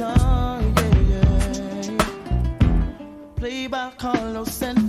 Play yeah, yeah. By Carlos and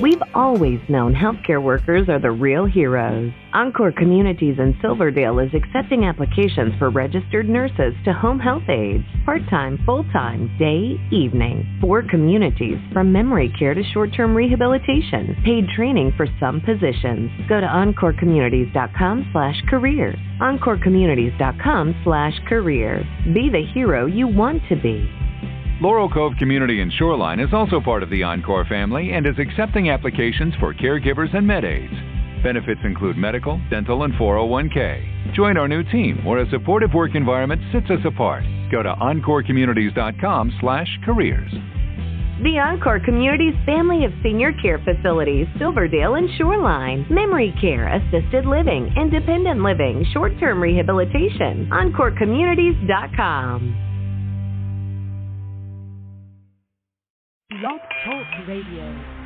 We've always known healthcare workers are the real heroes. Encore Communities in Silverdale is accepting applications for registered nurses to home health aides, part time, full time, day, evening. Four communities, from memory care to short term rehabilitation, paid training for some positions. Go to encorecommunities.com slash careers. encorecommunities.com slash careers. Be the hero you want to be. Laurel Cove Community and Shoreline is also part of the Encore family and is accepting applications for caregivers and med aides. Benefits include medical, dental, and 401k. Join our new team where a supportive work environment sets us apart. Go to encorecommunities.com slash careers. The Encore Community's family of senior care facilities, Silverdale and Shoreline, memory care, assisted living, independent living, short-term rehabilitation, encorecommunities.com. Radio.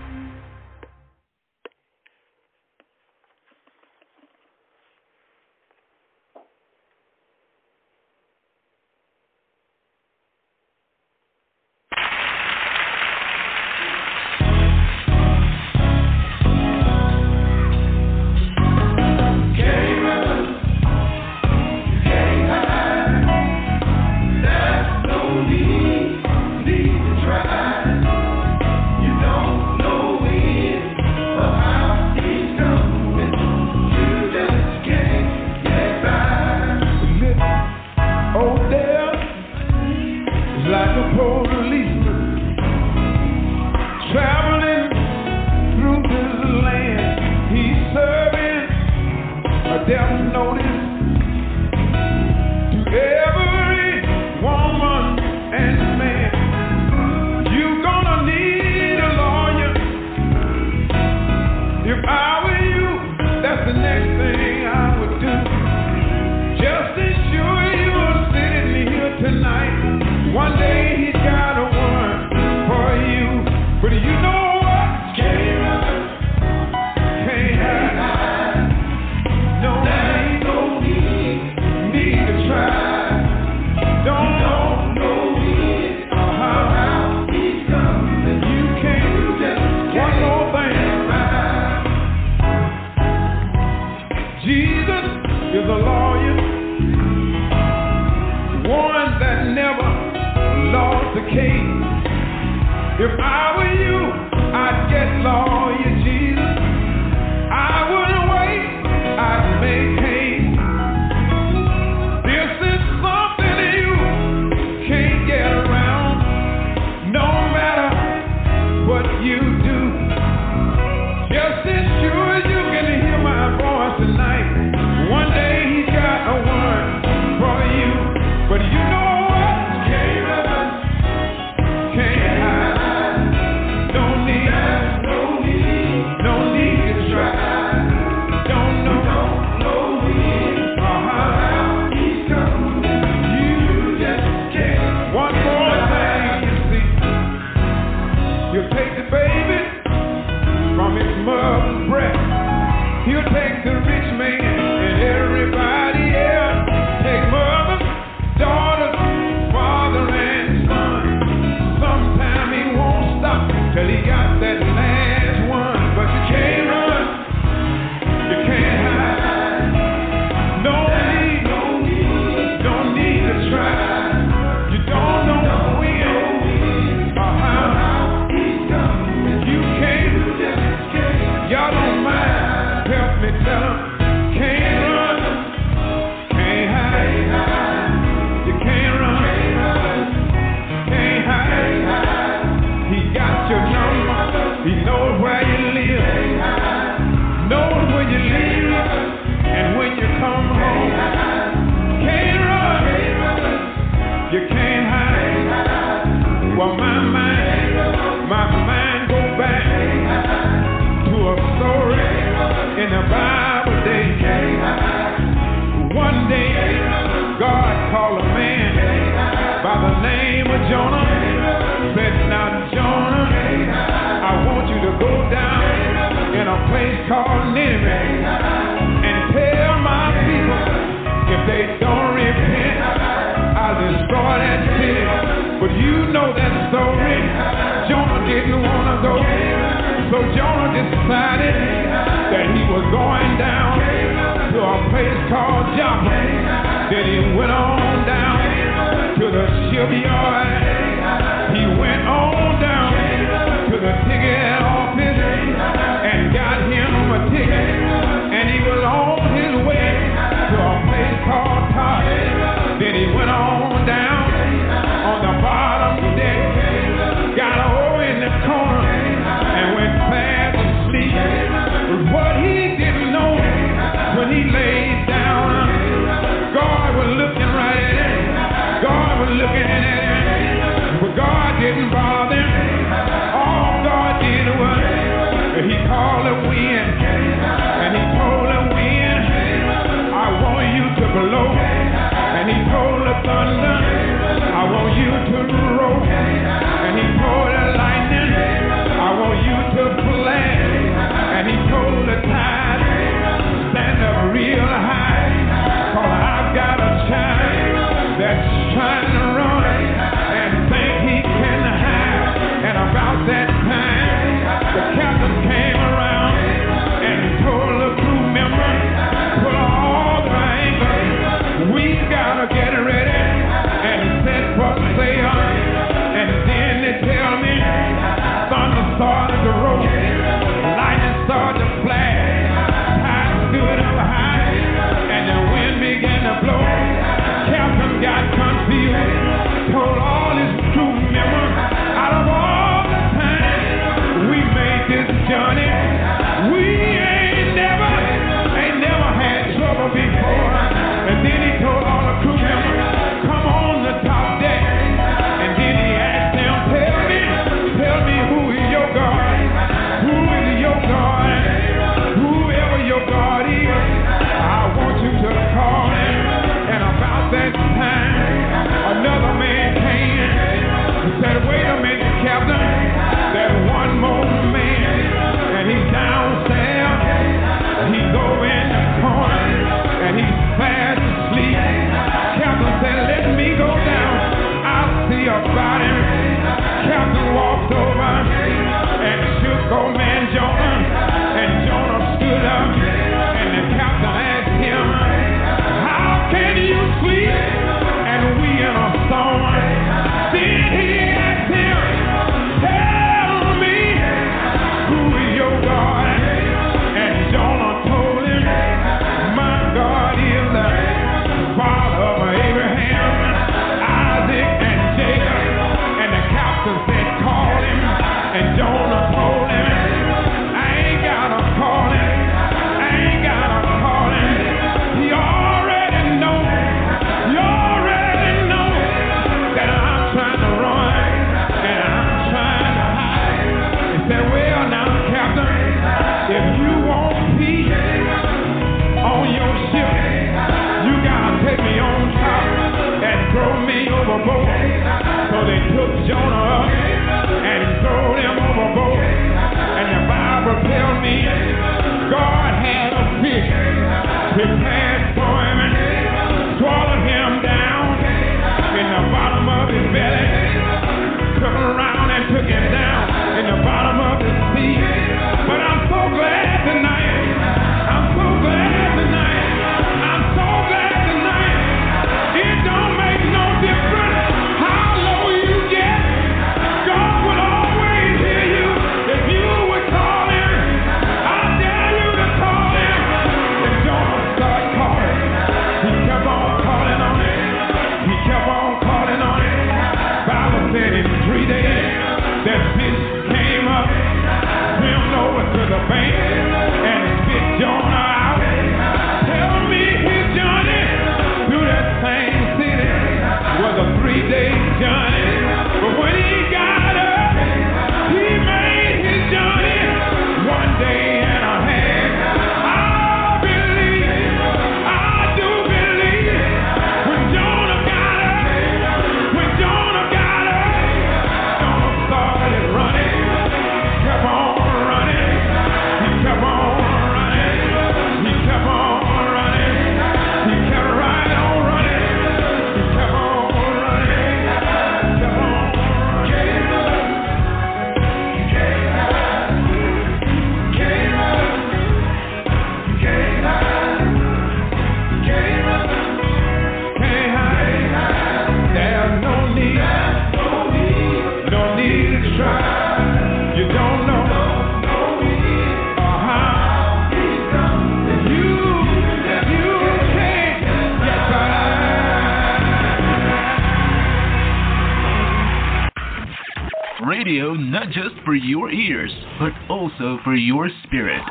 For your spirit.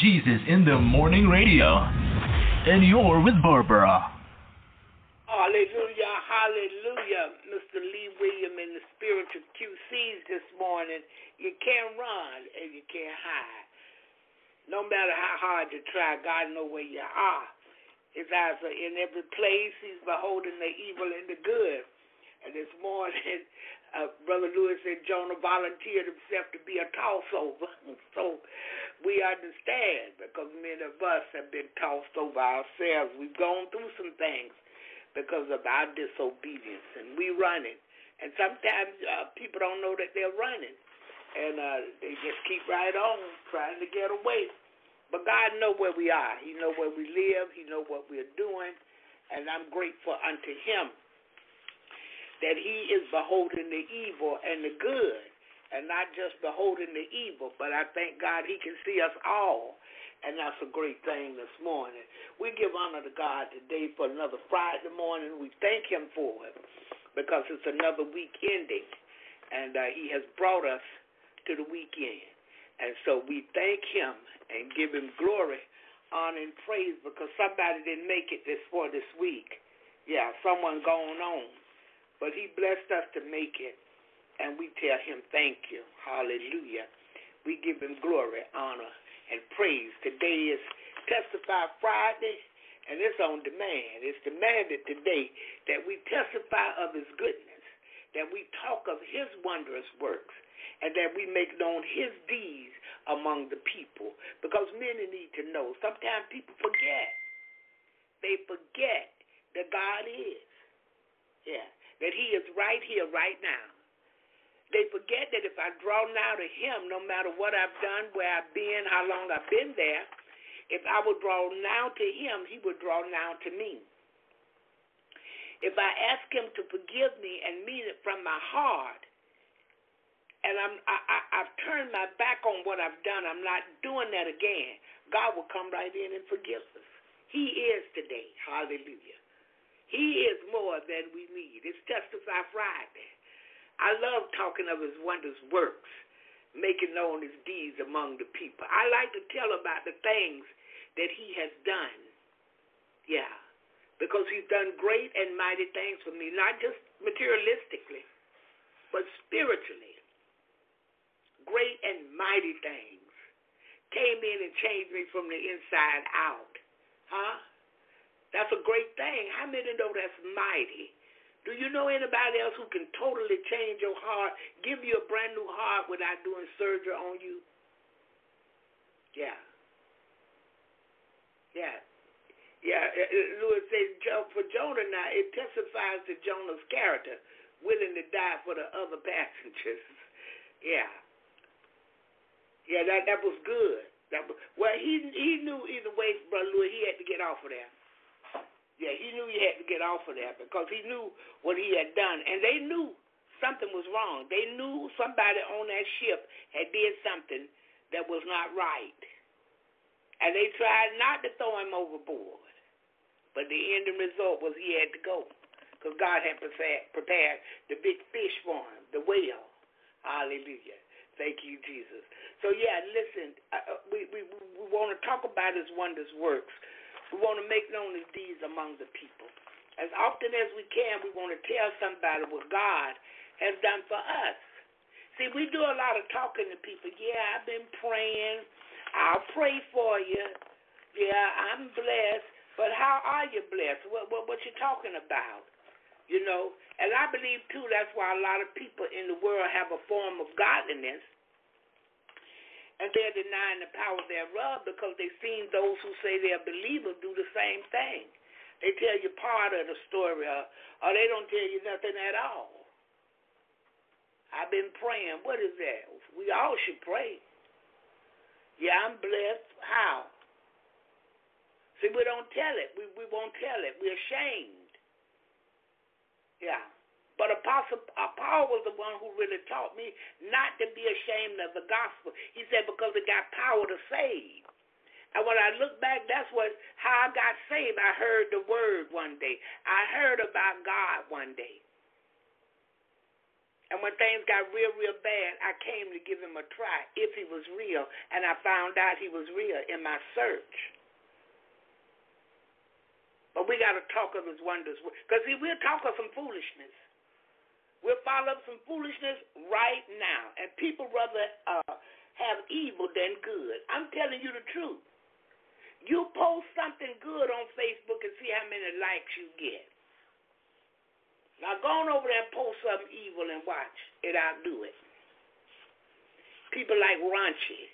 Jesus in the Morning Radio. And you're with Barbara. Hallelujah, hallelujah. Mr. Lee William in the spiritual QCs this morning. You can't run and you can't hide. No matter how hard you try, God know where you are. His eyes are in every place. He's beholding the evil and the good. And this morning, uh, Brother Lewis said Jonah volunteered himself to be a toss over. so we understand because many of us have been tossed over ourselves. We've gone through some things because of our disobedience, and we running. And sometimes uh, people don't know that they're running, and uh, they just keep right on trying to get away. But God know where we are. He know where we live. He know what we're doing, and I'm grateful unto Him that He is beholding the evil and the good, and not just beholding the evil. But I thank God He can see us all. And that's a great thing this morning. We give honor to God today for another Friday morning. We thank Him for it because it's another week ending, and uh, He has brought us to the weekend. And so we thank Him and give Him glory, honor, and praise because somebody didn't make it this for this week. Yeah, someone going on. But He blessed us to make it, and we tell Him thank you. Hallelujah. We give Him glory, honor, and praise. Today is Testify Friday, and it's on demand. It's demanded today that we testify of His goodness, that we talk of His wondrous works, and that we make known His deeds among the people. Because many need to know. Sometimes people forget. They forget that God is. Yeah. That He is right here, right now. They forget that if I draw now to Him, no matter what I've done, where I've been, how long I've been there, if I would draw now to Him, He would draw now to me. If I ask Him to forgive me and mean it from my heart, and I'm, I, I, I've turned my back on what I've done, I'm not doing that again, God will come right in and forgive us. He is today. Hallelujah. He is more than we need. It's Testify Friday. I love talking of his wondrous works, making known his deeds among the people. I like to tell about the things that he has done. Yeah. Because he's done great and mighty things for me, not just materialistically, but spiritually. Great and mighty things came in and changed me from the inside out. Huh? That's a great thing. How many know that's mighty? Do you know anybody else who can totally change your heart, give you a brand new heart without doing surgery on you? Yeah. Yeah. Yeah, uh, uh, Lewis says for Jonah now it testifies to Jonah's character, willing to die for the other passengers. Yeah, yeah, that that was good. That was, well, he he knew either way, brother Louis, he had to get off of there. Yeah, he knew he had to get off of there because he knew what he had done, and they knew something was wrong. They knew somebody on that ship had did something that was not right, and they tried not to throw him overboard. But the ending result was he had to go because God had prepared, the big fish for him, the whale. Hallelujah. Thank you, Jesus. So yeah, listen, uh, we we we want to talk about His wondrous works. We want to make known His deeds among the people. As often as we can, we want to tell somebody what God has done for us. See, we do a lot of talking to people. Yeah, I've been praying. I'll pray for you. Yeah, I'm blessed. But how are you blessed? What what, what you talking about? You know, and I believe too that's why a lot of people in the world have a form of godliness, and they're denying the power thereof because they've seen those who say they're believers do the same thing. They tell you part of the story, or, or they don't tell you nothing at all. I've been praying. What is that? We all should pray. Yeah, I'm blessed. How? See, we don't tell it. We we won't tell it. We're ashamed. Yeah. But Apostle uh, Paul was the one who really taught me not to be ashamed of the gospel. He said because it got power to save. And when I look back, that's what how I got saved. I heard the word one day. I heard about God one day. And when things got real, real bad, I came to give him a try if he was real. And I found out he was real in my search. But we got to talk of his wonders. Because, we'll talk of some foolishness. We'll follow up some foolishness right now. And people rather uh, have evil than good. I'm telling you the truth. You post something good on Facebook and see how many likes you get. Now go on over there and post something evil and watch it outdo it. People like raunchy.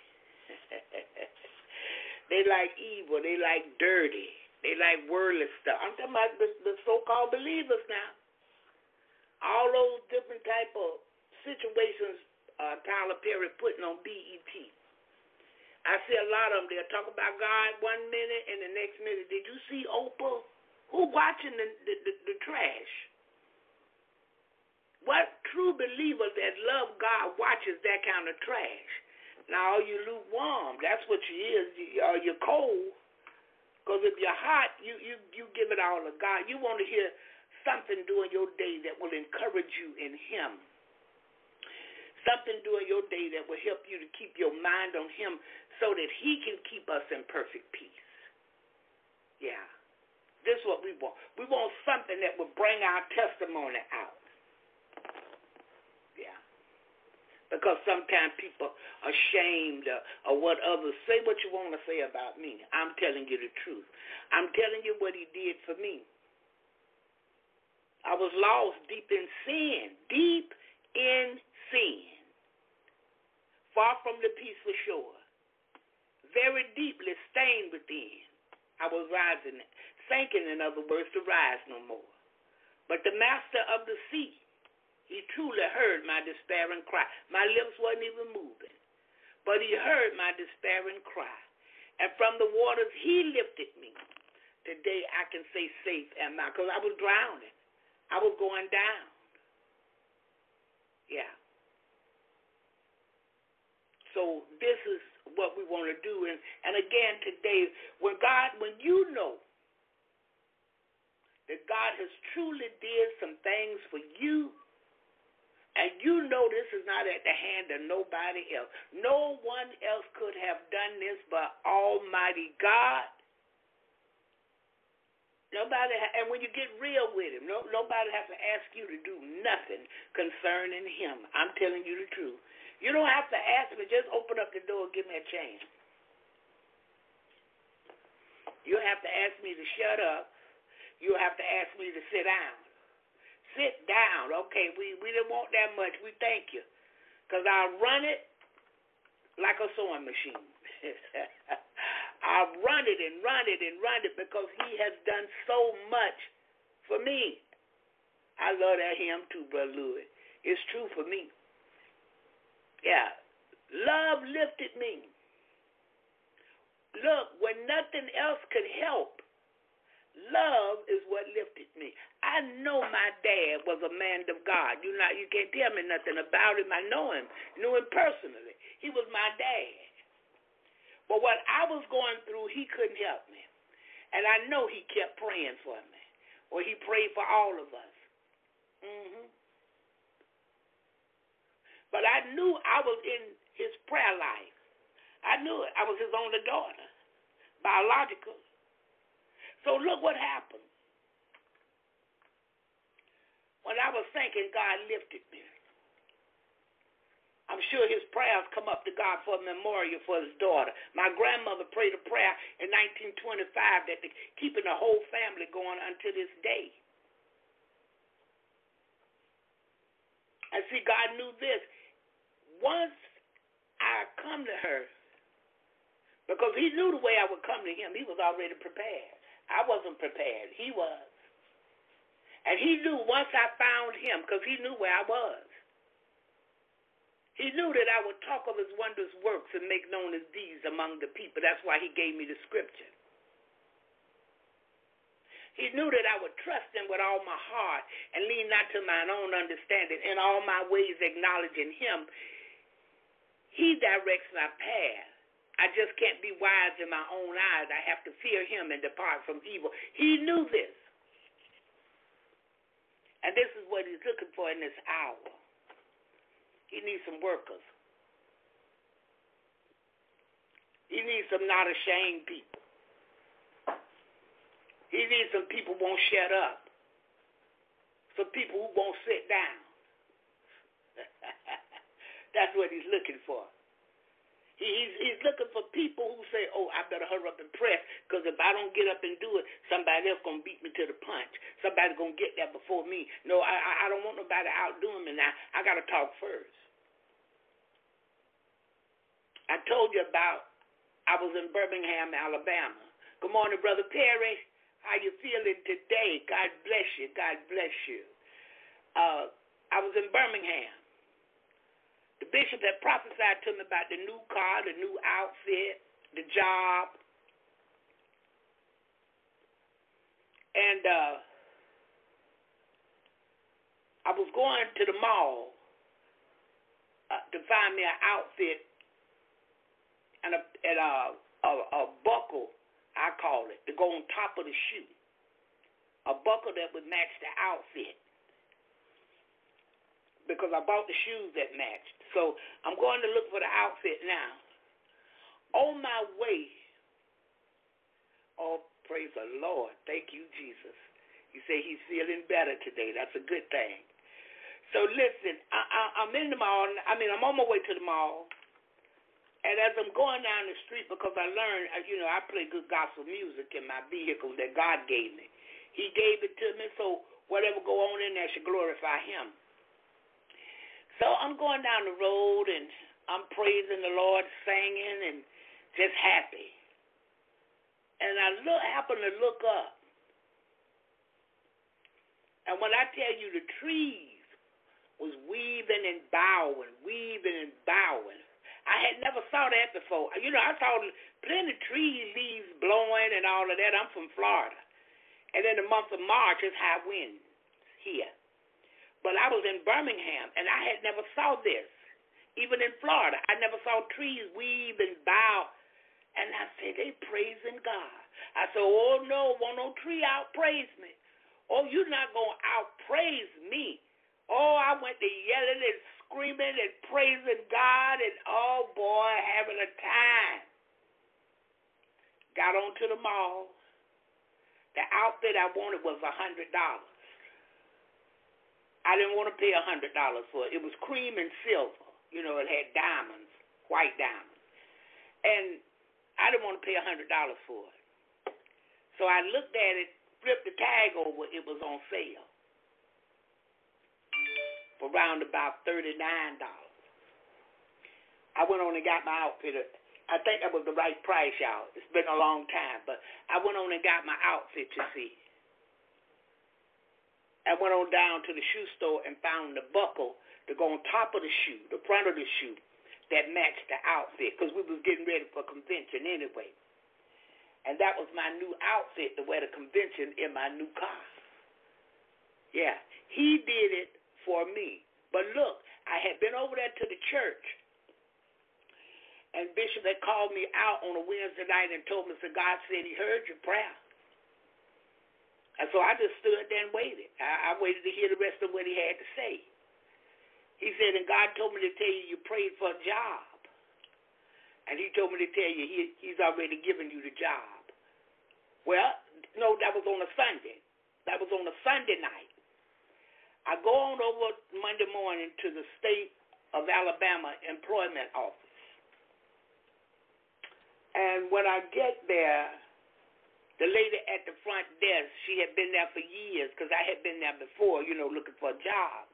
they like evil. They like dirty. They like worldly stuff. I'm talking about the, the so-called believers now. All those different type of situations uh, Tyler Perry putting on BET. I see a lot of them. They'll talk about God one minute and the next minute. Did you see Oprah? Who watching the, the, the, the trash? What true believer that love God watches that kind of trash? Now, are you lukewarm? That's what you is. Are you cold? Because if you're hot, you, you, you give it all to God. You want to hear something during your day that will encourage you in Him. Something during your day that will help you to keep your mind on Him so that He can keep us in perfect peace. Yeah. This is what we want. We want something that will bring our testimony out. Yeah. Because sometimes people are ashamed of, of what others say what you want to say about me. I'm telling you the truth. I'm telling you what he did for me. I was lost deep in sin, deep in sin, far from the peaceful shore, very deeply stained within. I was rising, sinking, in other words, to rise no more. But the master of the sea, he truly heard my despairing cry. My lips wasn't even moving, but he heard my despairing cry. And from the waters, he lifted me. Today I can say safe am I, because I was drowning. I was going down. Yeah. So this is what we want to do. And, and again today, when God, when you know that God has truly did some things for you, and you know this is not at the hand of nobody else. No one else could have done this but Almighty God. Nobody, and when you get real with Him, no, nobody has to ask you to do nothing concerning Him. I'm telling you the truth. You don't have to ask me. Just open up the door and give me a chance. You have to ask me to shut up. You have to ask me to sit down. Sit down. Okay, we, we didn't want that much. We thank you. Because I'll run it like a sewing machine. I run it and run it and run it because he has done so much for me. I love that hymn too, Brother Louis. It's true for me. Yeah. Love lifted me. Look, when nothing else could help, love is what lifted me. I know my dad was a man of God. You not you can't tell me nothing about him. I know him. Knew him personally. He was my dad. But what I was going through, he couldn't help me. And I know he kept praying for me. Or he prayed for all of us. hmm But I knew I was in his prayer life. I knew it. I was his only daughter, biological. So look what happened. When I was thinking, God lifted me. I'm sure his prayers come up to God for a memorial for his daughter. My grandmother prayed a prayer in 1925 that the, keeping the whole family going until this day. And see, God knew this. Once I come to her, because he knew the way I would come to him, he was already prepared. I wasn't prepared. He was. And he knew once I found him, because he knew where I was. He knew that I would talk of his wondrous works and make known his deeds among the people. That's why he gave me the scripture. He knew that I would trust him with all my heart and lean not to mine own understanding. In all my ways acknowledging him, he directs my path. I just can't be wise in my own eyes. I have to fear him and depart from evil. He knew this. And this is what he's looking for in this hour. He needs some workers. He needs some not ashamed people. He needs some people who won't shut up. Some people who won't sit down. That's what he's looking for. He's, he's looking for people who say, oh, I better hurry up and press because if I don't get up and do it, somebody else going to beat me to the punch. Somebody's going to get there before me. No, I, I don't want nobody outdoing me now. I got to talk first. I told you about I was in Birmingham, Alabama. Good morning, Brother Perry. How you feeling today? God bless you. God bless you. Uh, I was in Birmingham. The bishop had prophesied to me about the new car, the new outfit, the job. And uh, I was going to the mall uh, to find me an outfit and a, and a, a, a buckle, I call it, to go on top of the shoe. A buckle that would match the outfit because I bought the shoes that matched. So I'm going to look for the outfit now. On my way, oh, praise the Lord. Thank you, Jesus. You say he's feeling better today. That's a good thing. So listen, I, I, I'm in the mall. I mean, I'm on my way to the mall. And as I'm going down the street, because I learned, uh, you know, I play good gospel music in my vehicle that God gave me. He gave it to me, so whatever go on in there should glorify Him. So I'm going down the road and I'm praising the Lord, singing and just happy. And I look, happen to look up. And when I tell you the trees was weaving and bowing, weaving and bowing, I had never saw that before. You know, I saw plenty of trees, leaves blowing and all of that. I'm from Florida. And in the month of March, it's high winds here. But I was in Birmingham, and I had never saw this. Even in Florida, I never saw trees weave and bow. And I said, they praising God. I said, oh, no, won't no tree outpraise me. Oh, you're not going to outpraise me. Oh, I went to yelling and screaming and praising God, and oh, boy, having a time. Got on to the mall. The outfit I wanted was a $100. I didn't want to pay a hundred dollars for it. It was cream and silver. You know, it had diamonds, white diamonds. And I didn't want to pay a hundred dollars for it. So I looked at it, flipped the tag over, it was on sale. For around about thirty nine dollars. I went on and got my outfit. I think that was the right price, y'all. It's been a long time, but I went on and got my outfit. You see, I went on down to the shoe store and found the buckle to go on top of the shoe, the front of the shoe, that matched the outfit because we was getting ready for convention anyway. And that was my new outfit to wear the convention in my new car. Yeah, he did it for me. But look, I had been over there to the church, and Bishop had called me out on a Wednesday night and told me, that God said he heard your prayer. And so I just stood there and waited. I, I waited to hear the rest of what he had to say. He said, and God told me to tell you you prayed for a job. And he told me to tell you he, he's already given you the job. Well, no, that was on a Sunday. That was on a Sunday night. I go on over Monday morning to the state of Alabama employment office. And when I get there, the lady at the front desk, she had been there for years because I had been there before, you know, looking for a job.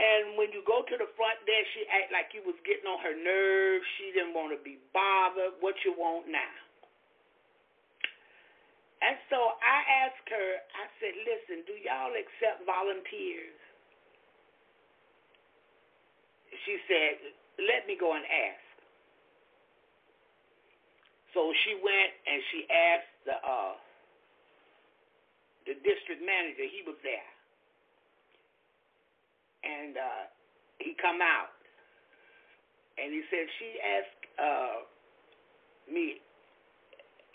And when you go to the front desk, she act like you was getting on her nerves. She didn't want to be bothered. What you want now? And so I asked her, I said, listen, do y'all accept volunteers? She said, let me go and ask. So she went and she asked the uh, the district manager. He was there, and uh, he come out, and he said she asked uh, me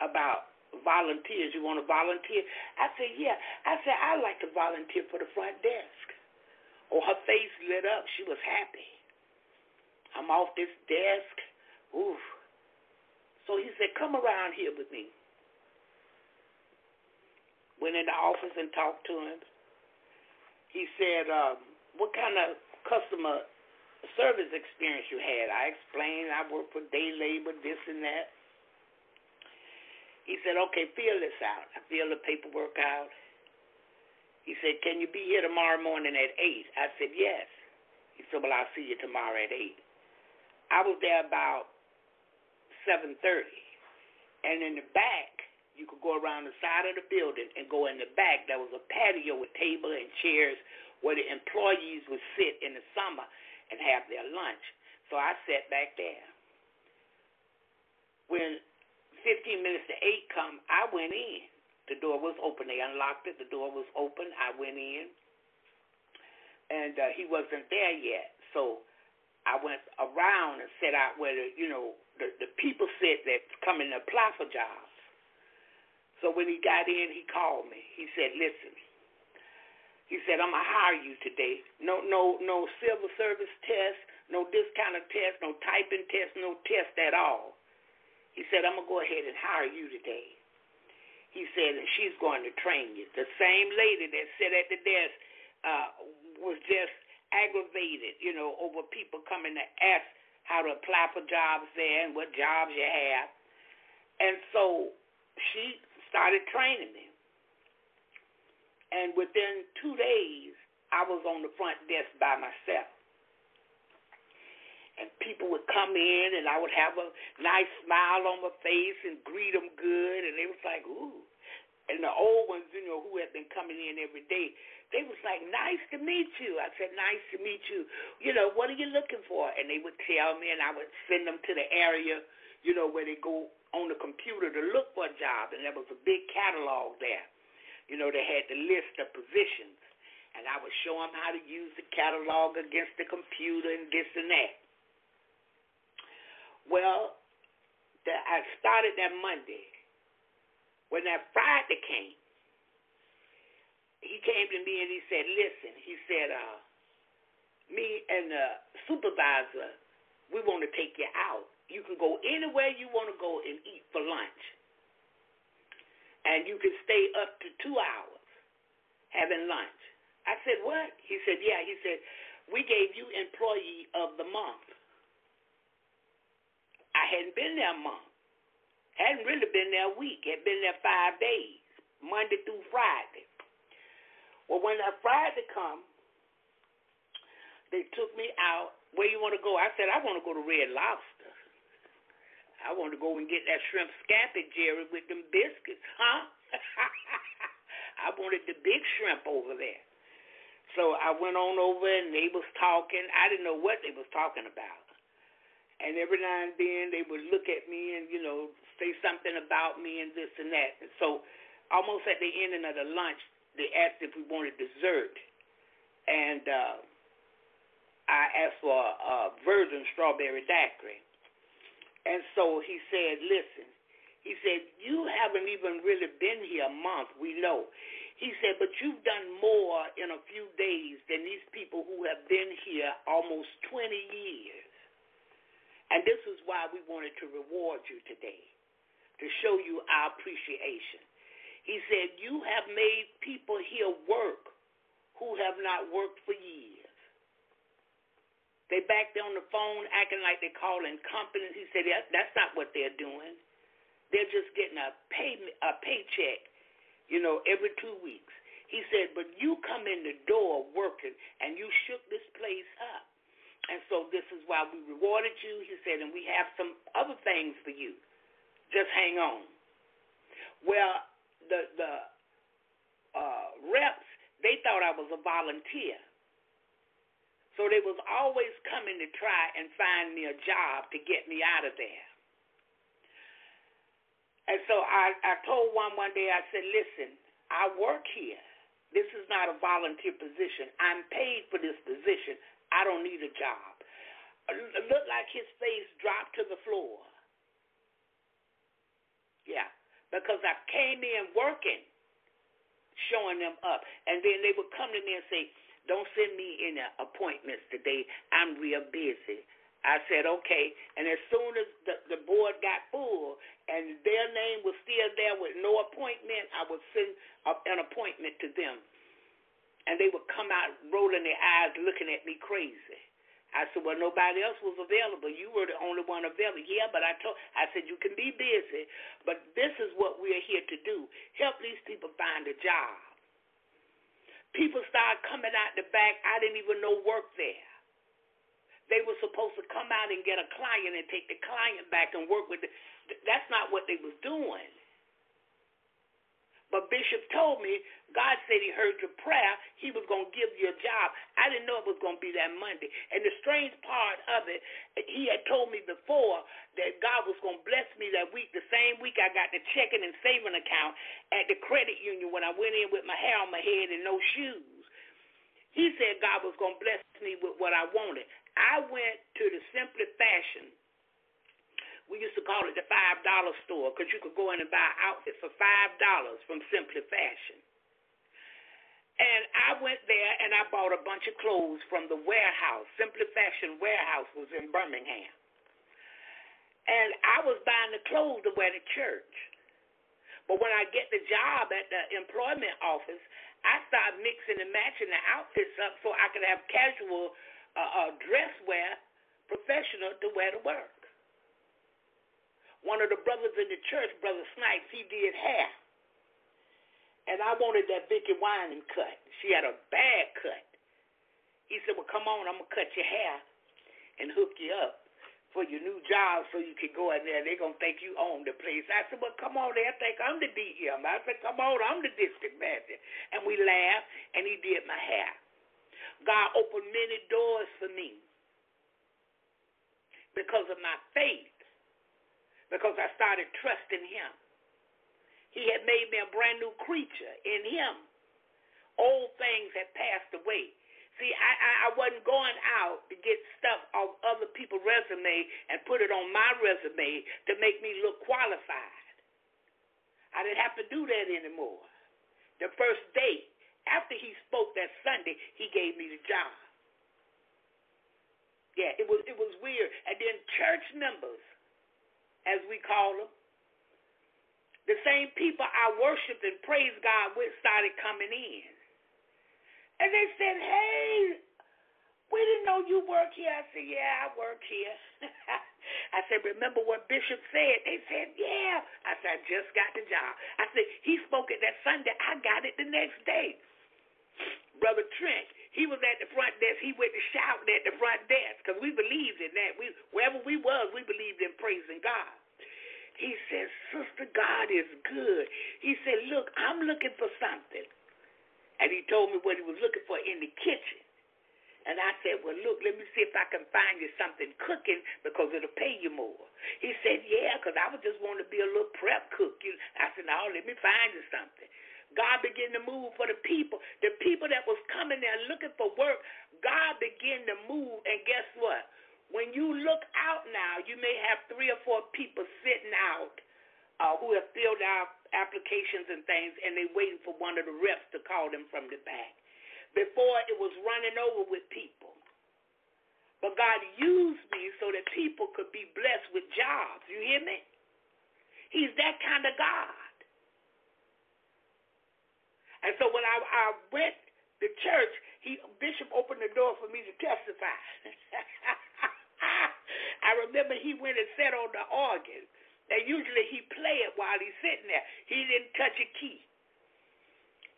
about volunteers. You want to volunteer? I said, yeah. I said, I'd like to volunteer for the front desk. Oh, her face lit up. She was happy. I'm off this desk. Ooh. So he said, come around here with me. Went in the office and talked to him. He said, um, what kind of customer service experience you had? I explained I work for day labor, this and that. He said, okay, fill this out. I fill the paperwork out. He said, can you be here tomorrow morning at 8? I said, yes. He said, well, I'll see you tomorrow at 8. I was there about 7.30. And in the back, you could go around the side of the building and go in the back. There was a patio with table and chairs where the employees would sit in the summer and have their lunch. So I sat back there. When 15 minutes to 8 come, I went in. The door was open. They unlocked it. The door was open. I went in. And uh, he wasn't there yet. So I went around and set out where the, you know, the, the people sit that come in to apply for jobs. So when he got in, he called me. He said, listen, he said, I'm gonna hire you today. No, no, no civil service test, no this kind of test, no typing test, no test at all. He said, I'm going to go ahead and hire you today. He said, and she's going to train you. The same lady that sat at the desk uh, was just aggravated, you know, over people coming to ask how to apply for jobs there and what jobs you have. And so she started training me. And within two days, I was on the front desk by myself and people would come in and I would have a nice smile on my face and greet them good and they was like, ooh. And the old ones, you know, who had been coming in every day, they was like, nice to meet you. I said, nice to meet you. You know, what are you looking for? And they would tell me and I would send them to the area, you know, where they go on the computer to look for a job. And there was a big catalog there. You know, they had the list of positions. And I would show them how to use the catalog against the computer and this and that. Well, the, I started that Monday. When that Friday came, he came to me and he said, listen, he said, uh, me and the supervisor, we want to take you out. You can go anywhere you want to go and eat for lunch. And you can stay up to two hours having lunch. I said, what? He said, yeah. He said, we gave you employee of the month. I hadn't been there a month. Hadn't really been there a week. Had been there five days, Monday through Friday. Well, when that Friday come, they took me out. Where you want to go? I said, I want to go to Red Lobster. I want to go and get that shrimp scampi, Jerry, with them biscuits, huh? I wanted the big shrimp over there. So I went on over and they was talking. I didn't know what they was talking about. And every now and then they would look at me and, you know, say something about me and this and that. And so almost at the ending of the lunch, they asked if we wanted dessert. And uh, I asked for a virgin strawberry daiquiri. And so he said, listen, he said, you haven't even really been here a month, we know. He said, but you've done more in a few days than these people who have been here almost 20 years. And this is why we wanted to reward you today, to show you our appreciation. He said, You have made people here work who have not worked for years. They back there on the phone acting like they're calling companies. He said, that, That's not what they're doing. They're just getting a pay a paycheck, you know, every two weeks. He said, But you come in the door working and you shook this place up. And so this is why we rewarded you. He said, and we have some other things for you. Just hang on. Well, the the uh, reps they thought I was a volunteer, so they was always coming to try and find me a job to get me out of there. And so I I told one one day I said, listen, I work here. This is not a volunteer position. I'm paid for this position. I don't need a job. It looked like his face dropped to the floor. Yeah, because I came in working, showing them up. And then they would come to me and say, Don't send me any appointments today. I'm real busy. I said, okay. And as soon as the, the board got full and their name was still there with no appointment, I would send a, an appointment to them and they would come out rolling their eyes, looking at me crazy. I said, well, nobody else was available. You were the only one available. Yeah, but I told, I said, you can be busy, but this is what we're here to do: help these people find a job. People started coming out the back. I didn't even know work there. They were supposed to come out and get a client and take the client back and work with. The, that's not what they was doing. But Bishop told me, God said he heard your prayer. He was going to give you a job. I didn't know it was going to be that Monday. And the strange part of it, he had told me before that God was going to bless me that week. The same week I got the checking and saving account at the credit union when I went in with my hair on my head and no shoes. He said God was going to bless me with what I wanted. I went to the Simply Fashion we used to call it the five dollar store because you could go in and buy an outfit for five dollars from Simply Fashion. And I went there and I bought a bunch of clothes from the warehouse. Simply Fashion warehouse was in Birmingham. And I was buying the clothes to wear to church. But when I get the job at the employment office, I start mixing and matching the outfits up so I could have casual uh, uh, dress wear, professional to wear to work. One of the brothers in the church, Brother Snipes, he did hair. And I wanted that Vickie Winans cut. She had a bad cut. He said, Well, come on, I'm going to cut your hair and hook you up for your new job so you can go in there. They're going to think you own the place. I said, Well, come on, they'll think I'm the DM. I said, Come on, I'm the district manager. And we laughed, and he did my hair. God opened many doors for me because of my faith because I started trusting him. He had made me a brand new creature in him. Old things had passed away. See, I, I, I wasn't going out to get stuff off other people's resume and put it on my resume to make me look qualified. I didn't have to do that anymore. The first day after he spoke that Sunday, he gave me the job. Yeah, it was it was weird. And then church members as we call them. The same people I worshiped and praised God with started coming in. And they said, Hey, we didn't know you work here. I said, Yeah, I work here. I said, Remember what Bishop said? They said, Yeah. I said, I just got the job. I said, He spoke it that Sunday. I got it the next day. Brother Trent, he was at the front desk. He went to shouting at the front desk because we believed in that. We wherever we was, we believed in praising God. He said, Sister, God is good. He said, Look, I'm looking for something. And he told me what he was looking for in the kitchen. And I said, Well, look, let me see if I can find you something cooking because it'll pay you more. He said, Yeah, because I was just wanting to be a little prep cook. I said, No, let me find you something. God began to move for the people. The people that was coming there looking for work, God began to move. And guess what? When you look out now, you may have three or four people sitting out uh, who have filled out applications and things, and they waiting for one of the reps to call them from the back. Before it was running over with people. But God used me so that people could be blessed with jobs. You hear me? He's that kind of God. And so when I, I went to church, he Bishop opened the door for me to testify. I remember he went and sat on the organ. And usually he play it while he's sitting there. He didn't touch a key.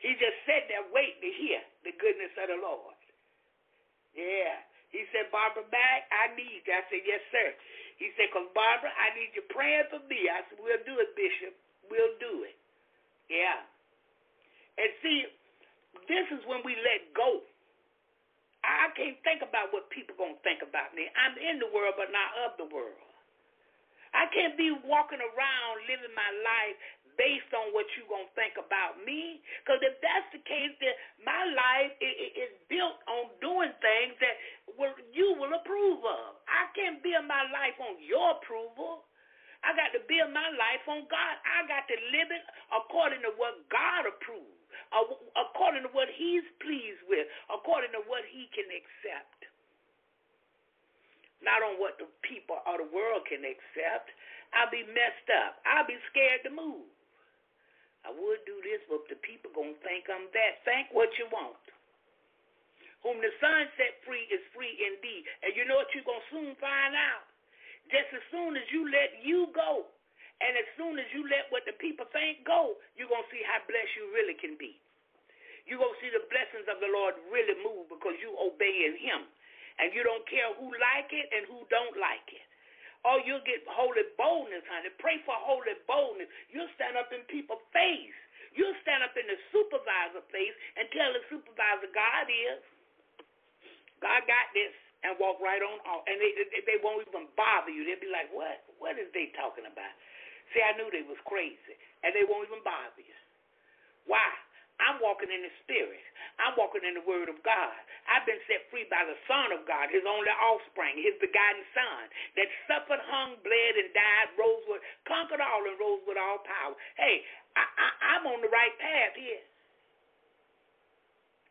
He just sat there waiting to hear the goodness of the Lord. Yeah. He said, Barbara Mack, I need you. I said, yes, sir. He said, because Barbara, I need you praying for me. I said, we'll do it, Bishop. We'll do it. Yeah. And see, this is when we let go. I can't think about what people gonna think about me. I'm in the world, but not of the world. I can't be walking around living my life based on what you gonna think about me. Because if that's the case, then my life is built on doing things that you will approve of. I can't build my life on your approval. I got to build my life on God. I got to live it according to what God approves according to what he's pleased with, according to what he can accept. Not on what the people or the world can accept. I'll be messed up. I'll be scared to move. I would do this, but the people gonna think I'm that. Think what you want. Whom the Son set free is free indeed. And you know what you're gonna soon find out? Just as soon as you let you go, and as soon as you let what the people think go, you're going to see how blessed you really can be. You're going to see the blessings of the Lord really move because you obeying him. And you don't care who like it and who don't like it. Or you'll get holy boldness, honey. Pray for holy boldness. You'll stand up in people's face. You'll stand up in the supervisor face and tell the supervisor, God is. God got this and walk right on. And they, they, they won't even bother you. They'll be like, what? What is they talking about? See, I knew they was crazy, and they won't even bother you. Why? I'm walking in the Spirit. I'm walking in the Word of God. I've been set free by the Son of God, His only offspring, His begotten Son, that suffered, hung, bled, and died, rose with, conquered all, and rose with all power. Hey, I, I, I'm on the right path here.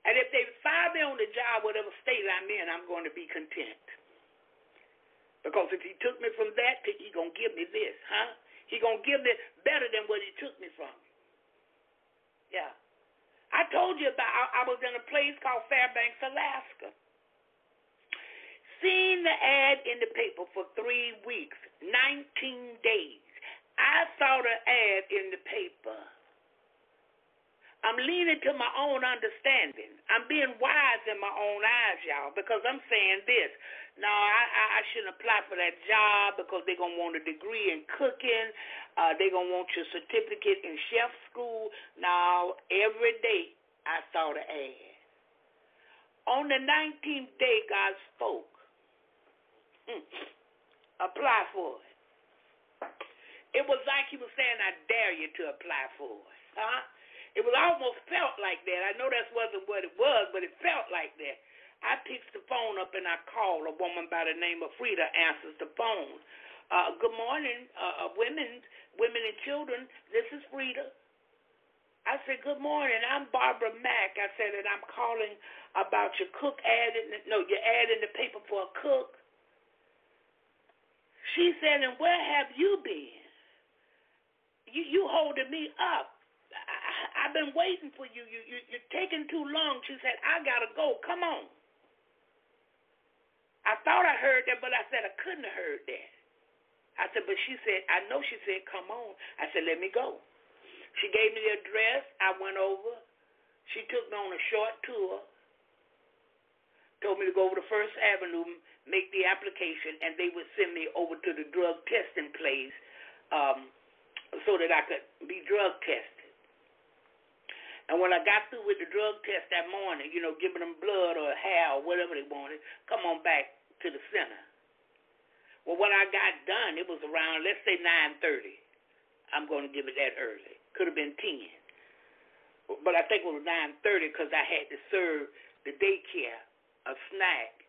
And if they fire me on the job, whatever state I'm in, I'm going to be content. Because if he took me from that, he going to give me this, huh? He gonna give me better than what he took me from. Yeah. I told you about I, was in a place called Fairbanks, Alaska. Seen the ad in the paper for three weeks, 19 days. I saw the ad in the paper. I'm leaning to my own understanding. I'm being wise in my own eyes, y'all, because I'm saying this. No, I, I, shouldn't apply for that job because they're going to want a degree in cooking. Uh, they're going to want your certificate in chef school. Now, every day I saw the ad. On the 19th day, God spoke. Hmm. Apply for it. It was like he was saying, I dare you to apply for it. Huh? It was almost felt like that. I know that wasn't what it was, but it felt like that. I picked the phone up and I called. A woman by the name of Frida answers the phone. Uh, good morning, uh, uh, women, women and children. This is Frida. I said, good morning. I'm Barbara Mack. I said, and I'm calling about your cook ad. In the, no, your ad in the paper for a cook. She said, and where have you been? You you holding me up. I, have been waiting for you. You, you. You're taking too long. She said, I got to go. Come on. I thought I heard that, but I said I couldn't have heard that. I said, but she said, I know she said, come on. I said, let me go. She gave me the address. I went over. She took me on a short tour. Told me to go over to First Avenue, make the application, and they would send me over to the drug testing place um, so that I could be drug tested. And when I got through with the drug test that morning, you know, giving them blood or hair or whatever they wanted, come on back to the center. Well, when I got done, it was around, let's say 9.30. I'm going to give it that early. Could have been 10. But I think it was 9.30 because I had to serve the daycare a snack.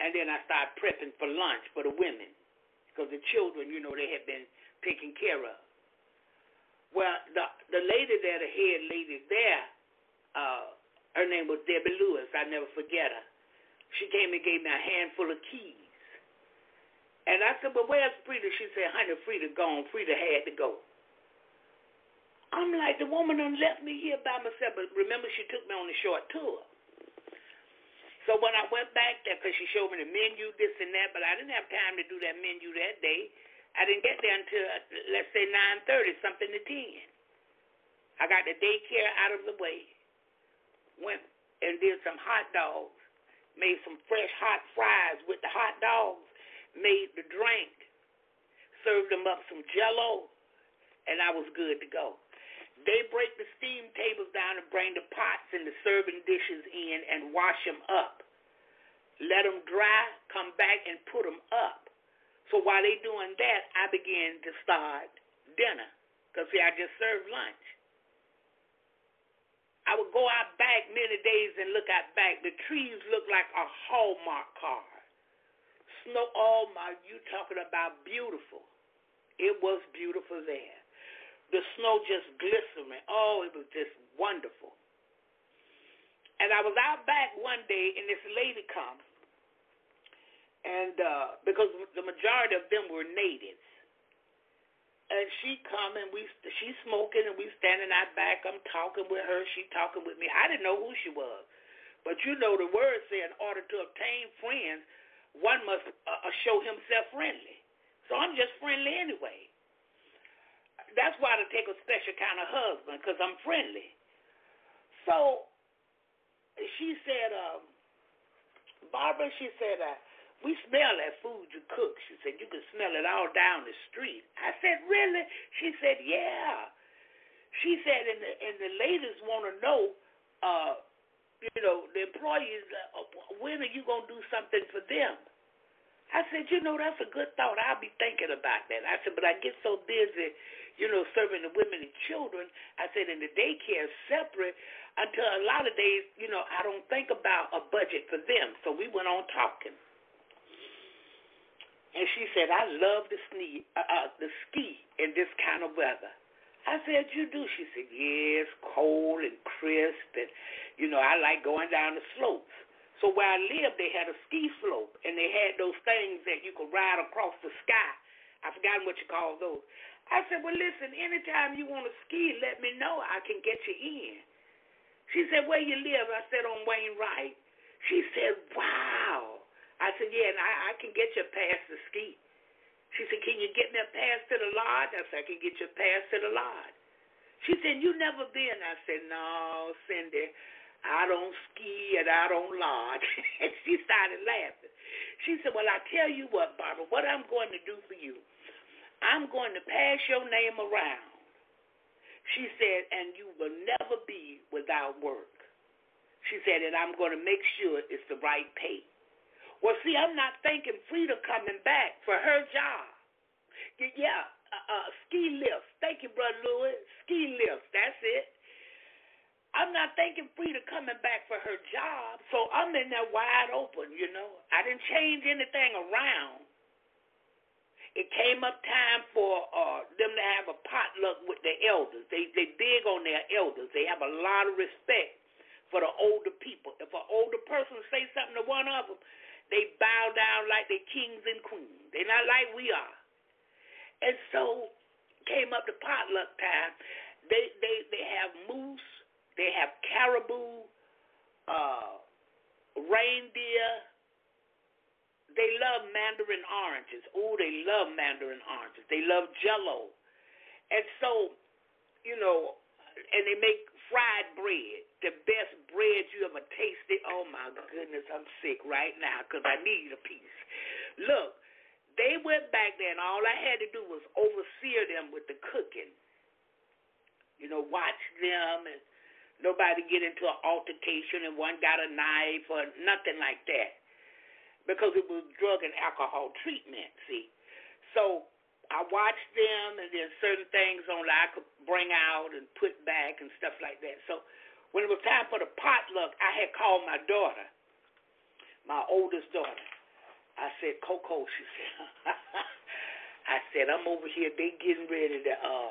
And then I started prepping for lunch for the women because the children, you know, they had been taken care of. Well, the the lady there, the head lady there, uh, her name was Debbie Lewis. I never forget her. She came and gave me a handful of keys. And I said, Well, where's Frida? She said, Honey, Frida gone. Frida had to go. I'm like, the woman done left me here by myself. But remember, she took me on a short tour. So when I went back there, because she showed me the menu, this and that, but I didn't have time to do that menu that day. I didn't get there until let's say nine thirty, something to ten. I got the daycare out of the way, went and did some hot dogs, made some fresh hot fries with the hot dogs, made the drink, served them up some jello, and I was good to go. They break the steam tables down and bring the pots and the serving dishes in and wash them up. Let them dry, come back and put them up. So while they doing that, I began to start dinner. Because, see, I just served lunch. I would go out back many days and look out back. The trees look like a Hallmark card. Snow, oh my, you talking about beautiful. It was beautiful there. The snow just glistening. Oh, it was just wonderful. And I was out back one day, and this lady comes and uh, because the majority of them were natives. And she come and we she smoking and we standing out back. I'm talking with her. She talking with me. I didn't know who she was, but you know the word say in order to obtain friends, one must uh show himself friendly. So I'm just friendly anyway. That's why I take a special kind of husband because I'm friendly. So she said, um, Barbara, she said, uh, we smell that food you cook. She said, You can smell it all down the street. I said, Really? She said, Yeah. She said, and the, and the ladies want to know, uh, you know, the employees, uh, when are you going to do something for them? I said, you know, that's a good thought. I'll be thinking about that. I said, but I get so busy, you know, serving the women and children. I said, and the daycare is separate until a lot of days, you know, I don't think about a budget for them. So we went on talking. And she said, I love the ski, uh, uh, ski in this kind of weather. I said, you do? She said, yes, cold and crisp. And, you know, I like going down the slopes. So where I lived, they had a ski slope, and they had those things that you could ride across the sky. I forgot what you call those. I said, well, listen, anytime you want to ski, let me know. I can get you in. She said, where you live? I said, on Wainwright. She said, wow. I said, yeah, and I, I can get you pass to ski. She said, can you get me a pass to the lodge? I said, I can get you a pass to the lodge. She said, you never been. I said, no, Cindy, I don't ski and I don't lodge. and she started laughing. She said, well, I tell you what, Barbara, what I'm going to do for you, I'm going to pass your name around. She said, and you will never be without work. She said, and I'm going to make sure it's the right pay. Well, see, I'm not thinking Frida coming back for her job. Yeah, uh, uh, ski lifts. Thank you, Brother Lewis. Ski lifts. That's it. I'm not thinking Frida coming back for her job, so I'm in there wide open, you know. I didn't change anything around. It came up time for uh, them to have a potluck with the elders. They they big on their elders. They have a lot of respect for the older people. If an older person say something to one of them, they bow down like they kings and queens. They're not like we are. And so came up to potluck time. They they they have moose, they have caribou, uh, reindeer. They love mandarin oranges. Oh, they love mandarin oranges. They love jello. And so, you know, and they make fried bread, the best bread you ever tasted. Oh my goodness, I'm sick right now because I need a piece. Look, They went back there, and all I had to do was overseer them with the cooking. You know, watch them, and nobody get into an altercation, and one got a knife or nothing like that, because it was drug and alcohol treatment. See, so I watched them, and then certain things only I could bring out and put back and stuff like that. So when it was time for the potluck, I had called my daughter, my oldest daughter. I said, Coco, she said, I said, I'm over here. They getting ready to uh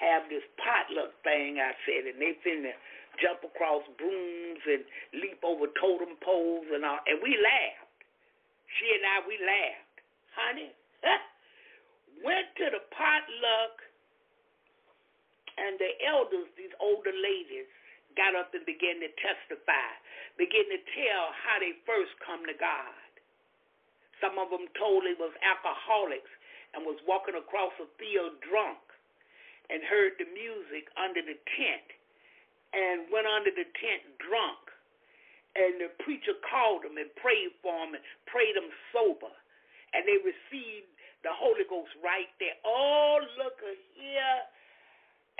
have this potluck thing. I said, and they finna jump across brooms and leap over totem poles and all. And we laughed. She and I, we laughed, honey. Went to the potluck, and the elders, these older ladies, got up and began to testify, began to tell how they first come to God. Some of them told they was alcoholics and was walking across a field drunk and heard the music under the tent and went under the tent drunk. And the preacher called them and prayed for them and prayed them sober. And they received the Holy Ghost right there. Oh, look here.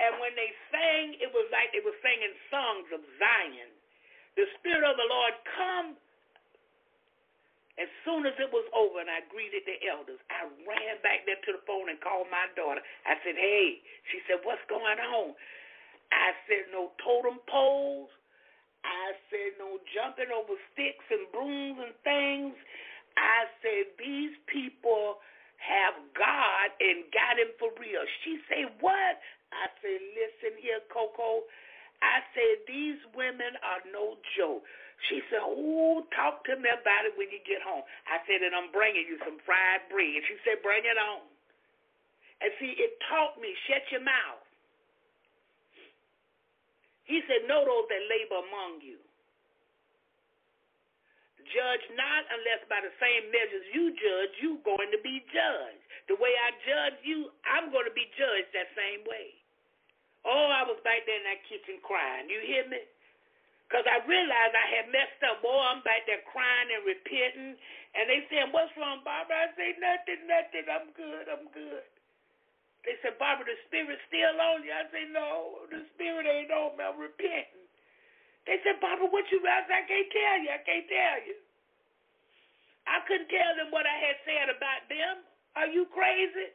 And when they sang, it was like they were singing songs of Zion. The Spirit of the Lord come as soon as it was over and I greeted the elders, I ran back there to the phone and called my daughter. I said, Hey, she said, What's going on? I said, No totem poles. I said, No jumping over sticks and brooms and things. I said, These people have God and got him for real. She said, What? I said, Listen here, Coco. I said, These women are no joke. She said, Oh, talk to me about it when you get home. I said, And I'm bringing you some fried bread. She said, Bring it on. And see, it taught me, shut your mouth. He said, Know those that labor among you. Judge not unless by the same measures you judge, you going to be judged. The way I judge you, I'm going to be judged that same way. Oh, I was back there in that kitchen crying. You hear me? Because I realized I had messed up. Boy, I'm back there crying and repenting. And they said, What's wrong, Barbara? I say, Nothing, nothing. I'm good, I'm good. They said, Barbara, the spirit's still on you. I say, No, the spirit ain't on me. I'm repenting. They said, Barbara, what you I said, I can't tell you. I can't tell you. I couldn't tell them what I had said about them. Are you crazy?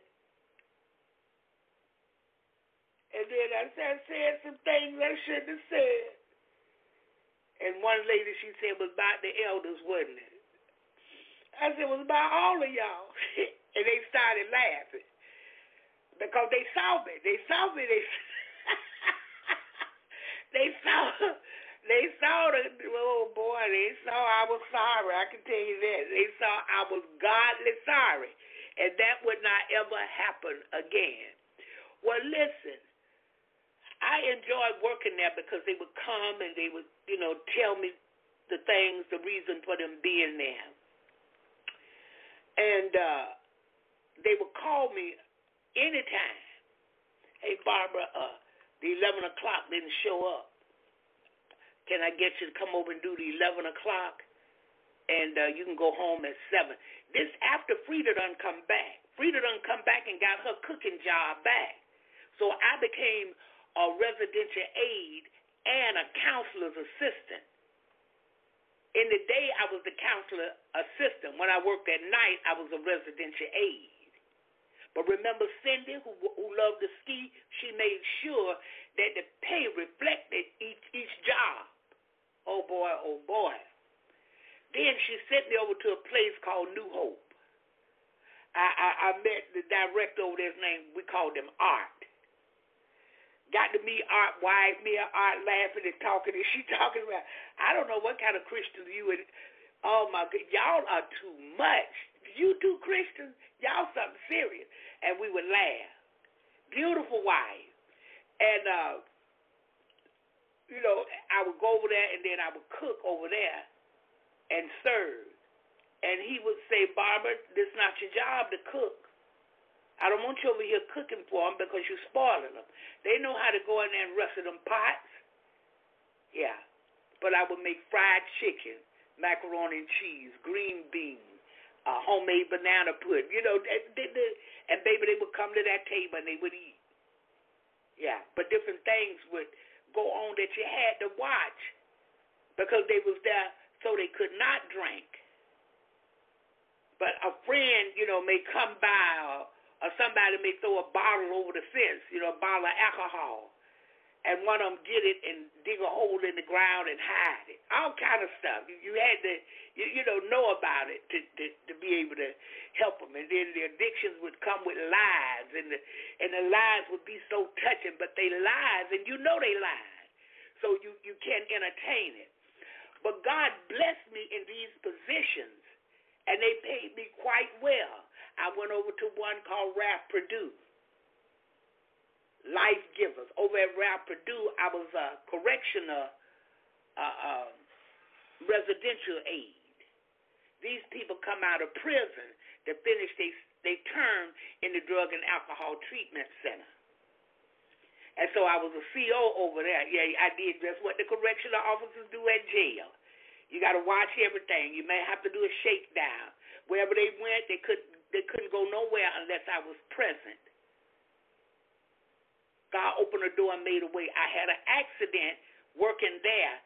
And then I said, said some things I shouldn't have said. And one lady, she said, was about the elders, wasn't it? I said, it was about all of y'all. and they started laughing. Because they saw me. They saw me. They, they saw they saw the oh boy, they saw I was sorry. I can tell you that. They saw I was godly sorry. And that would not ever happen again. Well listen, I enjoyed working there because they would come and they would, you know, tell me the things, the reason for them being there. And uh, they would call me anytime. Hey, Barbara, uh, the 11 o'clock didn't show up. Can I get you to come over and do the 11 o'clock? And uh, you can go home at 7. This after Frida done come back. Frida done come back and got her cooking job back. So I became a residential aide and a counselor's assistant. In the day, I was the counselor assistant. When I worked at night, I was a residential aide. But remember Cindy, who, who loved to ski, she made sure that the pay reflected each, each job. Oh boy, oh boy. Then she sent me over to a place called New Hope. I, I, I met the director over there's name, we called him Art. Got to meet Art wife, me and Art laughing and talking, and she talking about, I don't know what kind of Christians you and, oh my God, y'all are too much. You two Christians, y'all something serious. And we would laugh. Beautiful wife. And, uh, you know, I would go over there and then I would cook over there and serve. And he would say, Barbara, this is not your job to cook. I don't want you over here cooking for them because you're spoiling them. They know how to go in there and rustle them pots. Yeah. But I would make fried chicken, macaroni and cheese, green beans, uh, homemade banana pudding. You know, they, they, they, and baby, they would come to that table and they would eat. Yeah, but different things would go on that you had to watch because they was there so they could not drink. But a friend, you know, may come by or, or somebody may throw a bottle over the fence, you know, a bottle of alcohol and one of them get it and dig a hole in the ground and hide it. All kind of stuff. You, you had to, you, you know, know about it to, to to be able to help them. And then the addictions would come with lies, and the and the lies would be so touching, but they lies, and you know they lied, so you you can't entertain it. But God blessed me in these positions, and they paid me quite well. I went over to one called Ralph Perdue life givers. Over at Ralph Perdue, I was a correctional uh, uh, residential aid. These people come out of prison to finish their they term in the drug and alcohol treatment center. And so I was a CO over there. Yeah, I did just what the correctional officers do at jail. You got to watch everything. You may have to do a shakedown. Wherever they went, they could they couldn't go nowhere unless I was present. God opened the door and made a way. I had an accident working there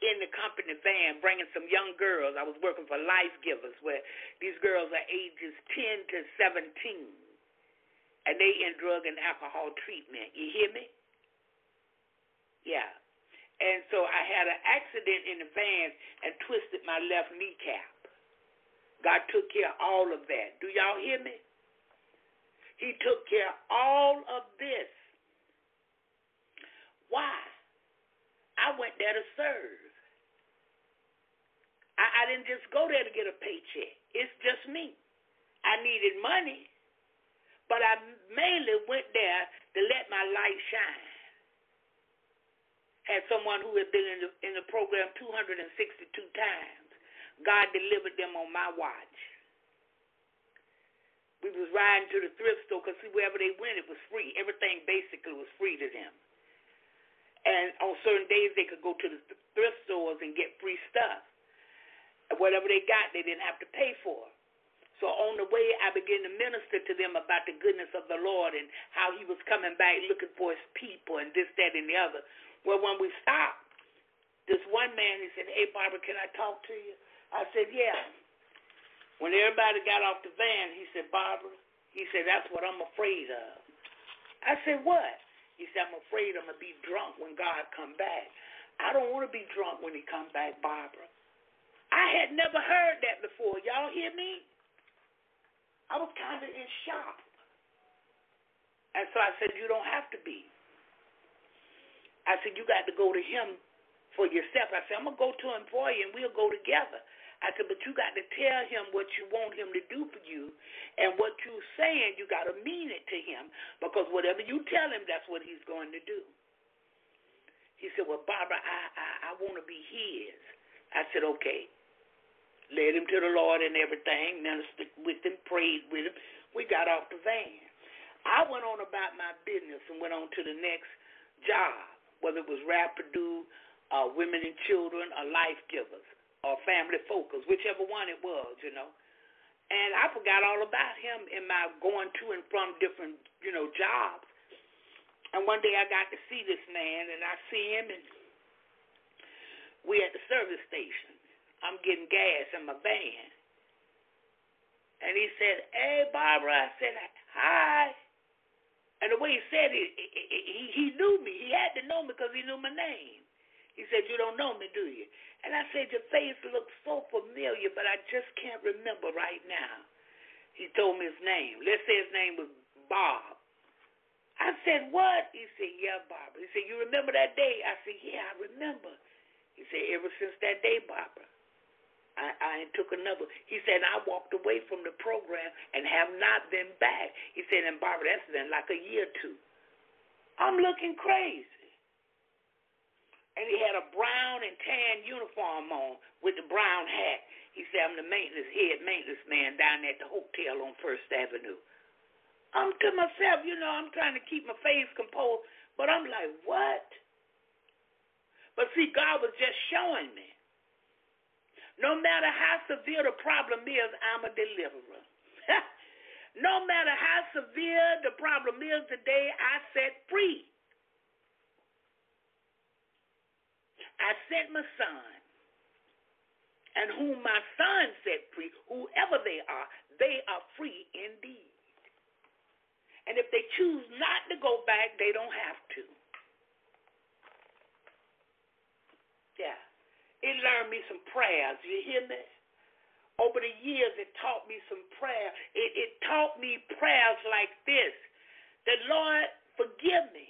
in the company van, bringing some young girls. I was working for Life Givers, where these girls are ages 10 to 17, and they in drug and alcohol treatment. You hear me? Yeah. And so I had an accident in the van and twisted my left kneecap. God took care of all of that. Do y'all hear me? He took care of all of this. Why? I went there to serve. I, I didn't just go there to get a paycheck. It's just me. I needed money, but I mainly went there to let my light shine. Had someone who had been in the, in the program 262 times. God delivered them on my watch. We was riding to the thrift store because wherever they went, it was free. Everything basically was free to them. And on certain days, they could go to the thrift stores and get free stuff. Whatever they got, they didn't have to pay for. So on the way, I began to minister to them about the goodness of the Lord and how He was coming back looking for His people and this, that, and the other. Well, when we stopped, this one man, he said, Hey, Barbara, can I talk to you? I said, Yeah. When everybody got off the van, he said, Barbara, he said, That's what I'm afraid of. I said, What? He said, I'm afraid I'm going to be drunk when God come back. I don't want to be drunk when he come back, Barbara. I had never heard that before. Y'all hear me? I was kind of in shock. And so I said, you don't have to be. I said, you got to go to him for yourself. I said, I'm going to go to him for you, and we'll go together. I said, but you got to tell him what you want him to do for you. And what you're saying, you got to mean it to him. Because whatever you tell him, that's what he's going to do. He said, well, Barbara, I, I, I want to be his. I said, okay. Led him to the Lord and everything, ministered with him, prayed with him. We got off the van. I went on about my business and went on to the next job, whether it was Perdue, uh, Women and Children, or Life Givers or Family Focus, whichever one it was, you know. And I forgot all about him in my going to and from different, you know, jobs. And one day I got to see this man, and I see him, and we at the service station. I'm getting gas in my van. And he said, Hey, Barbara. I said, Hi. And the way he said it, he, he knew me. He had to know me because he knew my name. He said, You don't know me, do you? And I said, Your face looks so familiar, but I just can't remember right now. He told me his name. Let's say his name was Bob. I said, What? He said, Yeah, Bob. He said, You remember that day? I said, Yeah, I remember. He said, Ever since that day, Barbara, I, I took another. He said, I walked away from the program and have not been back. He said, And Barbara, that's been like a year or two. I'm looking crazy and he had a brown and tan uniform on with the brown hat. He said, I'm the maintenance head maintenance man down at the hotel on First Avenue. I'm to myself, you know, I'm trying to keep my face composed, but I'm like, what? But see, God was just showing me. No matter how severe the problem is, I'm a deliverer. no matter how severe the problem is today, I set free. I sent my son, and whom my son set free, whoever they are, they are free indeed. And if they choose not to go back, they don't have to. Yeah. It learned me some prayers. You hear me? Over the years, it taught me some prayer. It, it taught me prayers like this that, Lord, forgive me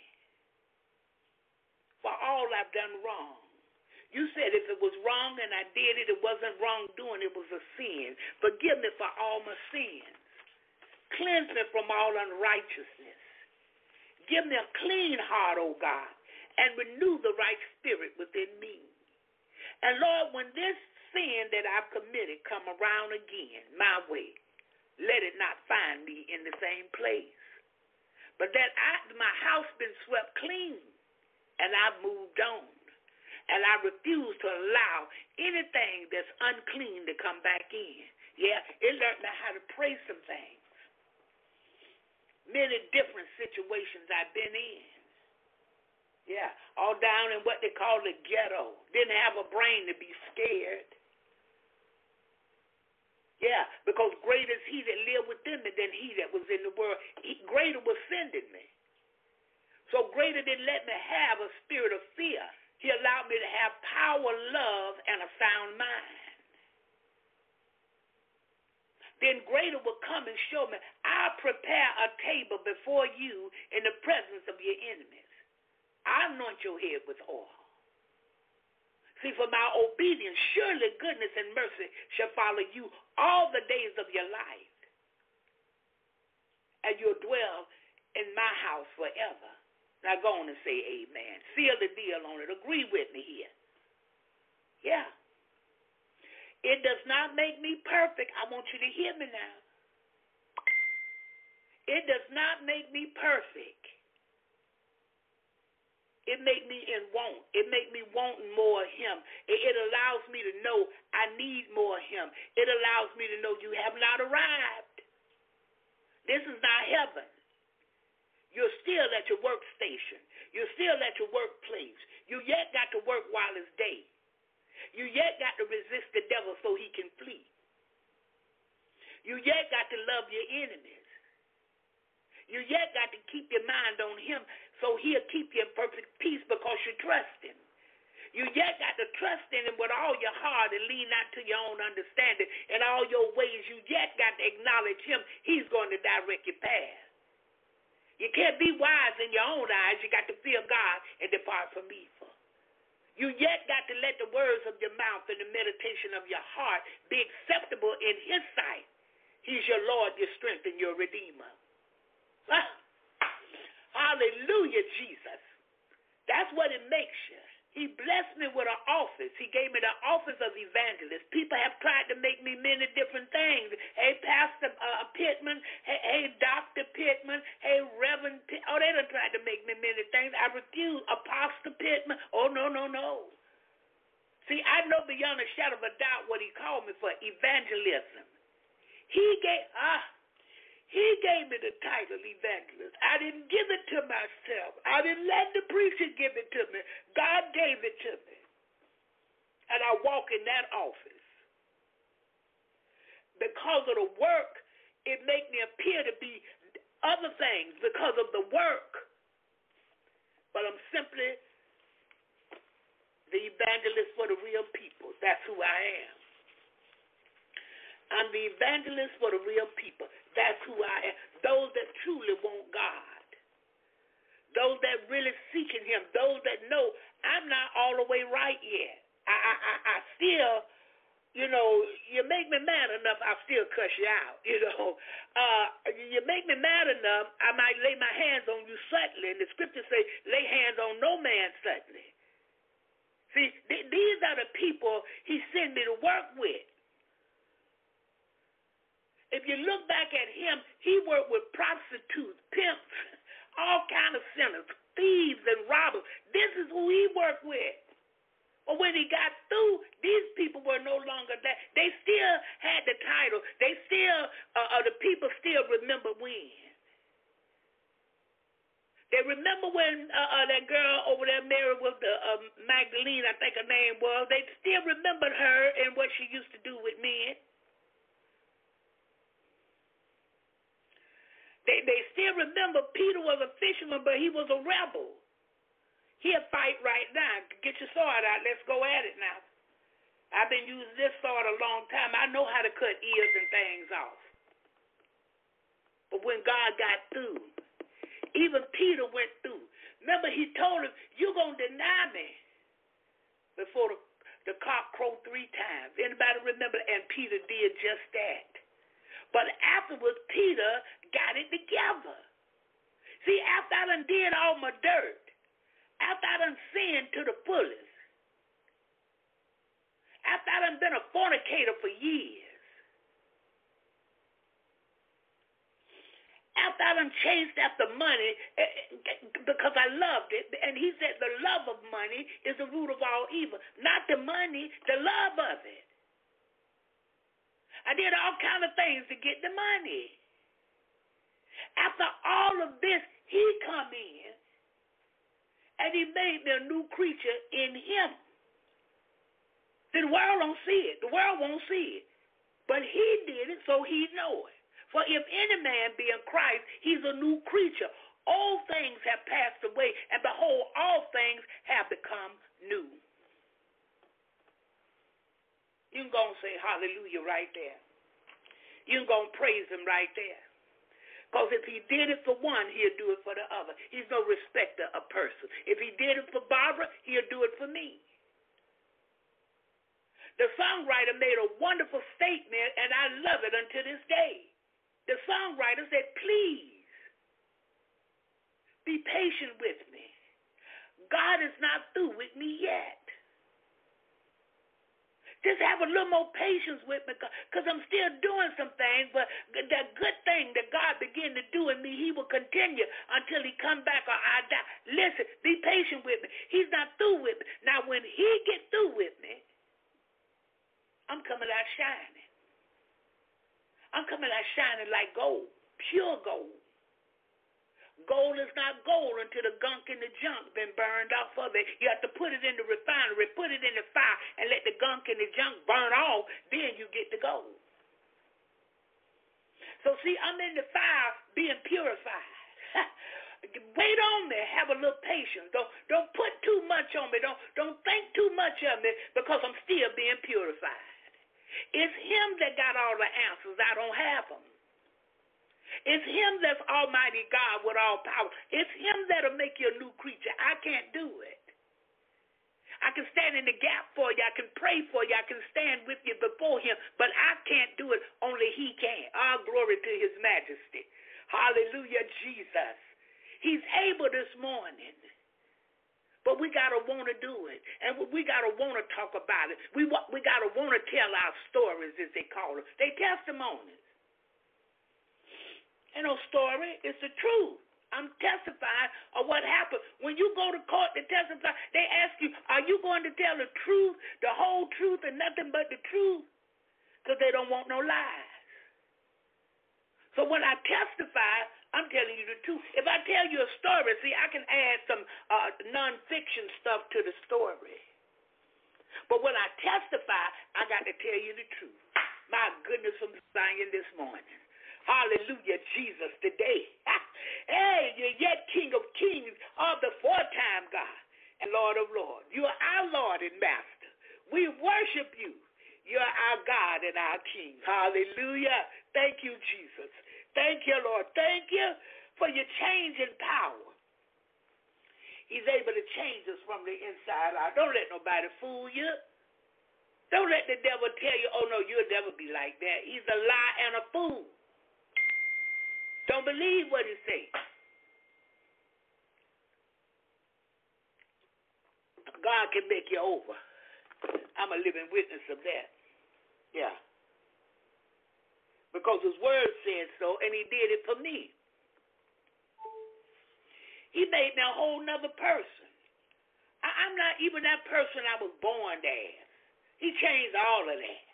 for all I've done wrong. You said if it was wrong and I did it, it wasn't wrongdoing, it was a sin. Forgive me for all my sins. Cleanse me from all unrighteousness. Give me a clean heart, O God, and renew the right spirit within me. And Lord, when this sin that I've committed come around again my way, let it not find me in the same place. But that I, my house been swept clean, and I've moved on. And I refuse to allow anything that's unclean to come back in. Yeah, it learned me how to pray some things. Many different situations I've been in. Yeah, all down in what they call the ghetto. Didn't have a brain to be scared. Yeah, because greater is he that lived within me than he that was in the world. He, greater was sending me. So greater didn't let me have a spirit of fear. He allowed me to have power, love, and a sound mind. Then greater will come and show me, I'll prepare a table before you in the presence of your enemies. I anoint your head with oil. See, for my obedience, surely goodness and mercy shall follow you all the days of your life. And you'll dwell in my house forever. Now go on and say amen. Seal the deal on it. Agree with me here. Yeah. It does not make me perfect. I want you to hear me now. It does not make me perfect. It make me in want. It make me want more of Him. It, it allows me to know I need more of Him. It allows me to know you have not arrived. This is not heaven. You're still at your workstation. You're still at your workplace. You yet got to work while it's day. You yet got to resist the devil so he can flee. You yet got to love your enemies. You yet got to keep your mind on him so he'll keep you in perfect peace because you trust him. You yet got to trust in him with all your heart and lean not to your own understanding. In all your ways, you yet got to acknowledge him. He's going to direct your path. You can't be wise in your own eyes. You got to fear God and depart from evil. You yet got to let the words of your mouth and the meditation of your heart be acceptable in his sight. He's your Lord, your strength, and your Redeemer. Ah. Hallelujah, Jesus. That's what it makes you. He blessed me with an office. He gave me the office of evangelist. People have tried to make me many different things. Hey, Pastor uh, Pittman. Hey, hey, Dr. Pittman. Hey, Reverend Pitt. Oh, they done tried to make me many things. I refuse. Apostle Pittman. Oh, no, no, no. See, I know beyond a shadow of a doubt what he called me for evangelism. He gave, ah, he gave me the title evangelist. I didn't give it to myself. I didn't let the preacher give it to me. God gave it to me. And I walk in that office. Because of the work, it make me appear to be other things because of the work. But I'm simply the evangelist for the real people. That's who I am. I'm the evangelist for the real people. That's who I am. Those that truly want God. Those that really seeking him. Those that know I'm not all the way right yet. I I I, still you know, you make me mad enough, I'll still cuss you out. You know, uh, you make me mad enough, I might lay my hands on you suddenly. And the scriptures say, lay hands on no man suddenly. See, th- these are the people he sent me to work with. If you look back at him, he worked with prostitutes, pimps, all kind of sinners, thieves and robbers. This is who he worked with. But when he got through, these people were no longer that. They still had the title. They still, uh, uh, the people still remember when. They remember when uh, uh, that girl over there married with the uh, Magdalene, I think her name was. They still remembered her and what she used to do with men. They they still remember Peter was a fisherman, but he was a rebel. He'll fight right now. Get your sword out. Let's go at it now. I've been using this sword a long time. I know how to cut ears and things off. But when God got through, even Peter went through. Remember, he told him, You're going to deny me before the, the cock crowed three times. Anybody remember? And Peter did just that. But afterwards, Peter got it together. See, after I done did all my dirt, after I done sinned to the fullest, after I done been a fornicator for years, after I done chased after money eh, eh, because I loved it, and he said the love of money is the root of all evil. Not the money, the love of it. I did all kind of things to get the money. After all of this, he come in and he made me a new creature in him. The world don't see it. The world won't see it. But he did it, so he know it. For if any man be in Christ, he's a new creature. All things have passed away, and behold, all things have become new. You can go and say hallelujah right there. You can go and praise him right there. Because if he did it for one, he'll do it for the other. He's no respecter of person. If he did it for Barbara, he'll do it for me. The songwriter made a wonderful statement, and I love it unto this day. The songwriter said, Please be patient with me. God is not through with me yet. Just have a little more patience with me because I'm still doing some things, but that good thing that God began to do in me, he will continue until he come back or I die. Listen, be patient with me. He's not through with me. Now, when he get through with me, I'm coming out shining. I'm coming out shining like gold, pure gold. Gold is not gold until the gunk and the junk been burned off of it. You have to put it in the refinery, put it in the fire, and let the gunk and the junk burn off. Then you get the gold. So see, I'm in the fire being purified. Wait on me. Have a little patience. Don't don't put too much on me. Don't don't think too much of me because I'm still being purified. It's Him that got all the answers. I don't have them. It's Him that's Almighty God with all power. It's Him that'll make you a new creature. I can't do it. I can stand in the gap for you. I can pray for you. I can stand with you before Him, but I can't do it. Only He can. All glory to His majesty. Hallelujah, Jesus. He's able this morning. But we gotta want to do it, and we gotta want to talk about it. We we gotta want to tell our stories, as they call them. They testimonies. Ain't no story. It's the truth. I'm testifying of what happened. When you go to court to testify, they ask you, are you going to tell the truth, the whole truth, and nothing but the truth? Because they don't want no lies. So when I testify, I'm telling you the truth. If I tell you a story, see, I can add some uh, nonfiction stuff to the story. But when I testify, I got to tell you the truth. My goodness, from Zion this morning. Hallelujah, Jesus, today. hey, you're yet King of Kings of the four-time God and Lord of Lords. You are our Lord and Master. We worship you. You're our God and our King. Hallelujah. Thank you, Jesus. Thank you, Lord. Thank you for your change changing power. He's able to change us from the inside out. Don't let nobody fool you. Don't let the devil tell you, oh no, you'll never be like that. He's a lie and a fool. Don't believe what he says. God can make you over. I'm a living witness of that. Yeah. Because his word said so, and he did it for me. He made me a whole nother person. I, I'm not even that person I was born as. He changed all of that.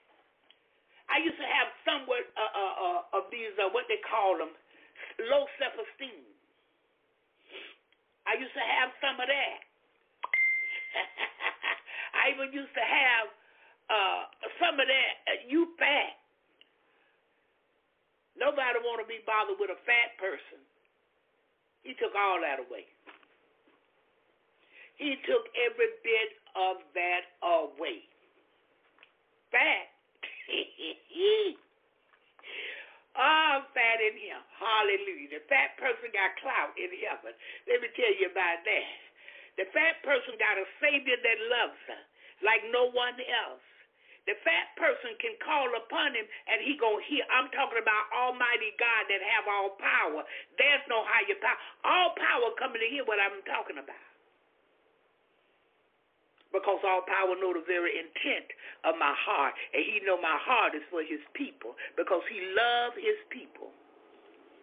I used to have somewhat uh, uh, uh, of these, uh, what they call them, low self-esteem. I used to have some of that. I even used to have uh, some of that. Uh, you fat. Nobody want to be bothered with a fat person. He took all that away. He took every bit of that away. Fat. oh, fat in him. Hallelujah. The fat person got clout in heaven. Let me tell you about that. The fat person got a Savior that loves her like no one else. The fat person can call upon him and he gonna hear. I'm talking about Almighty God that have all power. There's no higher power. All power coming to hear what I'm talking about. Because all power know the very intent of my heart. And he know my heart is for his people. Because he love his people.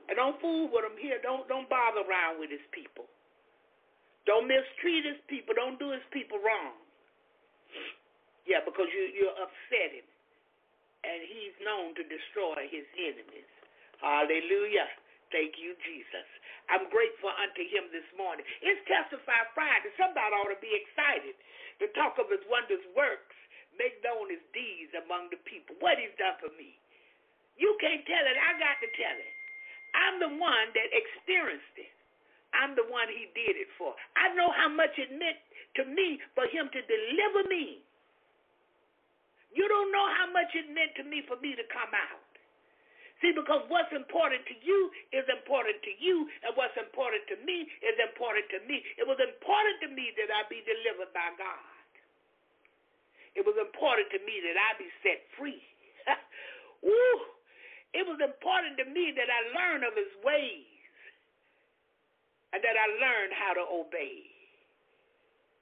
And don't fool with him here. Don't don't bother around with his people. Don't mistreat his people. Don't do his people wrong. Yeah, because you, you're upsetting. And he's known to destroy his enemies. Hallelujah. Thank you, Jesus. I'm grateful unto him this morning. It's Testify Friday. Somebody ought to be excited to talk of his wondrous works, make known his deeds among the people, what he's done for me. You can't tell it. I got to tell it. I'm the one that experienced it. I'm the one he did it for. I know how much it meant to me for him to deliver me. You don't know how much it meant to me for me to come out. See, because what's important to you is important to you, and what's important to me is important to me. It was important to me that I be delivered by God. It was important to me that I be set free. It was important to me that I learn of his ways and that I learn how to obey.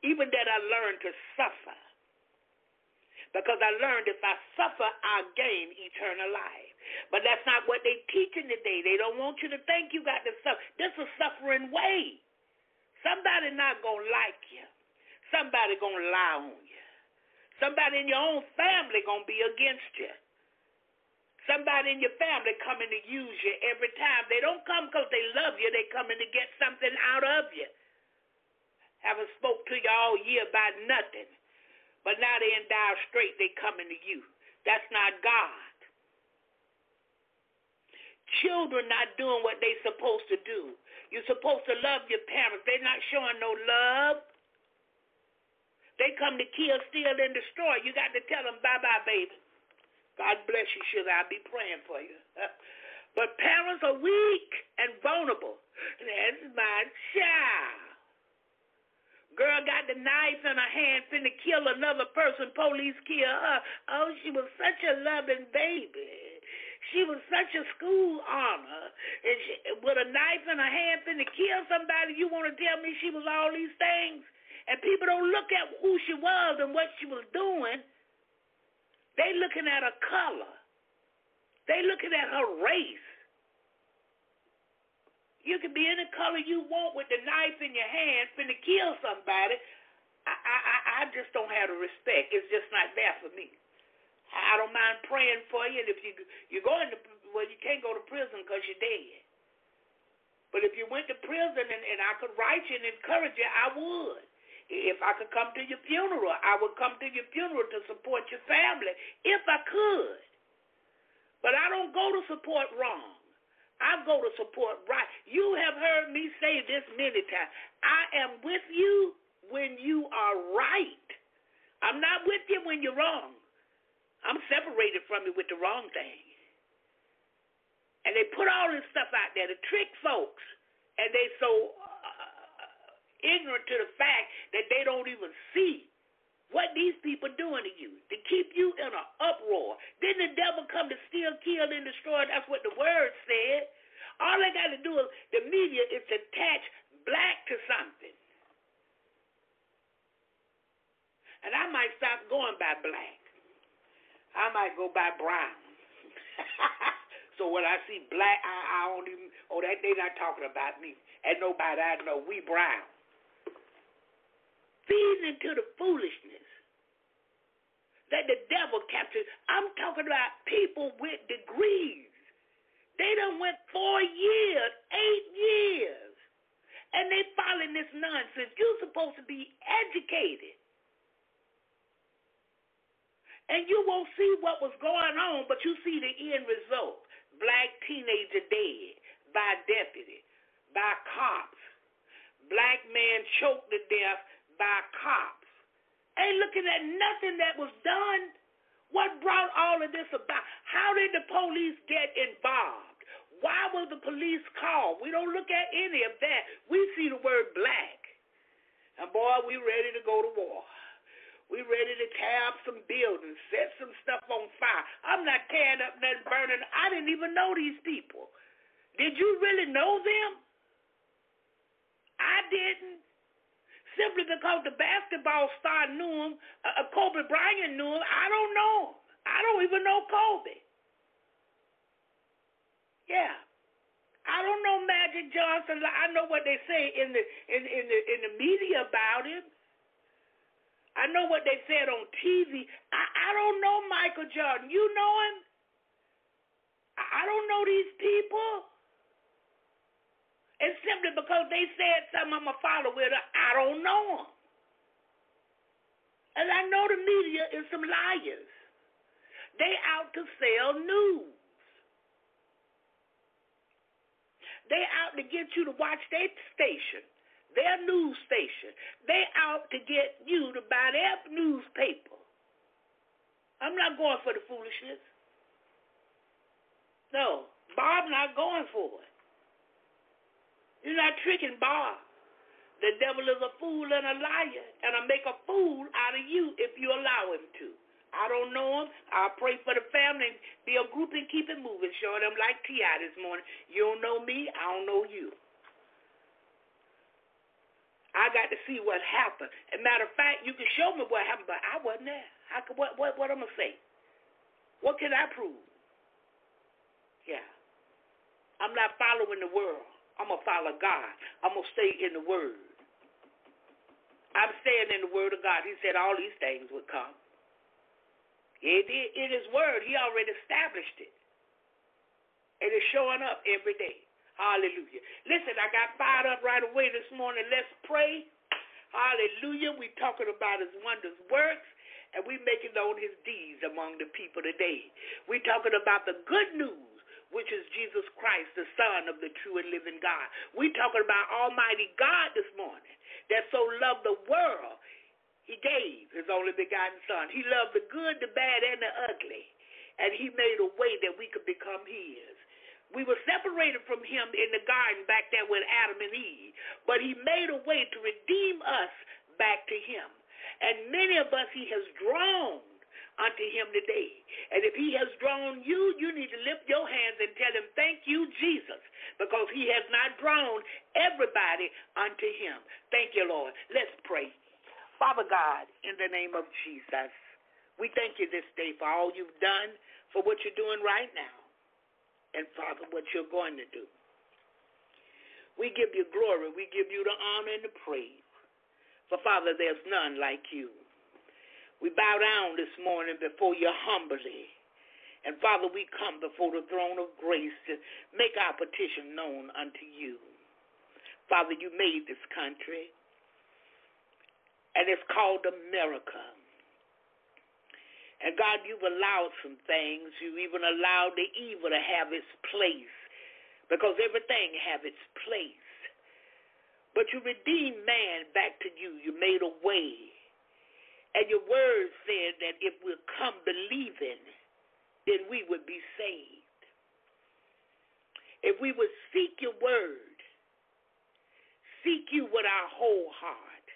Even that I learn to suffer because I learned if I suffer, I gain eternal life. But that's not what they teaching today. They don't want you to think you got to suffer. This is a suffering way. Somebody not gonna like you. Somebody gonna lie on you. Somebody in your own family gonna be against you. Somebody in your family coming to use you every time. They don't come because they love you. They coming to get something out of you. Haven't spoke to you all year about nothing. But now they in dire straight, they coming to you. That's not God. Children not doing what they supposed to do. You're supposed to love your parents. They're not showing no love. They come to kill, steal, and destroy. You got to tell them, bye-bye, baby. God bless you, sugar. I'll be praying for you. but parents are weak and vulnerable. That's my child. Girl got the knife in her hand, finna kill another person. Police kill her. Oh, she was such a loving baby. She was such a school honor. And she, with a knife in her hand, finna kill somebody. You want to tell me she was all these things? And people don't look at who she was and what she was doing. They looking at her color. They looking at her race. You can be any color you want with the knife in your hand, finna kill somebody. I, I, I just don't have the respect. It's just not there for me. I don't mind praying for you. And if you you're going to well, you can't go to prison because you're dead. But if you went to prison and, and I could write you and encourage you, I would. If I could come to your funeral, I would come to your funeral to support your family if I could. But I don't go to support wrong. I go to support right. You have heard me say this many times. I am with you when you are right. I'm not with you when you're wrong. I'm separated from you with the wrong thing. And they put all this stuff out there to trick folks, and they so uh, ignorant to the fact that they don't even see what these people doing to you to keep you in an uproar. Didn't the devil come to steal, kill, and destroy? That's what the word said. All they got to do is the media is to attach black to something. And I might stop going by black. I might go by brown. so when I see black, I, I don't even, oh, that they not talking about me. And nobody I know, we brown. feeding into the foolishness that the devil captured. I'm talking about people with degrees. They done went four years, eight years, and they following this nonsense. You're supposed to be educated. And you won't see what was going on, but you see the end result. Black teenager dead by deputy, by cops. Black man choked to death by cops. Ain't looking at nothing that was done. What brought all of this about? How did the police get involved? Why was the police called? We don't look at any of that. We see the word black. And boy, we ready to go to war. We ready to tear up some buildings, set some stuff on fire. I'm not tearing up nothing burning. I didn't even know these people. Did you really know them? I didn't. Simply because the basketball star knew him, uh, Kobe Bryant knew him, I don't know. I don't even know Kobe. Yeah. I don't know Magic Johnson. I know what they say in the in, in the in the media about him. I know what they said on TV. I, I don't know Michael Jordan. You know him? I, I don't know these people. And simply because they said something, I'm going to follow it. I don't know them. And I know the media is some liars. They out to sell news. They out to get you to watch their station their news station. They out to get you to buy their newspaper. I'm not going for the foolishness. No, Bob not going for it. You're not tricking Bob. The devil is a fool and a liar, and I make a fool out of you if you allow him to. I don't know him. I'll pray for the family. Be a group and keep it moving. Showing them like T.I. this morning. You don't know me. I don't know you. I got to see what happened. As a matter of fact, you can show me what happened, but I wasn't there. How could, what what what I'm gonna say? What can I prove? Yeah. I'm not following the world. I'm gonna follow God. I'm gonna stay in the Word. I'm staying in the Word of God. He said all these things would come. It, in His Word, He already established it. And it's showing up every day. Hallelujah. Listen, I got fired up right away this morning. Let's pray. Hallelujah. we talking about his wonders works and we making known his deeds among the people today. we talking about the good news, which is Jesus Christ, the Son of the true and living God. we talking about Almighty God this morning that so loved the world, he gave his only begotten Son. He loved the good, the bad, and the ugly. And he made a way that we could become his. We were separated from him in the garden back there with Adam and Eve, but he made a way to redeem us back to him. And many of us he has drawn unto him today. And if he has drawn you, you need to lift your hands and tell him, Thank you, Jesus, because he has not drawn everybody unto him. Thank you, Lord. Let's pray. Father God, in the name of Jesus, we thank you this day for all you've done, for what you're doing right now and Father, what you're going to do. We give you glory. We give you the honor and the praise. For Father, there's none like you. We bow down this morning before you humbly. And Father, we come before the throne of grace to make our petition known unto you. Father, you made this country, and it's called America. And God, you've allowed some things. You even allowed the evil to have its place because everything have its place. But you redeemed man back to you. You made a way. And your word said that if we come believing, then we would be saved. If we would seek your word, seek you with our whole heart,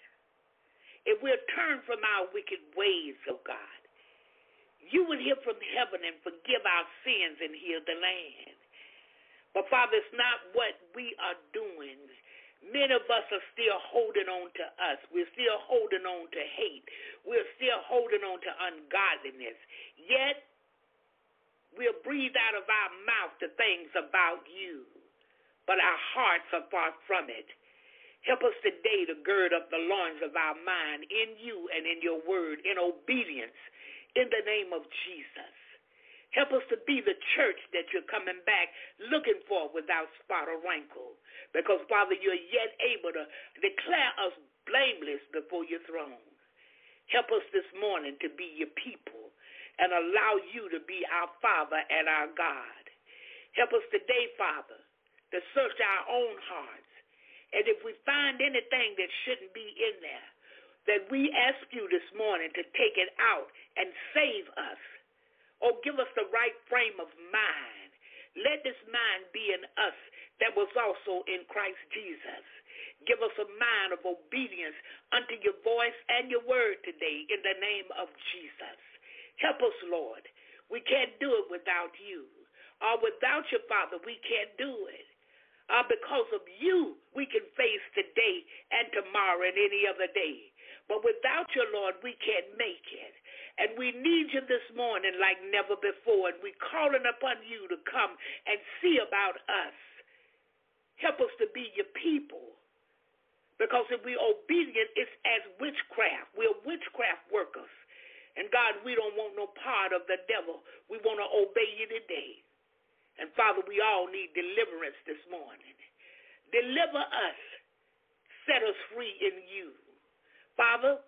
if we'll turn from our wicked ways, oh God, you would hear from heaven and forgive our sins and heal the land. But Father, it's not what we are doing. Many of us are still holding on to us. We're still holding on to hate. We're still holding on to ungodliness. Yet, we'll breathe out of our mouth the things about you, but our hearts are far from it. Help us today to gird up the loins of our mind in you and in your word, in obedience, in the name of Jesus. Help us to be the church that you're coming back looking for without spot or wrinkle. Because, Father, you're yet able to declare us blameless before your throne. Help us this morning to be your people and allow you to be our Father and our God. Help us today, Father, to search our own hearts and if we find anything that shouldn't be in there, that we ask you this morning to take it out and save us. Or give us the right frame of mind. Let this mind be in us that was also in Christ Jesus. Give us a mind of obedience unto your voice and your word today in the name of Jesus. Help us, Lord. We can't do it without you. Or without your Father, we can't do it. Uh, because of you, we can face today and tomorrow and any other day. But without your Lord, we can't make it. And we need you this morning like never before. And we're calling upon you to come and see about us. Help us to be your people. Because if we're obedient, it's as witchcraft. We're witchcraft workers. And God, we don't want no part of the devil. We want to obey you today. And Father, we all need deliverance this morning. Deliver us. Set us free in you. Father,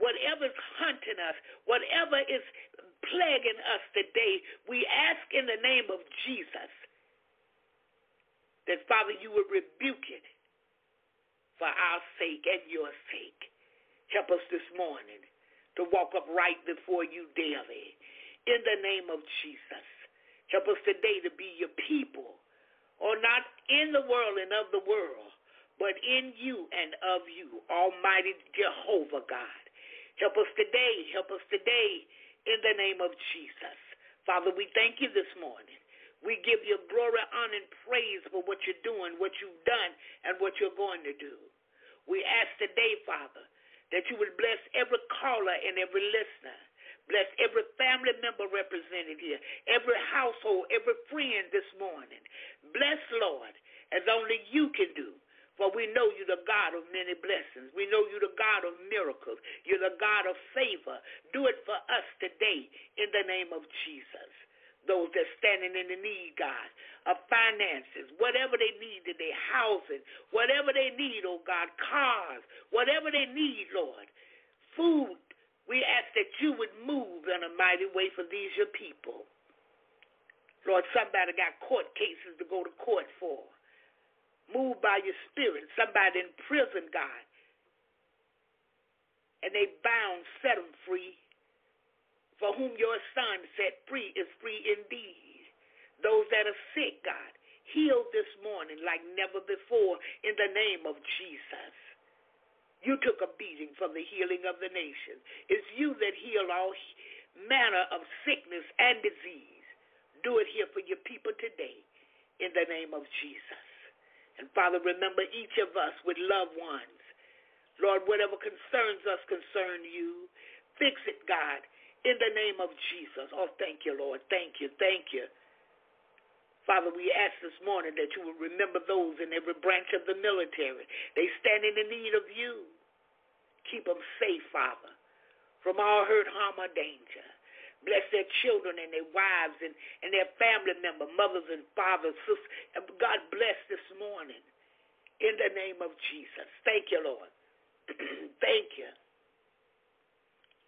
whatever is hunting us, whatever is plaguing us today, we ask in the name of Jesus that, Father, you would rebuke it for our sake and your sake. Help us this morning to walk upright before you daily. In the name of Jesus. Help us today to be your people, or not in the world and of the world, but in you and of you, Almighty Jehovah God. Help us today, help us today in the name of Jesus. Father, we thank you this morning. We give you glory, honor, and praise for what you're doing, what you've done, and what you're going to do. We ask today, Father, that you would bless every caller and every listener. Bless every family member represented here, every household, every friend this morning. Bless, Lord, as only you can do. For we know you're the God of many blessings. We know you're the God of miracles. You're the God of favor. Do it for us today in the name of Jesus. Those that standing in the need, God, of finances, whatever they need today, housing, whatever they need, oh God, cars, whatever they need, Lord, food, we ask that you would move in a mighty way for these your people. Lord, somebody got court cases to go to court for. Move by your spirit. Somebody in prison, God. And they bound, set them free. For whom your son set free is free indeed. Those that are sick, God, healed this morning like never before in the name of Jesus. You took a beating for the healing of the nation. It's you that heal all manner of sickness and disease. Do it here for your people today in the name of Jesus. And Father, remember each of us with loved ones. Lord, whatever concerns us concern you. Fix it, God, in the name of Jesus. Oh, thank you, Lord. Thank you. Thank you. Father, we ask this morning that you will remember those in every branch of the military. They stand in the need of you. Keep them safe, Father, from all hurt, harm, or danger. Bless their children and their wives and, and their family members, mothers and fathers, sisters. God bless this morning in the name of Jesus. Thank you, Lord. Thank you.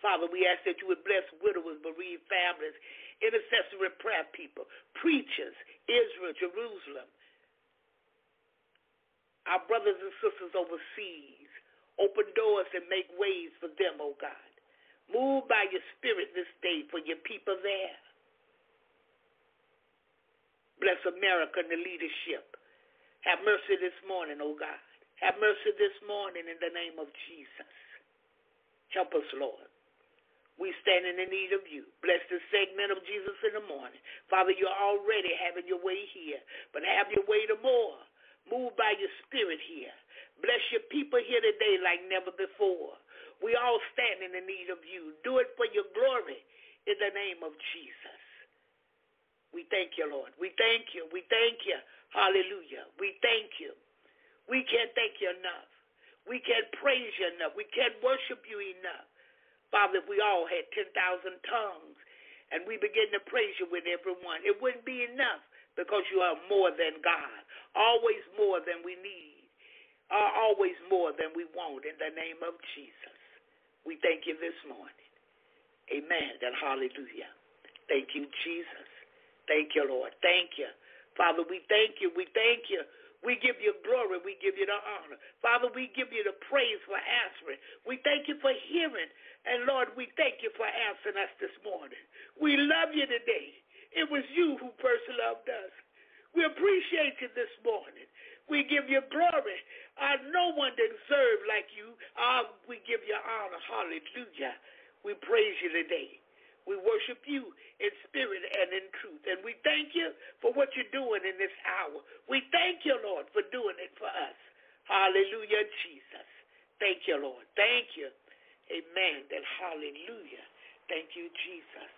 Father, we ask that you would bless widowers, bereaved families, intercessory prayer people, preachers, Israel, Jerusalem, our brothers and sisters overseas. Open doors and make ways for them, oh God. Move by your spirit this day for your people there. Bless America and the leadership. Have mercy this morning, oh God. Have mercy this morning in the name of Jesus. Help us, Lord. We stand in the need of you. Bless the segment of Jesus in the morning. Father, you're already having your way here, but have your way to more. Move by your spirit here. Bless your people here today like never before. We all stand in the need of you. Do it for your glory in the name of Jesus. We thank you, Lord. We thank you. We thank you. Hallelujah. We thank you. We can't thank you enough. We can't praise you enough. We can't worship you enough. Father, if we all had 10,000 tongues and we begin to praise you with everyone, it wouldn't be enough because you are more than God, always more than we need, are always more than we want in the name of Jesus. We thank you this morning. Amen and hallelujah. Thank you, Jesus. Thank you, Lord. Thank you. Father, we thank you. We thank you. We give you glory. We give you the honor. Father, we give you the praise for answering. We thank you for hearing. And Lord, we thank you for answering us this morning. We love you today. It was you who first loved us. We appreciate you this morning. We give you glory. Uh, no one deserves like you. Uh, we give you honor. Hallelujah. We praise you today. We worship you in spirit and in truth. And we thank you for what you're doing in this hour. We thank you, Lord, for doing it for us. Hallelujah, Jesus. Thank you, Lord. Thank you. Amen. And hallelujah. Thank you, Jesus.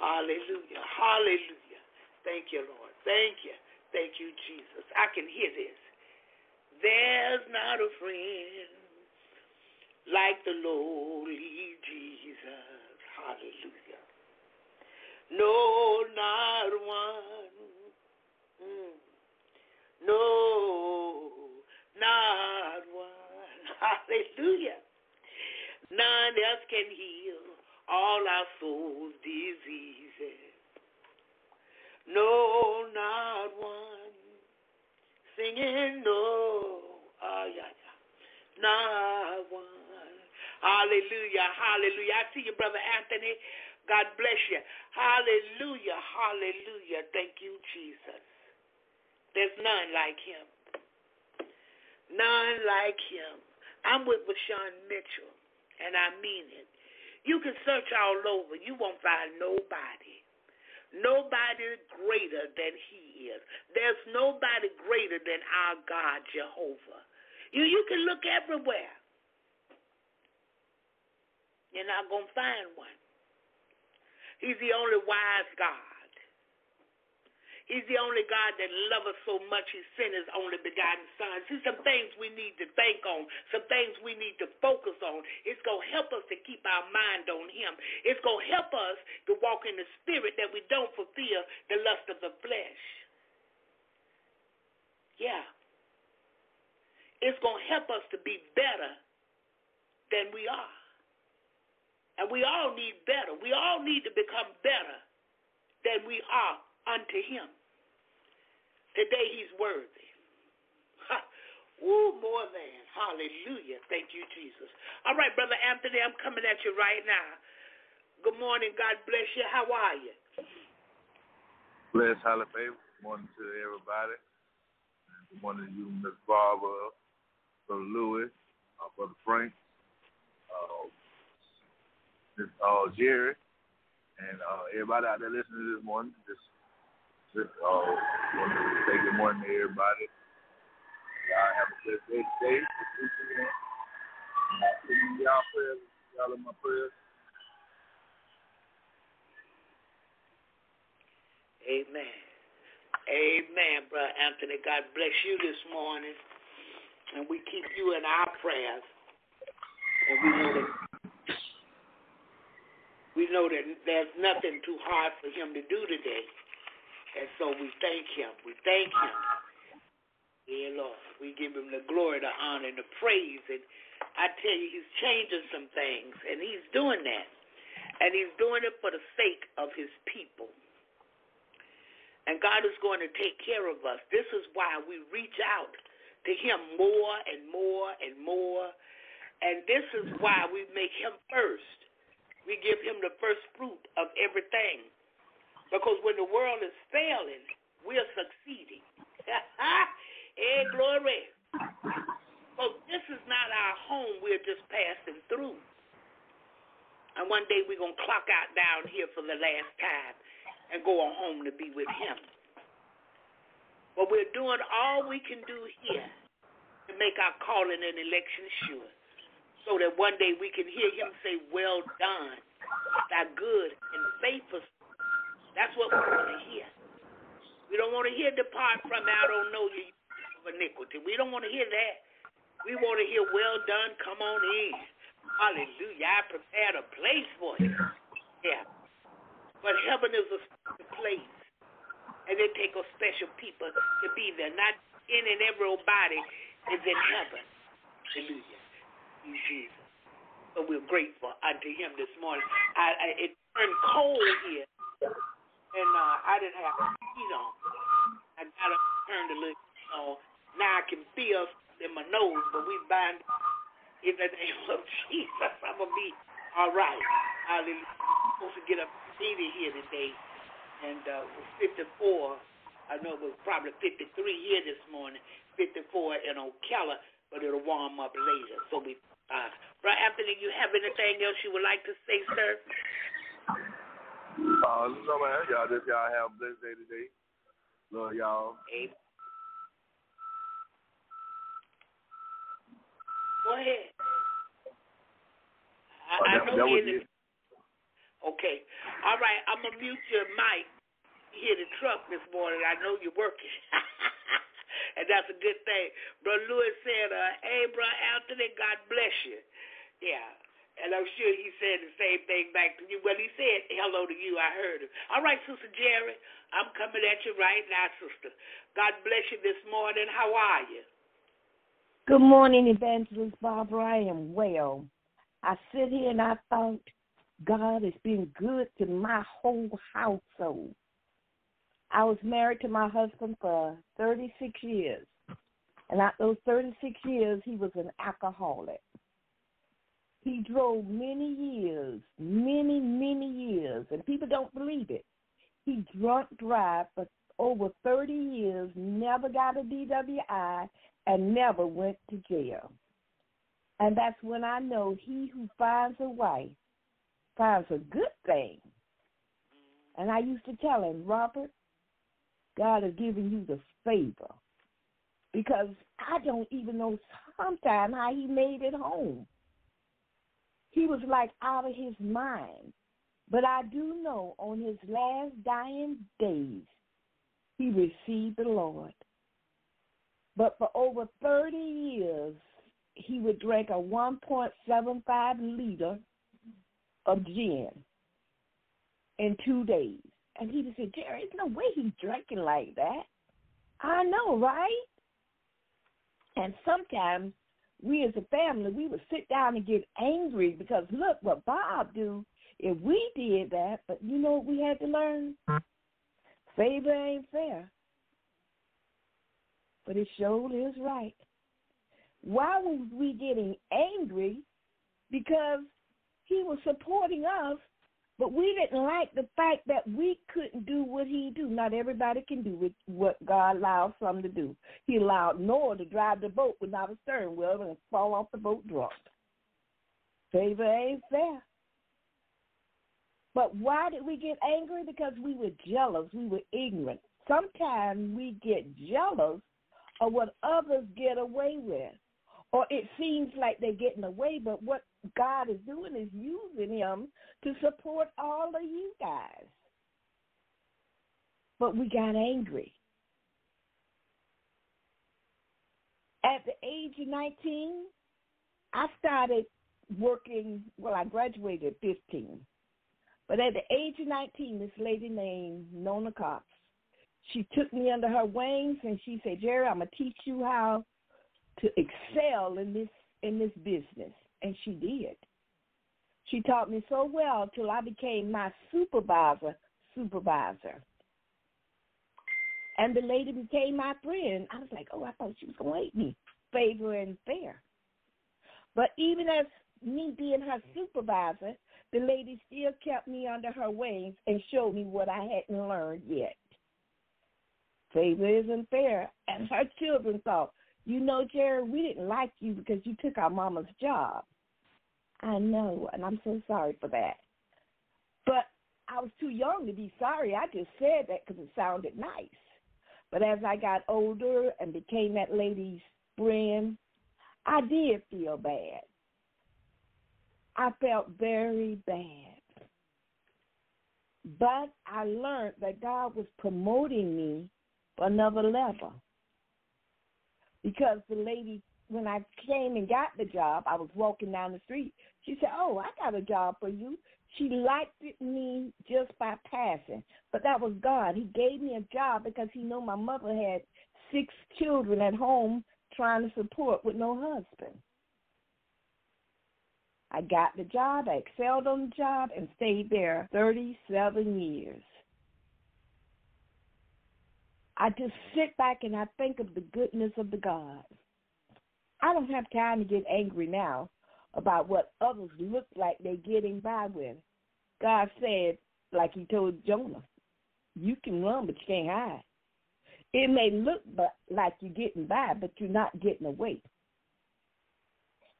Hallelujah. Hallelujah. Thank you, Lord. Thank you. Thank you, Jesus. I can hear this. There's not a friend like the lowly Jesus. Hallelujah. No, not one. Mm. No, not one. Hallelujah. None else can heal all our soul's diseases. No, not one. Singing no. Ah, yeah, yeah. Not one. Hallelujah. Hallelujah. I see you, Brother Anthony. God bless you. Hallelujah. Hallelujah. Thank you, Jesus. There's none like him. None like him. I'm with Vashawn Mitchell, and I mean it. You can search all over. You won't find nobody. Nobody greater than he is. There's nobody greater than our God, Jehovah. You you can look everywhere. You're not gonna find one. He's the only wise God. He's the only God that loves us so much he sent his only begotten son. See, some things we need to think on, some things we need to focus on. It's going to help us to keep our mind on him. It's going to help us to walk in the spirit that we don't fulfill the lust of the flesh. Yeah. It's going to help us to be better than we are. And we all need better. We all need to become better than we are unto him. Today he's worthy. Ooh, more than. Hallelujah. Thank you, Jesus. All right, Brother Anthony, I'm coming at you right now. Good morning. God bless you. How are you? Bless. Good morning to everybody. Good morning to you, Miss Barbara, Brother Louis, uh, Brother Frank, uh, Miss uh, Jerry, and uh, everybody out there listening this morning. Just, just uh, want to say good morning to everybody. Y'all have a blessed day today. This weekend. Y'all prayers, y'all in my prayers. Amen. Amen, Brother Anthony. God bless you this morning. And we keep you in our prayers. And we know that we know that there's nothing too hard for him to do today. And so we thank him. We thank him. Yeah, Lord. We give him the glory, the honor, and the praise. And I tell you, he's changing some things. And he's doing that. And he's doing it for the sake of his people. And God is going to take care of us. This is why we reach out to him more and more and more. And this is why we make him first. We give him the first fruit of everything. Because when the world is failing, we're succeeding. hey, glory. So this is not our home. We're just passing through. And one day we're going to clock out down here for the last time and go on home to be with him. But we're doing all we can do here to make our calling and election sure. So that one day we can hear him say, Well done, thy good and faithful. That's what we want to hear. We don't want to hear depart from me, I don't know you of iniquity. We don't want to hear that. We want to hear, well done, come on in. Hallelujah. I prepared a place for you. Yeah. But heaven is a place. And it takes a special people to be there. Not in and everybody is in heaven. Hallelujah. Jesus. So we're grateful unto him this morning. I, I it turned cold here. And uh, I didn't have heat on. I got up turned a little on. Now I can feel in my nose, but we bind in the name of Jesus. I'm gonna be all right. Hallelujah. I'm supposed to get up 80 here today, and uh, it was 54. I know it was probably 53 here this morning, 54 in Ocala, but it'll warm up later. So we, uh, Brother Anthony, you have anything else you would like to say, sir? Uh, no man, y'all just y'all have a blessed day today. Love y'all. Amen. Go ahead. I, Oh, I know that you're in the. Okay. All right. I'm gonna mute your mic. You hear the truck this morning. I know you're working. and that's a good thing. Brother Lewis said, uh, hey, Bro Anthony, God bless you. Yeah. And I'm sure he said the same thing back to you. Well, he said hello to you. I heard him. All right, Sister Jerry, I'm coming at you right now, sister. God bless you this morning. How are you? Good morning, Evangelist Barbara. I am well. I sit here and I thought God has been good to my whole household. I was married to my husband for 36 years. And at those 36 years, he was an alcoholic. He drove many years, many, many years, and people don't believe it. He drunk drive for over 30 years, never got a DWI, and never went to jail. And that's when I know he who finds a wife finds a good thing. And I used to tell him, Robert, God has given you the favor. Because I don't even know sometimes how he made it home. He was like out of his mind. But I do know on his last dying days, he received the Lord. But for over 30 years, he would drink a 1.75 liter of gin in two days. And he would say, Jerry, there's no way he's drinking like that. I know, right? And sometimes we as a family, we would sit down and get angry because look what Bob do if we did that. But you know what we had to learn? Favor ain't fair. But it sure is right. Why was we getting angry? Because he was supporting us, but we didn't like the fact that we couldn't do what he do. Not everybody can do what God allowed some to do. He allowed Noah to drive the boat without a steering wheel and fall off the boat drunk. Favor ain't fair. But why did we get angry? Because we were jealous. We were ignorant. Sometimes we get jealous of what others get away with. Or it seems like they're getting away, but what God is doing is using him to support all of you guys. But we got angry. At the age of 19, I started working, well, I graduated at 15. But at the age of 19, this lady named Nona Cox, she took me under her wings and she said, Jerry, I'm going to teach you how to excel in this in this business. And she did. She taught me so well till I became my supervisor supervisor. And the lady became my friend. I was like, oh, I thought she was going to hate me. Favor and fair. But even as me being her supervisor, the lady still kept me under her wings and showed me what I hadn't learned yet. Favor isn't fair. And her children thought, you know, Jerry, we didn't like you because you took our mama's job. I know, and I'm so sorry for that. But I was too young to be sorry. I just said that because it sounded nice. But as I got older and became that lady's friend, I did feel bad. I felt very bad. But I learned that God was promoting me for another level. Because the lady when I came and got the job, I was walking down the street. She said, "Oh, I got a job for you." She liked me just by passing, but that was God. He gave me a job because he knew my mother had six children at home trying to support with no husband. I got the job, I excelled on the job, and stayed there 37 years. I just sit back and I think of the goodness of the God. I don't have time to get angry now about what others look like they're getting by with. God said, like he told Jonah, you can run, but you can't hide. It may look like you're getting by, but you're not getting away.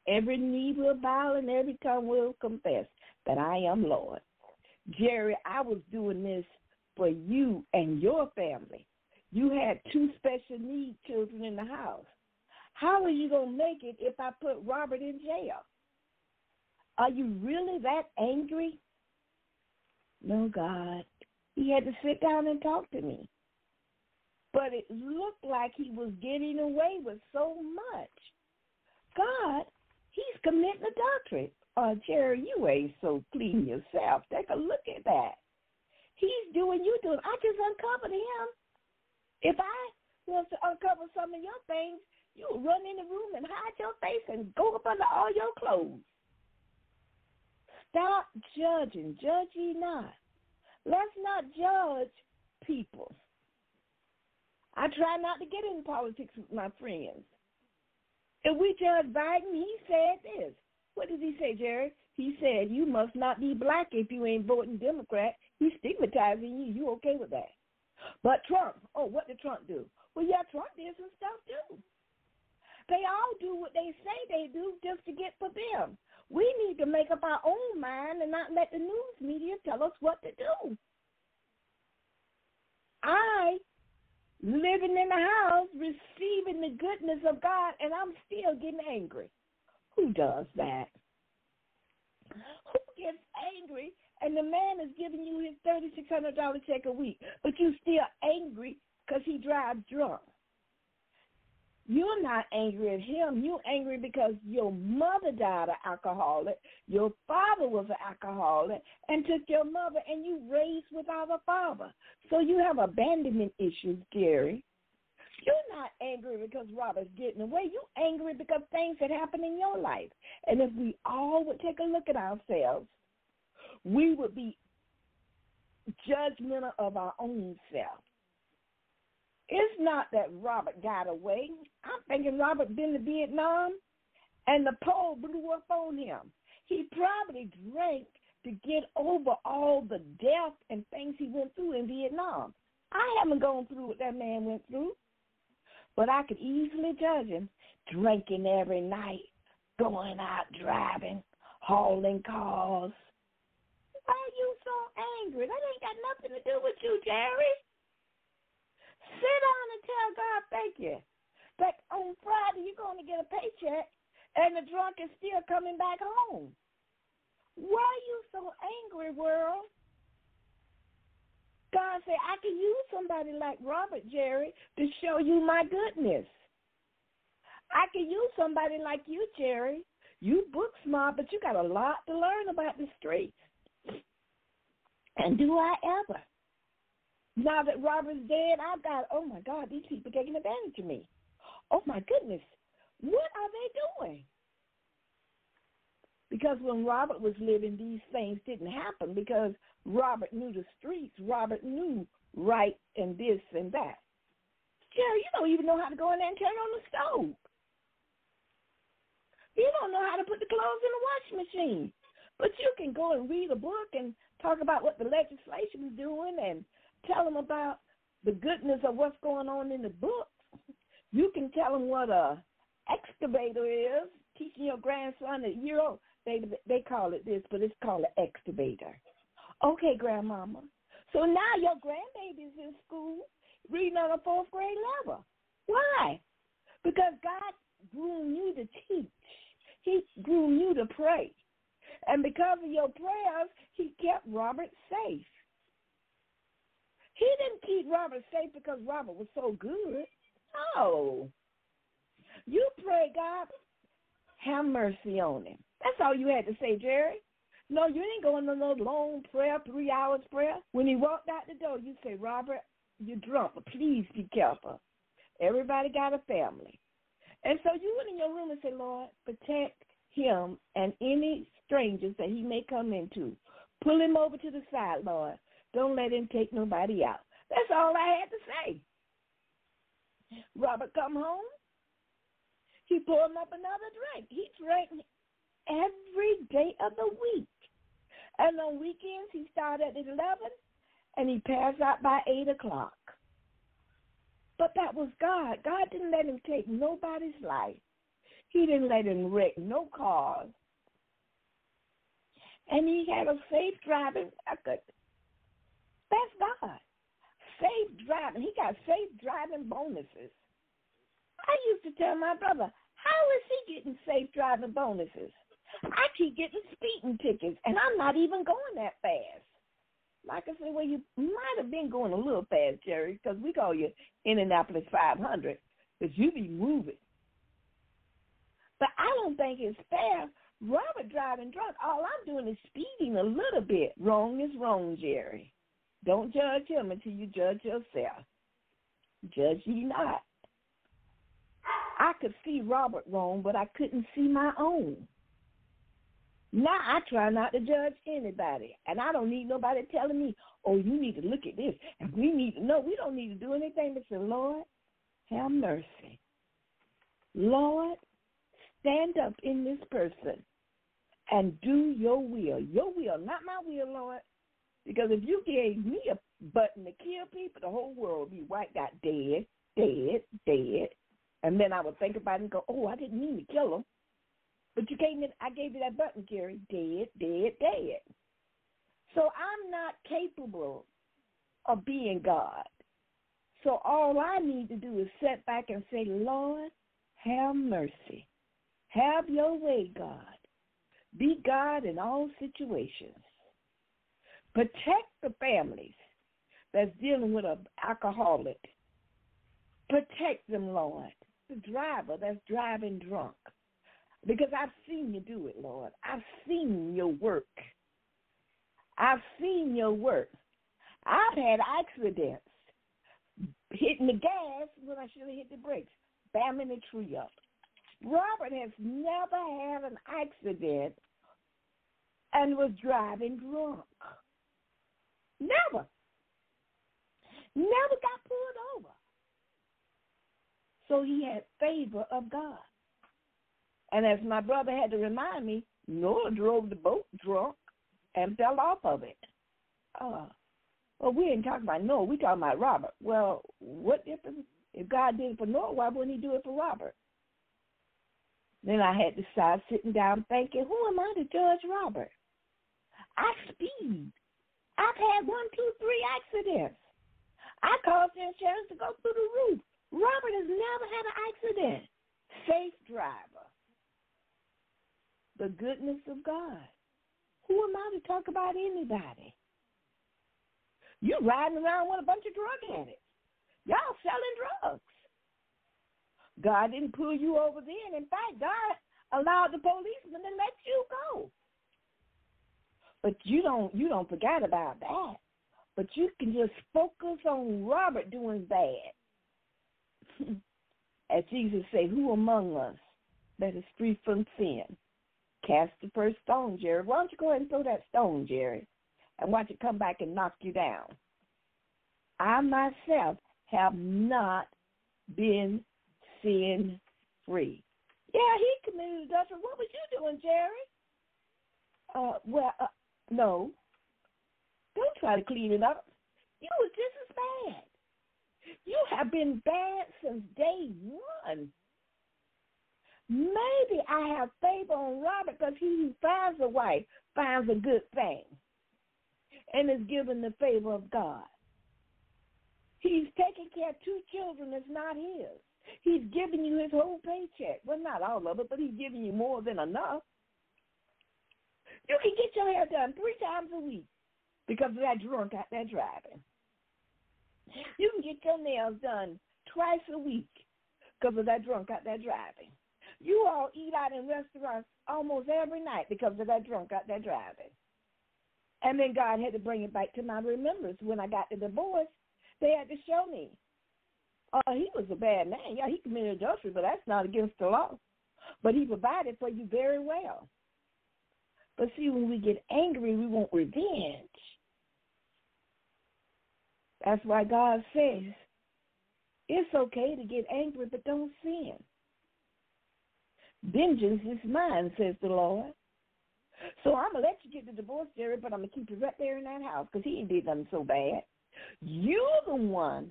Every knee will bow and every tongue will confess that I am Lord. Jerry, I was doing this for you and your family. You had two special needs children in the house. How are you going to make it if I put Robert in jail? Are you really that angry? No, God. He had to sit down and talk to me. But it looked like he was getting away with so much. God, he's committing adultery. Uh, Jerry, you ain't so clean yourself. Take a look at that. He's doing you doing. I just uncovered him. If I was to uncover some of your things, you'll run in the room and hide your face and go up under all your clothes. Stop judging. Judge ye not. Let's not judge people. I try not to get into politics with my friends. If we judge Biden, he said this. What did he say, Jerry? He said, You must not be black if you ain't voting Democrat. He's stigmatizing you. You okay with that? But Trump, oh, what did Trump do? Well, yeah, Trump did some stuff too. They all do what they say they do just to get for them. We need to make up our own mind and not let the news media tell us what to do. I living in the house, receiving the goodness of God, and I'm still getting angry. Who does that? Who gets angry and the man is giving you his thirty six hundred dollar check a week, but you still angry because he drives drunk? You're not angry at him. You're angry because your mother died an alcoholic, your father was an alcoholic, and took your mother, and you raised without a father. So you have abandonment issues, Gary. You're not angry because Robert's getting away. You're angry because things that happen in your life. And if we all would take a look at ourselves, we would be judgmental of our own self. It's not that Robert got away. I'm thinking Robert been to Vietnam and the pole blew up on him. He probably drank to get over all the death and things he went through in Vietnam. I haven't gone through what that man went through, but I could easily judge him drinking every night, going out driving, hauling cars. Why are you so angry? That ain't got nothing to do with you, Jerry. Sit down and tell God thank you. But on Friday you're going to get a paycheck, and the drunk is still coming back home. Why are you so angry, world? God said, I can use somebody like Robert Jerry to show you my goodness. I can use somebody like you, Jerry. You book smart, but you got a lot to learn about the streets. And do I ever? Now that Robert's dead, I've got, oh my God, these people taking advantage of me. Oh my goodness, what are they doing? Because when Robert was living, these things didn't happen because Robert knew the streets. Robert knew right and this and that. Jerry, you don't even know how to go in there and turn on the stove. You don't know how to put the clothes in the washing machine. But you can go and read a book and talk about what the legislation is doing and tell them about the goodness of what's going on in the books. You can tell them what a excavator is. Teaching your grandson a year old, they they call it this, but it's called an excavator. Okay, grandmama. So now your grandbaby's in school reading on a fourth grade level. Why? Because God groomed you to teach. He groomed you to pray. And because of your prayers, he kept Robert safe. He didn't keep Robert safe because Robert was so good. No. You pray, God, have mercy on him. That's all you had to say, Jerry. No, you ain't going on no long prayer, three hours prayer. When he walked out the door, you say, Robert, you're drunk, but please be careful. Everybody got a family. And so you went in your room and said, Lord, protect him and any strangers that he may come into. Pull him over to the side, Lord. Don't let him take nobody out. That's all I had to say. Robert come home. He poured him up another drink. He drank every day of the week. And on weekends, he started at 11 and he passed out by 8 o'clock. But that was God. God didn't let him take nobody's life. He didn't let him wreck no cars. And he had a safe driving record. That's God. Safe driving. He got safe driving bonuses. I used to tell my brother, how is he getting safe driving bonuses? I keep getting speeding tickets, and I'm not even going that fast. Like I said, well, you might have been going a little fast, Jerry, because we call you Indianapolis 500, because you be moving. But I don't think it's fair. Robert driving drunk, all I'm doing is speeding a little bit. Wrong is wrong, Jerry. Don't judge him until you judge yourself. Judge ye not. I could see Robert wrong, but I couldn't see my own. Now I try not to judge anybody, and I don't need nobody telling me, "Oh, you need to look at this," and we need to. No, we don't need to do anything but say, "Lord, have mercy." Lord, stand up in this person and do your will. Your will, not my will, Lord. Because if you gave me a button to kill people, the whole world would be wiped out, dead, dead, dead. And then I would think about it and go, oh, I didn't mean to kill them. But you gave me, I gave you that button, Gary. Dead, dead, dead. So I'm not capable of being God. So all I need to do is sit back and say, Lord, have mercy. Have your way, God. Be God in all situations. Protect the families that's dealing with an alcoholic. Protect them, Lord. The driver that's driving drunk. Because I've seen you do it, Lord. I've seen your work. I've seen your work. I've had accidents hitting the gas when I should have hit the brakes, bamming the tree up. Robert has never had an accident and was driving drunk. Never. Never got pulled over. So he had favor of God. And as my brother had to remind me, Noah drove the boat drunk and fell off of it. Uh, well, we ain't talking about Noah. We talking about Robert. Well, what difference? If God did it for Noah, why wouldn't he do it for Robert? Then I had to start sitting down thinking, who am I to judge Robert? I speed. I've had one, two, three accidents. I caused the insurance to go through the roof. Robert has never had an accident. Safe driver. The goodness of God. Who am I to talk about anybody? You're riding around with a bunch of drug addicts. Y'all selling drugs. God didn't pull you over then. In fact, God allowed the policeman to let you go. But you don't you don't forget about that. But you can just focus on Robert doing bad. As Jesus said, who among us that is free from sin? Cast the first stone, Jerry. Why don't you go ahead and throw that stone, Jerry? And watch it come back and knock you down. I myself have not been sin free. Yeah, he committed adultery. What was you doing, Jerry? Uh, well, uh, no. Don't try to clean it up. You was just as bad. You have been bad since day one. Maybe I have favor on Robert because he who finds a wife finds a good thing and is given the favor of God. He's taking care of two children that's not his. He's giving you his whole paycheck. Well, not all of it, but he's giving you more than enough. You can get your hair done three times a week because of that drunk out there driving. You can get your nails done twice a week because of that drunk out there driving. You all eat out in restaurants almost every night because of that drunk out there driving. And then God had to bring it back to my remembrance when I got the divorce. They had to show me. Uh, he was a bad man. Yeah, he committed adultery, but that's not against the law. But he provided for you very well. But see, when we get angry, we want revenge. That's why God says it's okay to get angry, but don't sin. Vengeance is mine, says the Lord. So I'm gonna let you get the divorce, Jerry, but I'm gonna keep you right there in that house because he did nothing so bad. You're the one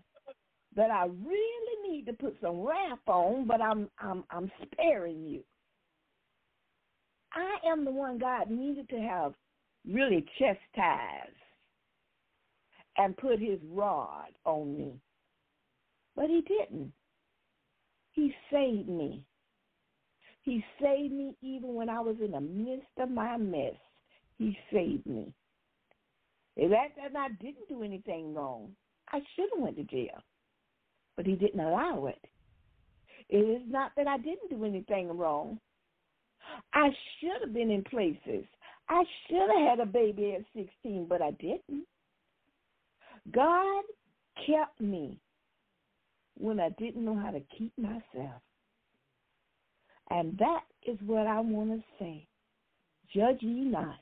that I really need to put some wrath on, but I'm I'm I'm sparing you. I am the one God needed to have really chastised and put his rod on me. But he didn't. He saved me. He saved me even when I was in the midst of my mess. He saved me. If that and I didn't do anything wrong, I should have went to jail. But he didn't allow it. It is not that I didn't do anything wrong. I should have been in places. I should have had a baby at 16, but I didn't. God kept me when I didn't know how to keep myself. And that is what I want to say. Judge ye not.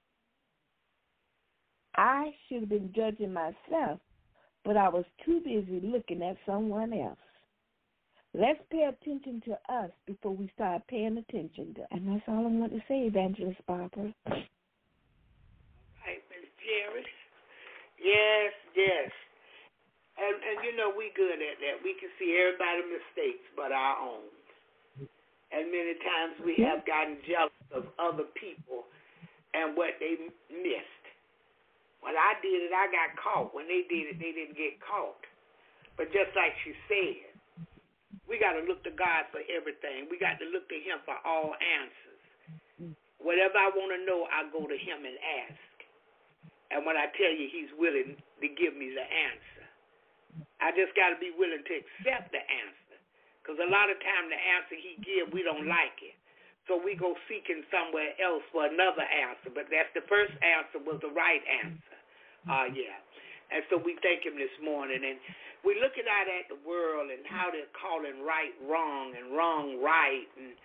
I should have been judging myself, but I was too busy looking at someone else. Let's pay attention to us before we start paying attention to. And that's all I want to say, Evangelist Barbara. Right, Miss Jerry. Yes, yes. And and you know we good at that. We can see everybody's mistakes but our own. And many times we have gotten jealous of other people and what they missed. When I did it, I got caught. When they did it, they didn't get caught. But just like she said, we got to look to God for everything. We got to look to Him for all answers. Whatever I want to know, I go to Him and ask. And when I tell you He's willing to give me the answer, I just got to be willing to accept the answer. Because a lot of time the answer he give, we don't like it. So we go seeking somewhere else for another answer. But that's the first answer was the right answer. Uh, yeah. And so we thank him this morning. And we're looking out at the world and how they're calling right wrong and wrong right and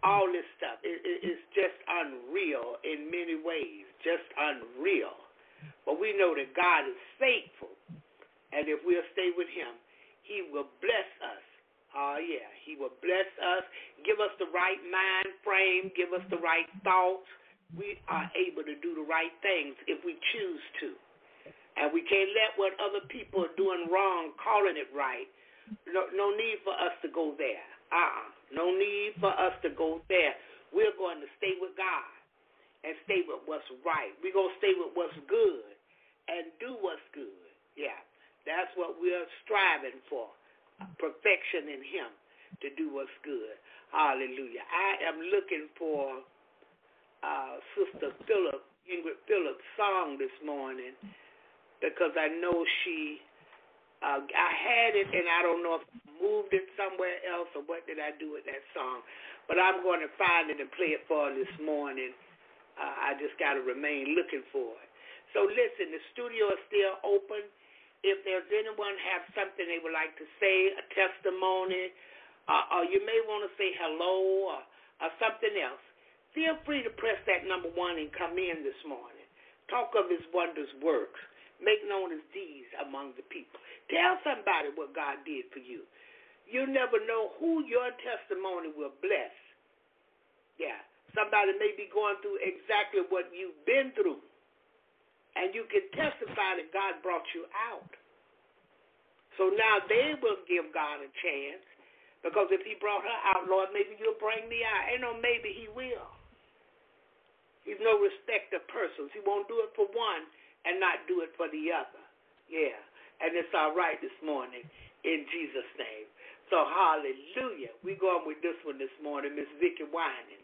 all this stuff. It, it, it's just unreal in many ways. Just unreal. But we know that God is faithful. And if we'll stay with him, he will bless us Oh, uh, yeah. He will bless us, give us the right mind frame, give us the right thoughts. We are able to do the right things if we choose to. And we can't let what other people are doing wrong, calling it right. No, no need for us to go there. Uh-uh. No need for us to go there. We're going to stay with God and stay with what's right. We're going to stay with what's good and do what's good. Yeah. That's what we're striving for perfection in him to do what's good. Hallelujah. I am looking for uh, Sister Phillip, Ingrid Phillips' song this morning because I know she, uh, I had it and I don't know if I moved it somewhere else or what did I do with that song. But I'm going to find it and play it for her this morning. Uh, I just got to remain looking for it. So listen, the studio is still open. If there's anyone have something they would like to say, a testimony, uh, or you may want to say hello or, or something else, feel free to press that number one and come in this morning. Talk of his wondrous works. Make known his deeds among the people. Tell somebody what God did for you. You never know who your testimony will bless. Yeah. Somebody may be going through exactly what you've been through and you can testify that God brought you out. So now they will give God a chance because if He brought her out, Lord, maybe you'll bring me out. Ain't no maybe He will. He's no respect of persons. He won't do it for one and not do it for the other. Yeah. And it's all right this morning in Jesus' name. So hallelujah. we going with this one this morning, Miss Vickie Winans.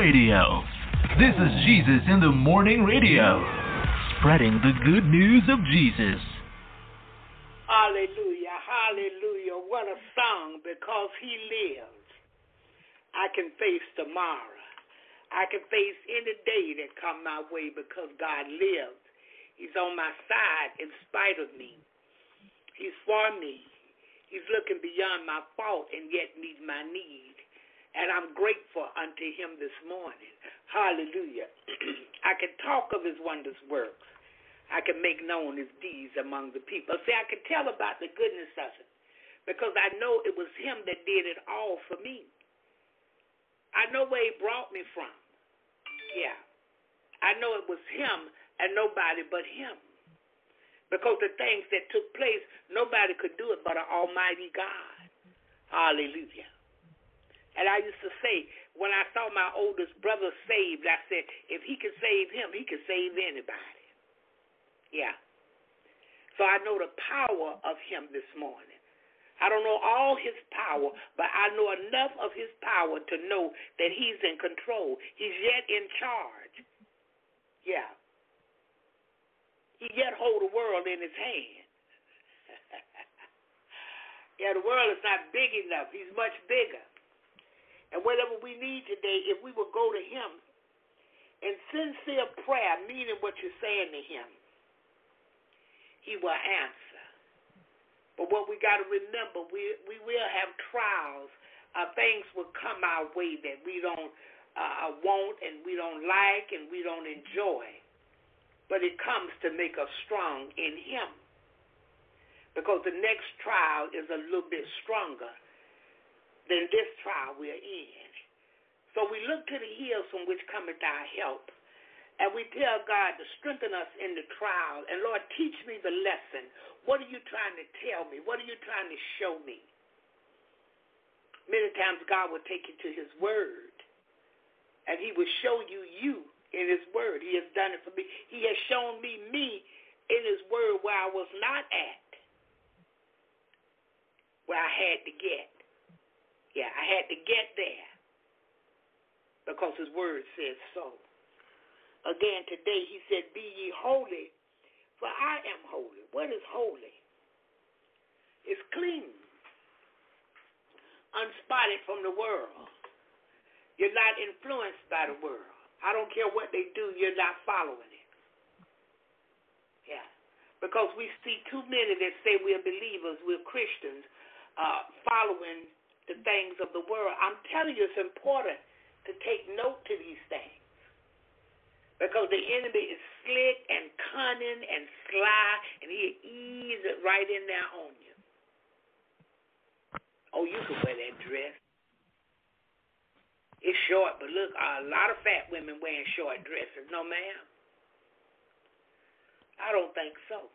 Radio. This is Jesus in the Morning Radio, spreading the good news of Jesus. Hallelujah, hallelujah. What a song because he lives. I can face tomorrow. I can face any day that come my way because God lives. He's on my side in spite of me. He's for me. He's looking beyond my fault and yet meets my need. And I'm grateful unto him this morning. Hallelujah. I can talk of his wondrous works. I can make known his deeds among the people. See, I can tell about the goodness of it because I know it was him that did it all for me. I know where he brought me from. Yeah. I know it was him and nobody but him. Because the things that took place, nobody could do it but an almighty God. Hallelujah. And I used to say, when I saw my oldest brother saved, I said, if he can save him, he can save anybody. Yeah. So I know the power of him this morning. I don't know all his power, but I know enough of his power to know that he's in control. He's yet in charge. Yeah. He yet hold the world in his hand. yeah, the world is not big enough. He's much bigger. And whatever we need today, if we will go to him in sincere prayer, meaning what you're saying to him, he will answer. But what we got to remember, we we will have trials. Uh, things will come our way that we don't uh, want and we don't like and we don't enjoy. But it comes to make us strong in Him. Because the next trial is a little bit stronger than this trial we're in. So we look to the hills from which cometh our help. And we tell God to strengthen us in the trial. And Lord, teach me the lesson. What are you trying to tell me? What are you trying to show me? Many times God will take you to his word. And he will show you you in his word. He has done it for me. He has shown me me in his word where I was not at. Where I had to get. Yeah, I had to get there because his word says so. Again, today he said, Be ye holy, for I am holy. What is holy? It's clean, unspotted from the world. You're not influenced by the world. I don't care what they do, you're not following it. Yeah. Because we see too many that say we're believers, we're Christians, uh, following the things of the world. I'm telling you, it's important to take note to these things. Because the enemy is slick and cunning and sly, and he'll ease it right in there on you. Oh, you can wear that dress. It's short, but look, a lot of fat women wearing short dresses. No, ma'am. I don't think so.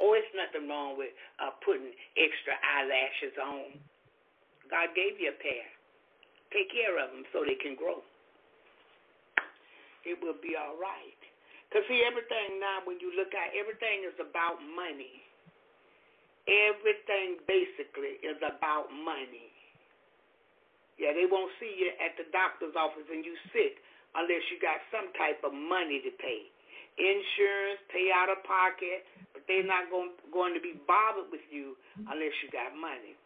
Oh, it's nothing wrong with uh, putting extra eyelashes on. God gave you a pair. Take care of them so they can grow. It will be all right. Because, see, everything now, when you look at everything is about money. Everything basically is about money. Yeah, they won't see you at the doctor's office and you sick unless you got some type of money to pay. Insurance, pay out of pocket, but they're not going, going to be bothered with you unless you got money.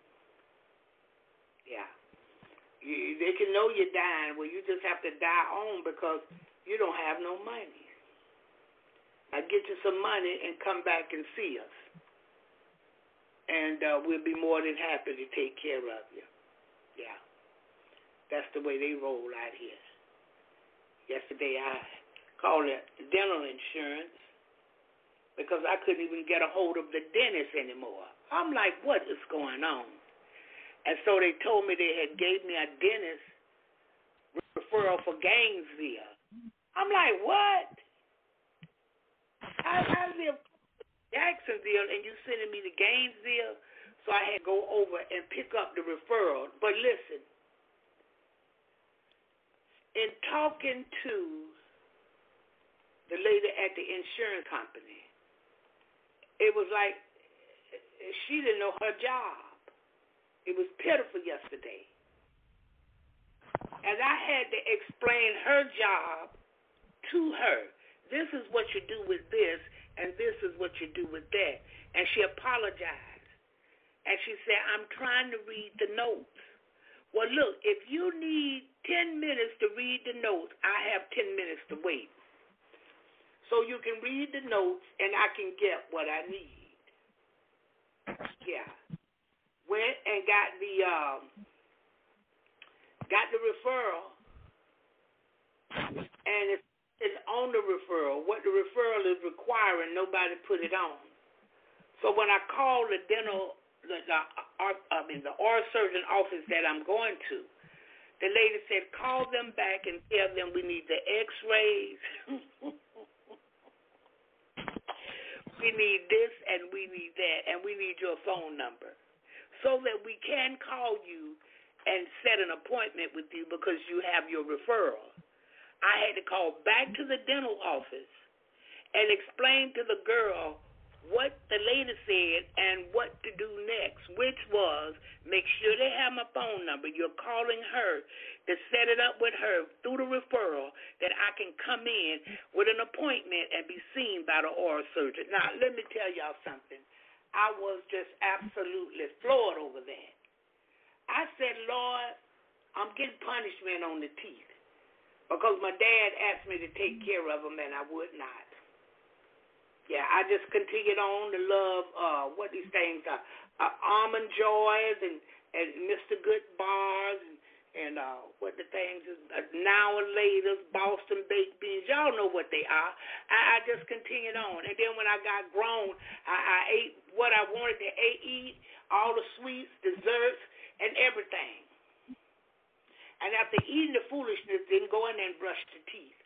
Yeah. You, they can know you're dying. Well, you just have to die on because you don't have no money. Now get you some money and come back and see us. And uh, we'll be more than happy to take care of you. Yeah. That's the way they roll out here. Yesterday I called it dental insurance because I couldn't even get a hold of the dentist anymore. I'm like, what is going on? And so they told me they had gave me a dentist referral for Gainesville. I'm like, what? I, I live Jacksonville and you sending me to Gainesville, so I had to go over and pick up the referral. But listen, in talking to the lady at the insurance company, it was like she didn't know her job. It was pitiful yesterday. And I had to explain her job to her. This is what you do with this, and this is what you do with that. And she apologized. And she said, I'm trying to read the notes. Well, look, if you need 10 minutes to read the notes, I have 10 minutes to wait. So you can read the notes and I can get what I need. Yeah. Went and got the um got the referral and it's, it's on the referral. What the referral is requiring, nobody put it on. So when I called the dental the, the I mean the oral surgeon office that I'm going to, the lady said, call them back and tell them we need the X-rays. we need this and we need that and we need your phone number so that we can call you and set an appointment with you because you have your referral. I had to call back to the dental office and explain to the girl what the lady said and what to do next, which was make sure they have my phone number. You're calling her to set it up with her through the referral that I can come in with an appointment and be seen by the oral surgeon. Now, let me tell y'all something. I was just absolutely floored over that. I said, Lord, I'm getting punishment on the teeth because my dad asked me to take care of them and I would not yeah, I just continued on to love uh what these things are. Uh, almond joys and and Mr. Good bars and and uh what the things is uh, now and later Boston baked beans. Y'all know what they are. I, I just continued on, and then when I got grown, I, I ate what I wanted to eat, all the sweets, desserts, and everything. And after eating the foolishness, then go in and brush the teeth.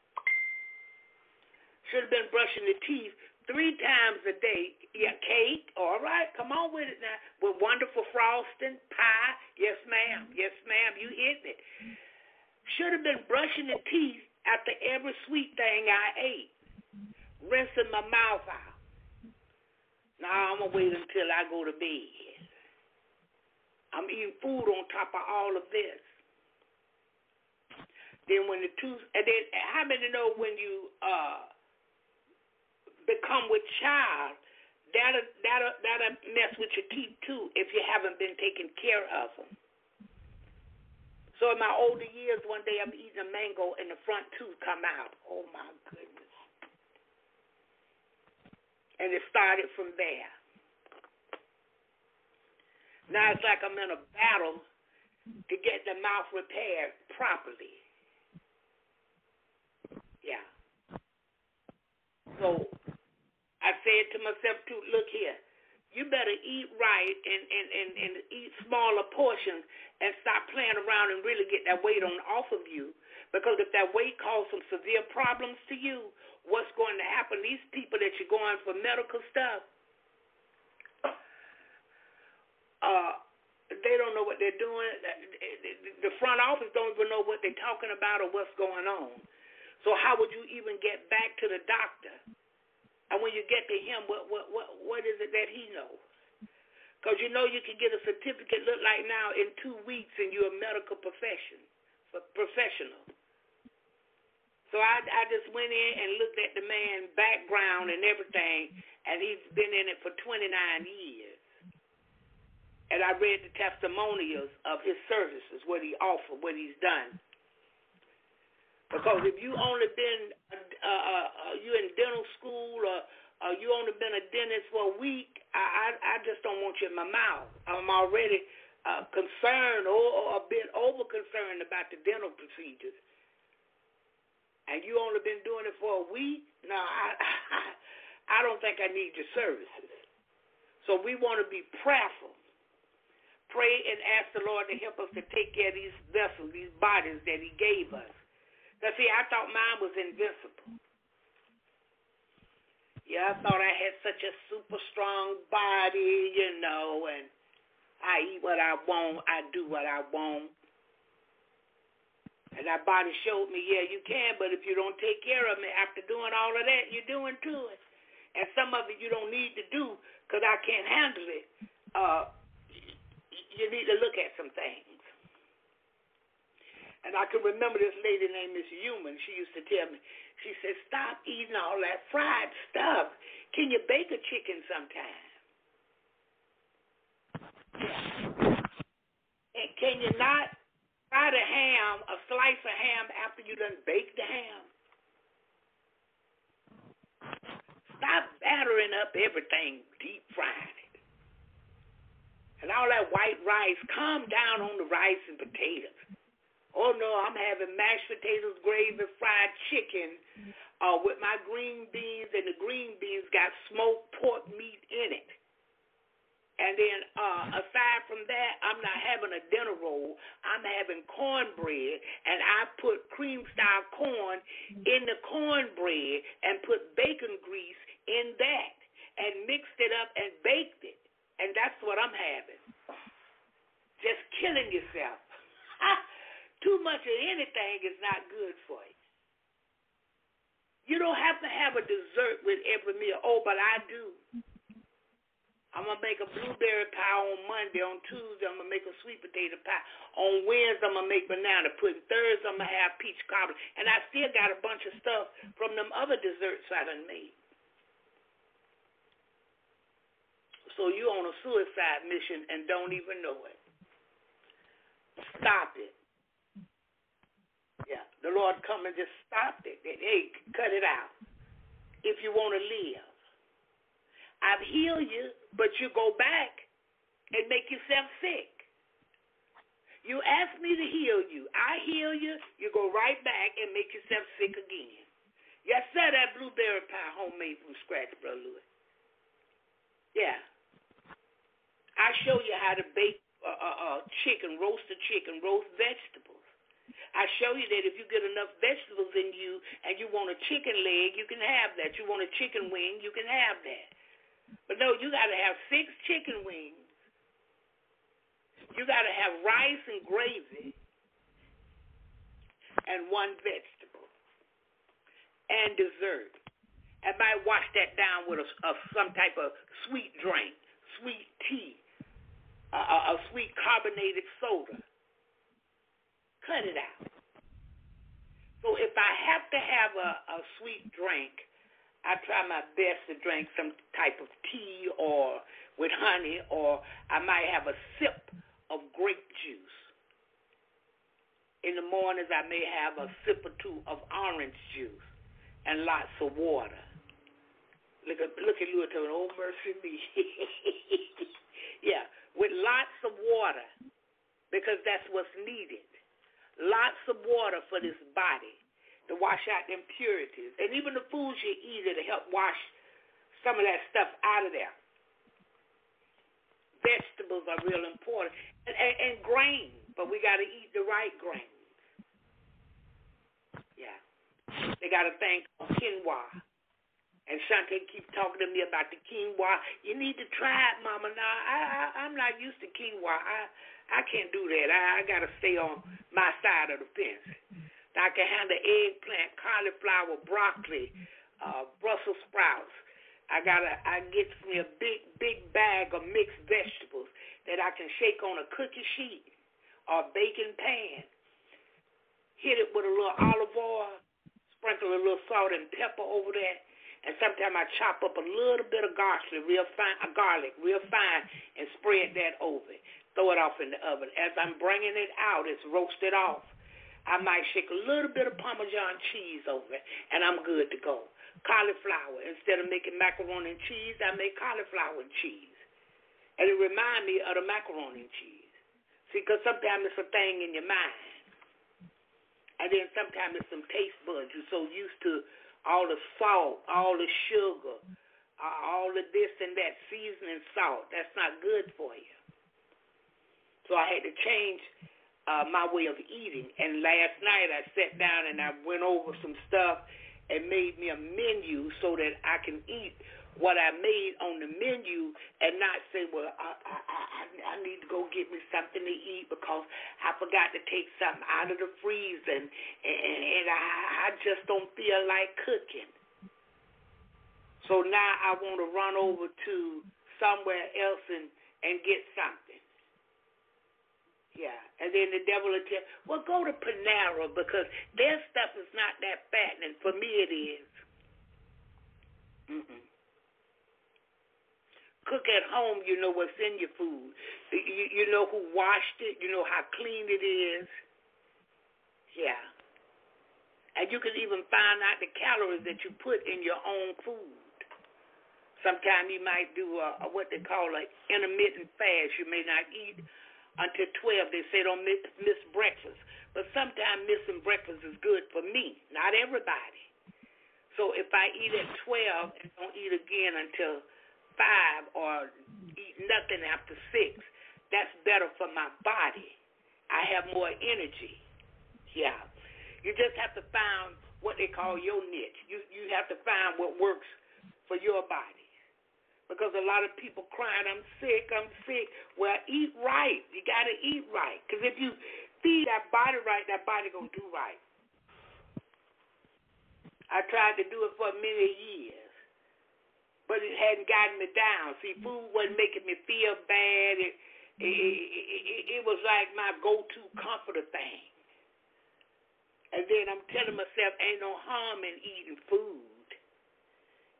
Should have been brushing the teeth three times a day. Yeah, cake, all right, come on with it now. With wonderful frosting, pie. Yes, ma'am. Yes, ma'am. You hit it. Should have been brushing the teeth after every sweet thing I ate, rinsing my mouth out. Now I'm gonna wait until I go to bed. I'm eating food on top of all of this. Then when the tooth, and then how many know when you uh become with child, that'll that'll that'll mess with your teeth too if you haven't been taking care of them. So in my older years, one day I'm eating a mango and the front tooth come out. Oh my goodness! And it started from there. Now it's like I'm in a battle to get the mouth repaired properly. Yeah. So I said to myself too, look here, you better eat right and, and, and, and eat smaller portions and stop playing around and really get that weight on off of you. Because if that weight causes some severe problems to you, what's going to happen? These people that you're going for medical stuff, uh, they don't know what they're doing. The front office don't even know what they're talking about or what's going on. So how would you even get back to the doctor? And when you get to him, what what what what is it that he knows? Because you know you can get a certificate look like now in two weeks, and you're a medical profession professional. So I I just went in and looked at the man's background and everything, and he's been in it for 29 years. And I read the testimonials of his services, what he offered, what he's done. Because if you only been uh, uh, uh, you in dental school or uh, you only been a dentist for a week, I, I I just don't want you in my mouth. I'm already uh, concerned or, or a bit over concerned about the dental procedures. And you only been doing it for a week? No, I I, I don't think I need your services. So we want to be prayerful. Pray and ask the Lord to help us to take care of these vessels, these bodies that He gave us. Now, see, I thought mine was invincible. Yeah, I thought I had such a super strong body, you know, and I eat what I want, I do what I want. And that body showed me, yeah, you can, but if you don't take care of me after doing all of that, you're doing to it. And some of it you don't need to do because I can't handle it. Uh, you need to look at some things. And I can remember this lady named Miss Human. She used to tell me, she said, stop eating all that fried stuff. Can you bake a chicken sometime? And can you not fry the ham, a slice of ham after you done baked the ham? Stop battering up everything, deep frying it. And all that white rice, calm down on the rice and potatoes. Oh no, I'm having mashed potatoes, gravy, fried chicken uh, with my green beans, and the green beans got smoked pork meat in it. And then uh, aside from that, I'm not having a dinner roll. I'm having cornbread, and I put cream style corn in the cornbread and put bacon grease in that, and mixed it up and baked it. And that's what I'm having. Just killing yourself. Too much of anything is not good for you. You don't have to have a dessert with every meal. Oh, but I do. I'm gonna make a blueberry pie on Monday. On Tuesday, I'm gonna make a sweet potato pie. On Wednesday, I'm gonna make banana pudding. Thursday, I'm gonna have peach cobbler. And I still got a bunch of stuff from them other desserts I done made. So you're on a suicide mission and don't even know it. Stop it. Yeah, the Lord come and just stop it. And, Hey, cut it out. If you want to live. I've healed you, but you go back and make yourself sick. You ask me to heal you. I heal you. You go right back and make yourself sick again. Yes, sir, that blueberry pie homemade from scratch, Brother Louis. Yeah. I show you how to bake uh, uh, uh, chicken, roasted chicken, roast vegetables. I show you that if you get enough vegetables in you and you want a chicken leg, you can have that. You want a chicken wing, you can have that. But no, you got to have six chicken wings. You got to have rice and gravy and one vegetable and dessert. And might wash that down with a, a some type of sweet drink, sweet tea, a, a, a sweet carbonated soda. Cut it out. So if I have to have a, a sweet drink, I try my best to drink some type of tea or with honey, or I might have a sip of grape juice. In the mornings, I may have a sip or two of orange juice and lots of water. Look at look at Louis oh mercy me. yeah, with lots of water because that's what's needed. Lots of water for this body to wash out the impurities. And even the foods you eat to help wash some of that stuff out of there. Vegetables are real important. And, and, and grain, but we got to eat the right grain. Yeah. They got a thing called quinoa. And Shante keeps talking to me about the quinoa. You need to try it, Mama. Now I, I I'm not used to quinoa. I I can't do that. I, I gotta stay on my side of the fence. I can handle eggplant, cauliflower, broccoli, uh, Brussels sprouts. I gotta I get me a big big bag of mixed vegetables that I can shake on a cookie sheet or baking pan. Hit it with a little olive oil, sprinkle a little salt and pepper over that, and sometimes I chop up a little bit of garlic, real fine, uh, garlic, real fine, and spread that over it. Throw it off in the oven. As I'm bringing it out, it's roasted off. I might shake a little bit of Parmesan cheese over it, and I'm good to go. Cauliflower. Instead of making macaroni and cheese, I make cauliflower and cheese. And it reminds me of the macaroni and cheese. See, because sometimes it's a thing in your mind. And then sometimes it's some taste buds. You're so used to all the salt, all the sugar, all the this and that seasoning salt. That's not good for you. So I had to change uh, my way of eating. And last night I sat down and I went over some stuff and made me a menu so that I can eat what I made on the menu and not say, well, I, I, I, I need to go get me something to eat because I forgot to take something out of the freezer and, and, I, I just don't feel like cooking. So now I want to run over to somewhere else and, and get something. Yeah, and then the devil will tell, well, go to Panera because their stuff is not that fattening. For me, it is. Mm-mm. Cook at home, you know what's in your food. You, you know who washed it. You know how clean it is. Yeah. And you can even find out the calories that you put in your own food. Sometimes you might do a, a, what they call an intermittent fast. You may not eat until 12. They say don't miss, miss breakfast. But sometimes missing breakfast is good for me, not everybody. So if I eat at 12 and don't eat again until 5 or eat nothing after 6, that's better for my body. I have more energy. Yeah. You just have to find what they call your niche. You you have to find what works for your body because a lot of people crying, I'm sick, I'm sick. Well, eat right. You got to eat right. Because if you feed that body right, that body going to do right. I tried to do it for many years, but it hadn't gotten me down. See, food wasn't making me feel bad. It, it, it, it, it was like my go-to comforter thing. And then I'm telling myself, ain't no harm in eating food.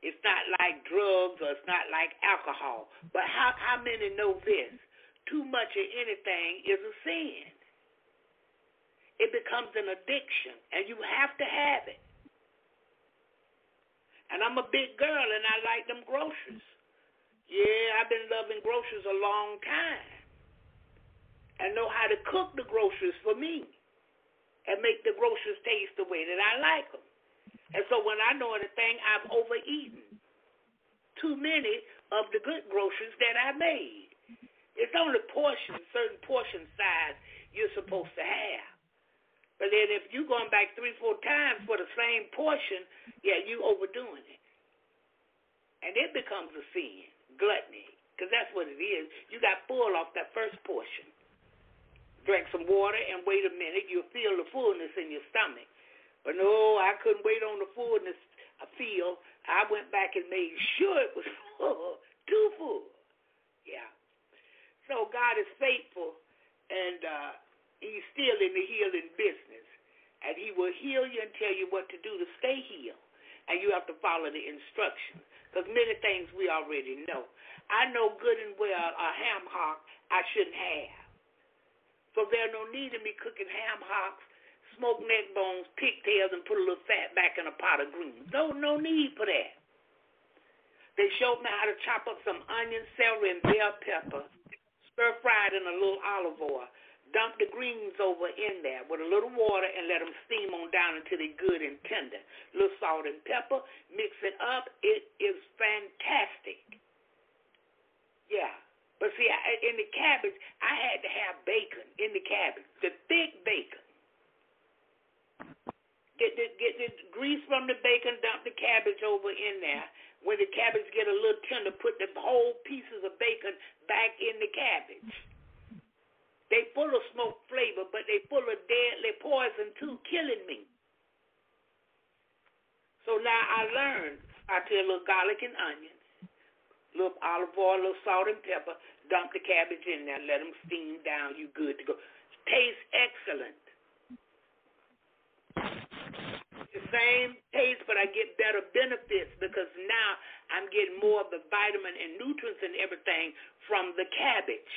It's not like drugs or it's not like alcohol. But how, how many know this? Too much of anything is a sin. It becomes an addiction, and you have to have it. And I'm a big girl, and I like them groceries. Yeah, I've been loving groceries a long time. And know how to cook the groceries for me and make the groceries taste the way that I like them. And so when I know anything, I've overeaten too many of the good groceries that I made. It's only portion, certain portion size you're supposed to have. But then if you're going back three, four times for the same portion, yeah, you overdoing it. And it becomes a sin, gluttony, because that's what it is. You got full off that first portion. Drink some water and wait a minute, you'll feel the fullness in your stomach. But no, I couldn't wait on the fullness feel. I went back and made sure it was full, too full. Yeah. So God is faithful, and uh, He's still in the healing business. And He will heal you and tell you what to do to stay healed. And you have to follow the instructions. Because many things we already know. I know good and well a ham hock I shouldn't have. So there's no need in me cooking ham hocks smoked neck bones, pigtails, and put a little fat back in a pot of greens. No, no need for that. They showed me how to chop up some onion, celery, and bell pepper, stir fried in a little olive oil. Dump the greens over in there with a little water and let them steam on down until they're good and tender. A little salt and pepper, mix it up. It is fantastic. Yeah. But see, in the cabbage, I had to have bacon in the cabbage, the thick bacon. Get the get the grease from the bacon, dump the cabbage over in there. When the cabbage get a little tender, put the whole pieces of bacon back in the cabbage. They full of smoke flavor, but they full of deadly poison too, killing me. So now I learned. I take a little garlic and onion, little olive oil, a little salt and pepper. Dump the cabbage in there, let them steam down. You good to go. Tastes excellent the same taste, but I get better benefits because now I'm getting more of the vitamin and nutrients and everything from the cabbage.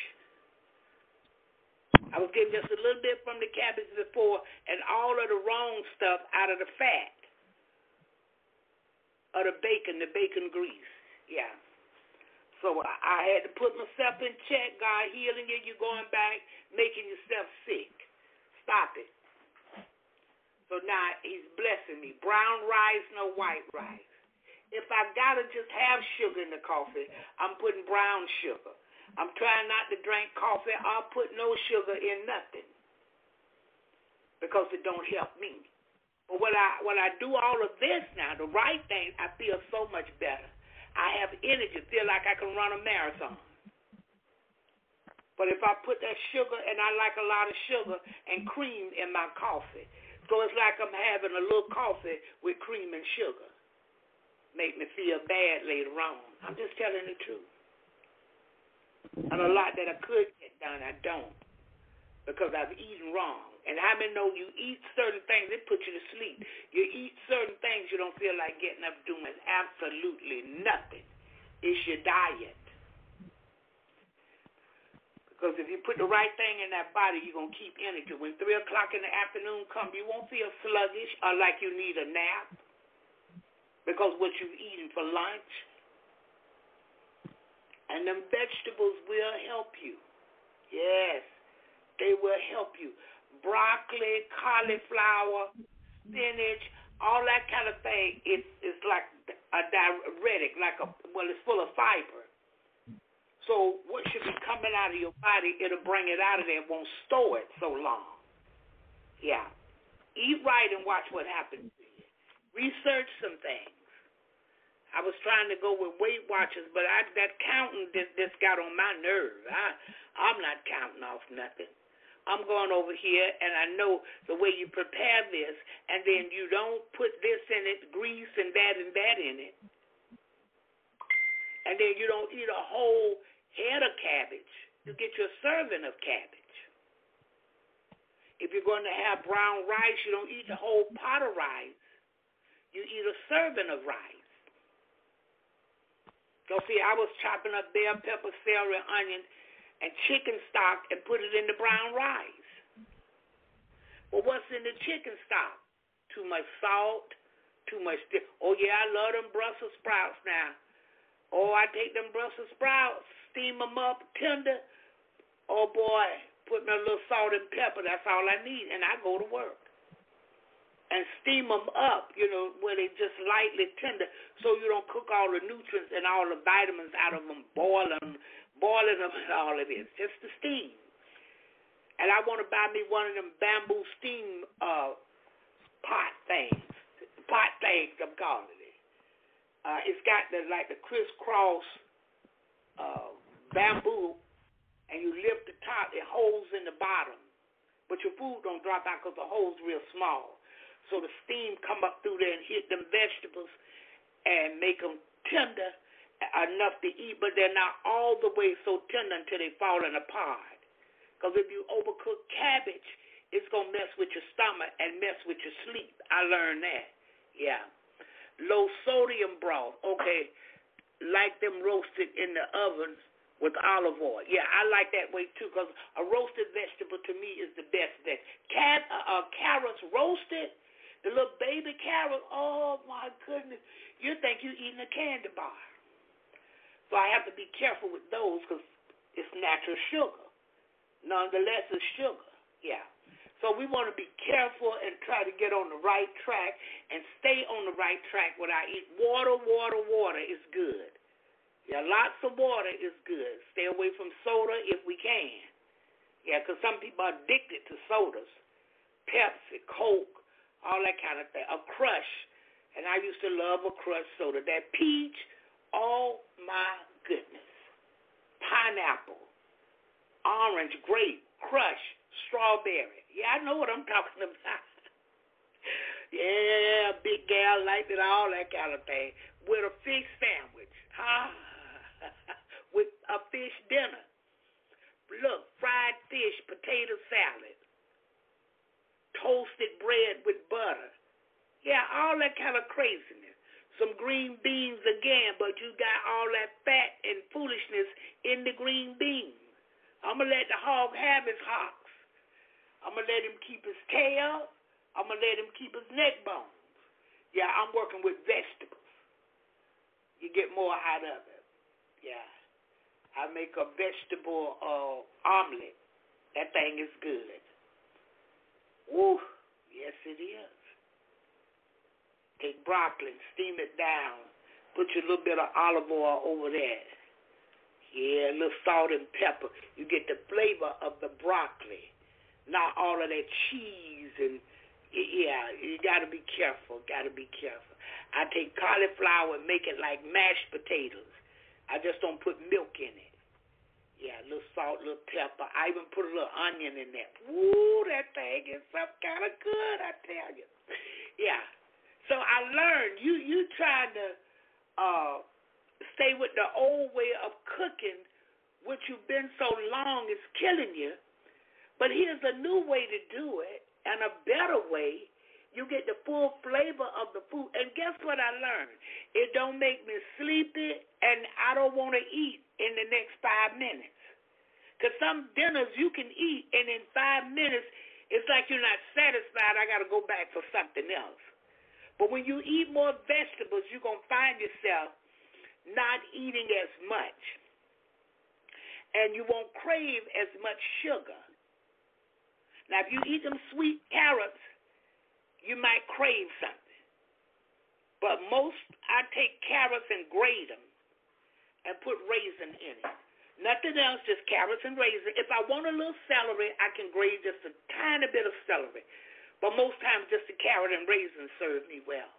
I was getting just a little bit from the cabbage before and all of the wrong stuff out of the fat of the bacon, the bacon grease. Yeah. So I had to put myself in check. God healing you, you're going back, making yourself sick. Stop it. Now he's blessing me. Brown rice, no white rice. If I gotta just have sugar in the coffee, I'm putting brown sugar. I'm trying not to drink coffee. I'll put no sugar in nothing because it don't help me. But when I when I do all of this now, the right thing, I feel so much better. I have energy, feel like I can run a marathon. But if I put that sugar, and I like a lot of sugar and cream in my coffee, so it's like I'm having a little coffee with cream and sugar. Make me feel bad later on. I'm just telling the truth. And a lot that I could get done, I don't. because I've eaten wrong. And how many know you eat certain things, it puts you to sleep. You eat certain things you don't feel like getting up doing absolutely nothing. It's your diet. Because if you put the right thing in that body, you're going to keep energy. When 3 o'clock in the afternoon comes, you won't feel sluggish or like you need a nap because what you've eaten for lunch. And them vegetables will help you. Yes, they will help you broccoli, cauliflower, spinach, all that kind of thing. It's it's like a diuretic, like a well, it's full of fiber. So what should be coming out of your body, it'll bring it out of there. It won't store it so long. Yeah. Eat right and watch what happens to you. Research some things. I was trying to go with Weight Watchers, but I, that counting just, just got on my nerve. I, I'm not counting off nothing. I'm going over here and I know the way you prepare this, and then you don't put this in it, grease and that and that in it. And then you don't eat a whole head of cabbage. You get your serving of cabbage. If you're going to have brown rice, you don't eat the whole pot of rice. You eat a serving of rice. So see, I was chopping up bell pepper, celery, onion, and chicken stock and put it in the brown rice. Well, what's in the chicken stock? Too much salt, too much. Di- oh yeah, I love them Brussels sprouts now. Oh, I take them Brussels sprouts, steam them up tender. Oh boy, put me a little salt and pepper. That's all I need, and I go to work. And steam them up, you know, where they just lightly tender, so you don't cook all the nutrients and all the vitamins out of them. Boil them boiling them and all of this, just the steam. And I want to buy me one of them bamboo steam uh, pot things, pot things I'm calling it. Uh, it's got the like the crisscross uh, bamboo, and you lift the top, it holds in the bottom, but your food don't drop out because the hole's real small. So the steam come up through there and hit them vegetables and make them tender enough to eat, but they're not all the way so tender until they fall in apart. Because if you overcook cabbage, it's going to mess with your stomach and mess with your sleep. I learned that. Yeah. Low sodium broth. Okay. Like them roasted in the oven with olive oil. Yeah, I like that way too because a roasted vegetable to me is the best thing. Cat, uh, uh, carrots roasted, the little baby carrot. Oh my goodness, you think you're eating a candy bar. So I have to be careful with those because it's natural sugar. Nonetheless, it's sugar. Yeah. So we want to be careful and try to get on the right track and stay on the right track when I eat water, water, water is good. Yeah, lots of water is good. Stay away from soda if we can. Yeah, because some people are addicted to sodas. Pepsi, Coke, all that kind of thing. A crush. And I used to love a crush soda. That peach, Oh my goodness. Pineapple, orange, grape, crush, strawberry. Yeah, I know what I'm talking about. yeah, big gal liked it, all that kind of thing. With a fish sandwich. Huh? A fish dinner. Look, fried fish, potato salad, toasted bread with butter. Yeah, all that kind of craziness some green beans again, but you got all that fat and foolishness in the green beans. I'm going to let the hog have his hocks. I'm going to let him keep his tail. I'm going to let him keep his neck bones. Yeah, I'm working with vegetables. You get more out of it. Yeah. I make a vegetable uh, omelet. That thing is good. Woo. Yes, it is. Take broccoli, steam it down. Put your little bit of olive oil over there. Yeah, a little salt and pepper. You get the flavor of the broccoli, not all of that cheese and yeah. You got to be careful. Got to be careful. I take cauliflower and make it like mashed potatoes. I just don't put milk in it. Yeah, a little salt, a little pepper. I even put a little onion in there. Woo, that thing is some kind of good, I tell you. Yeah, so I learned you you trying to uh, stay with the old way of cooking, which you've been so long is killing you. But here's a new way to do it and a better way. You get the full flavor of the food. And guess what I learned? It don't make me sleepy and I don't want to eat in the next five minutes. Because some dinners you can eat and in five minutes it's like you're not satisfied. I got to go back for something else. But when you eat more vegetables, you're going to find yourself not eating as much. And you won't crave as much sugar. Now, if you eat them sweet carrots, you might crave something. But most, I take carrots and grate them and put raisin in it. Nothing else, just carrots and raisin. If I want a little celery, I can grate just a tiny bit of celery. But most times, just a carrot and raisin serve me well.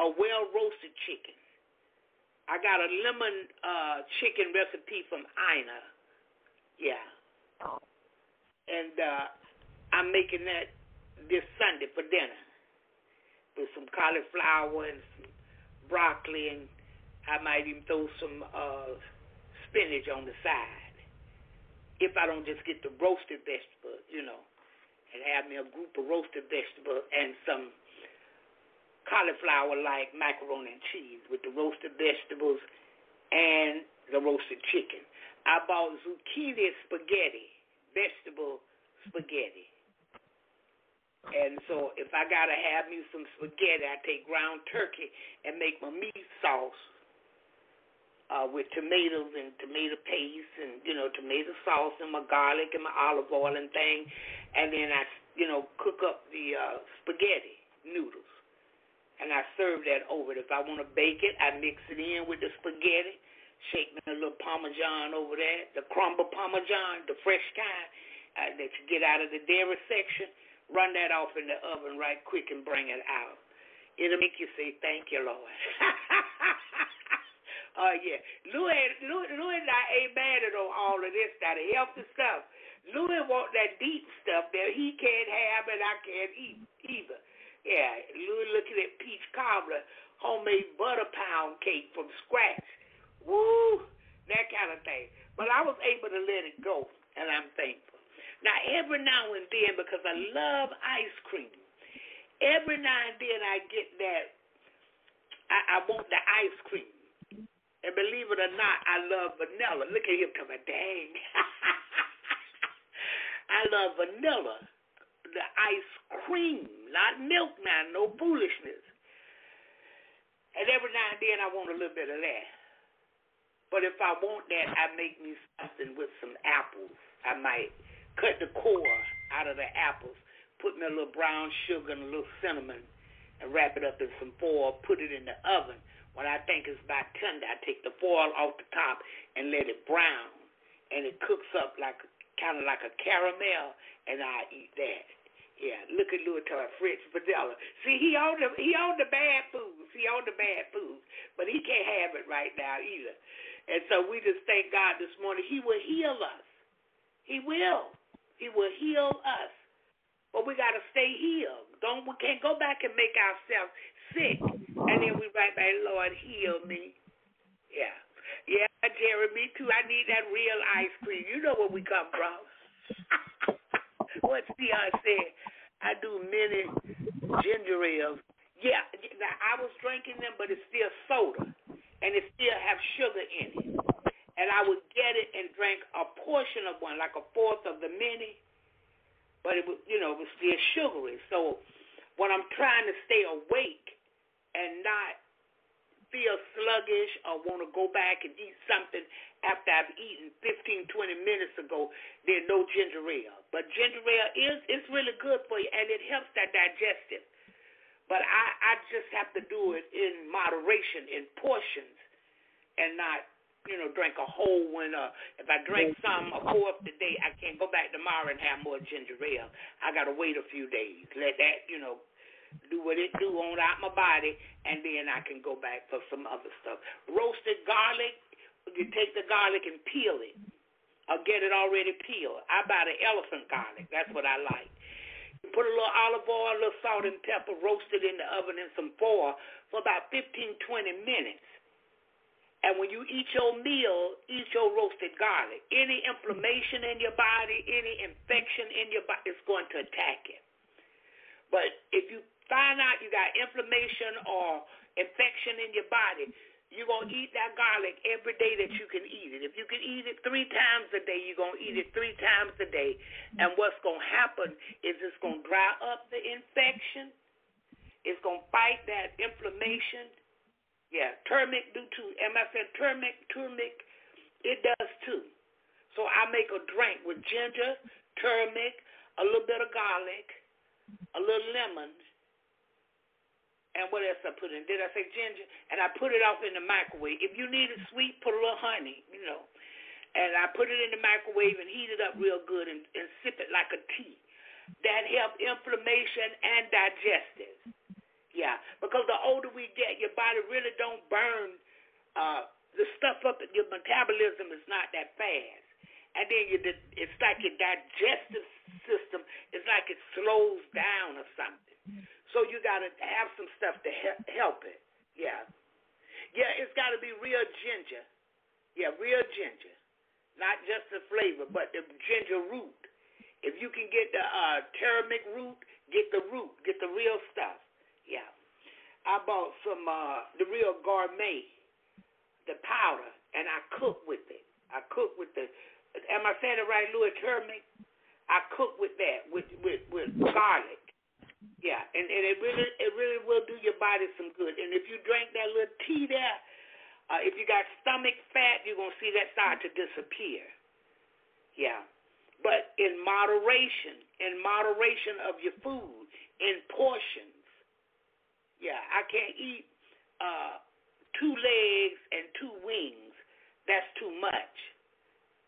A well roasted chicken. I got a lemon uh, chicken recipe from Ina. Yeah. And uh, I'm making that this Sunday for dinner with some cauliflower and some broccoli and I might even throw some uh, spinach on the side. If I don't just get the roasted vegetables, you know, and have me a group of roasted vegetables and some cauliflower like macaroni and cheese with the roasted vegetables and the roasted chicken. I bought zucchini spaghetti, vegetable spaghetti. And so if I gotta have me some spaghetti, I take ground turkey and make my meat sauce uh, with tomatoes and tomato paste and you know tomato sauce and my garlic and my olive oil and thing, and then I you know cook up the uh, spaghetti noodles, and I serve that over it. If I want to bake it, I mix it in with the spaghetti, shake me a little parmesan over that, the crumble parmesan, the fresh kind uh, that you get out of the dairy section. Run that off in the oven right quick and bring it out. It'll make you say, "Thank you, Lord." Uh, yeah. Louis, Louis, Louis not ain't mad at all of this, that healthy stuff. Louis want that deep stuff that he can't have and I can't eat either. Yeah, Louis looking at peach cobbler, homemade butter pound cake from scratch. Woo, that kind of thing. But I was able to let it go, and I'm thankful. Now, every now and then, because I love ice cream, every now and then I get that, I, I want the ice cream. And believe it or not, I love vanilla. Look at him coming, dang. I love vanilla. The ice cream, not milk now, no foolishness. And every now and then I want a little bit of that. But if I want that, I make me something with some apples. I might cut the core out of the apples, put me a little brown sugar and a little cinnamon, and wrap it up in some foil, put it in the oven when I think it's about tender, I take the foil off the top and let it brown, and it cooks up like kind of like a caramel, and I eat that. Yeah, look at Louis Toy, Fritz Padella. See, he on the he on the bad foods. He on the bad foods, but he can't have it right now either. And so we just thank God this morning. He will heal us. He will. He will heal us. But we got to stay healed. Don't we can't go back and make ourselves sick, and then we write back, Lord, heal me. Yeah, yeah, Jerry, me too. I need that real ice cream. You know where we come from. what Dion said? I do many ginger ales. Yeah, now I was drinking them, but it's still soda, and it still have sugar in it. And I would get it and drink a portion of one, like a fourth of the mini, but it was, you know, it was still sugary. So when I'm trying to stay awake and not feel sluggish or want to go back and eat something after I've eaten 15, 20 minutes ago, there's no ginger ale. But ginger ale is it's really good for you and it helps that digestive. But I, I just have to do it in moderation, in portions, and not, you know, drink a whole one. Uh, if I drink some a fourth today, I can't go back tomorrow and have more ginger ale. I got to wait a few days. Let that, you know, do what it do on out my body, and then I can go back for some other stuff. Roasted garlic, you take the garlic and peel it, or get it already peeled. I buy the elephant garlic. That's what I like. You put a little olive oil, a little salt and pepper, roast it in the oven in some foil for about 15, 20 minutes. And when you eat your meal, eat your roasted garlic. Any inflammation in your body, any infection in your body, it's going to attack it. But if you find out you got inflammation or infection in your body, you're going to eat that garlic every day that you can eat it. If you can eat it three times a day, you're going to eat it three times a day. And what's going to happen is it's going to dry up the infection. It's going to fight that inflammation. Yeah, turmeric do too. Am I saying turmeric, turmeric, it does too. So I make a drink with ginger, turmeric, a little bit of garlic, a little lemon, and what else I put in? Did I say ginger? And I put it off in the microwave. If you need it sweet, put a little honey, you know. And I put it in the microwave and heat it up real good and, and sip it like a tea. That help inflammation and digestive. Yeah, because the older we get, your body really don't burn uh, the stuff up. Your metabolism is not that fast, and then you, it's like your digestive system. It's like it slows down or something. So you got to have some stuff to help it. Yeah. Yeah, it's got to be real ginger. Yeah, real ginger. Not just the flavor, but the ginger root. If you can get the uh, turmeric root, get the root. Get the real stuff. Yeah. I bought some uh, the real gourmet, the powder, and I cook with it. I cook with the. Am I saying it right, Louis Turmeric? I cook with that with with with garlic yeah, and, and it really it really will do your body some good. And if you drink that little tea there, uh, if you got stomach fat, you're gonna see that start to disappear. Yeah, but in moderation, in moderation of your food, in portions. Yeah, I can't eat uh, two legs and two wings. That's too much.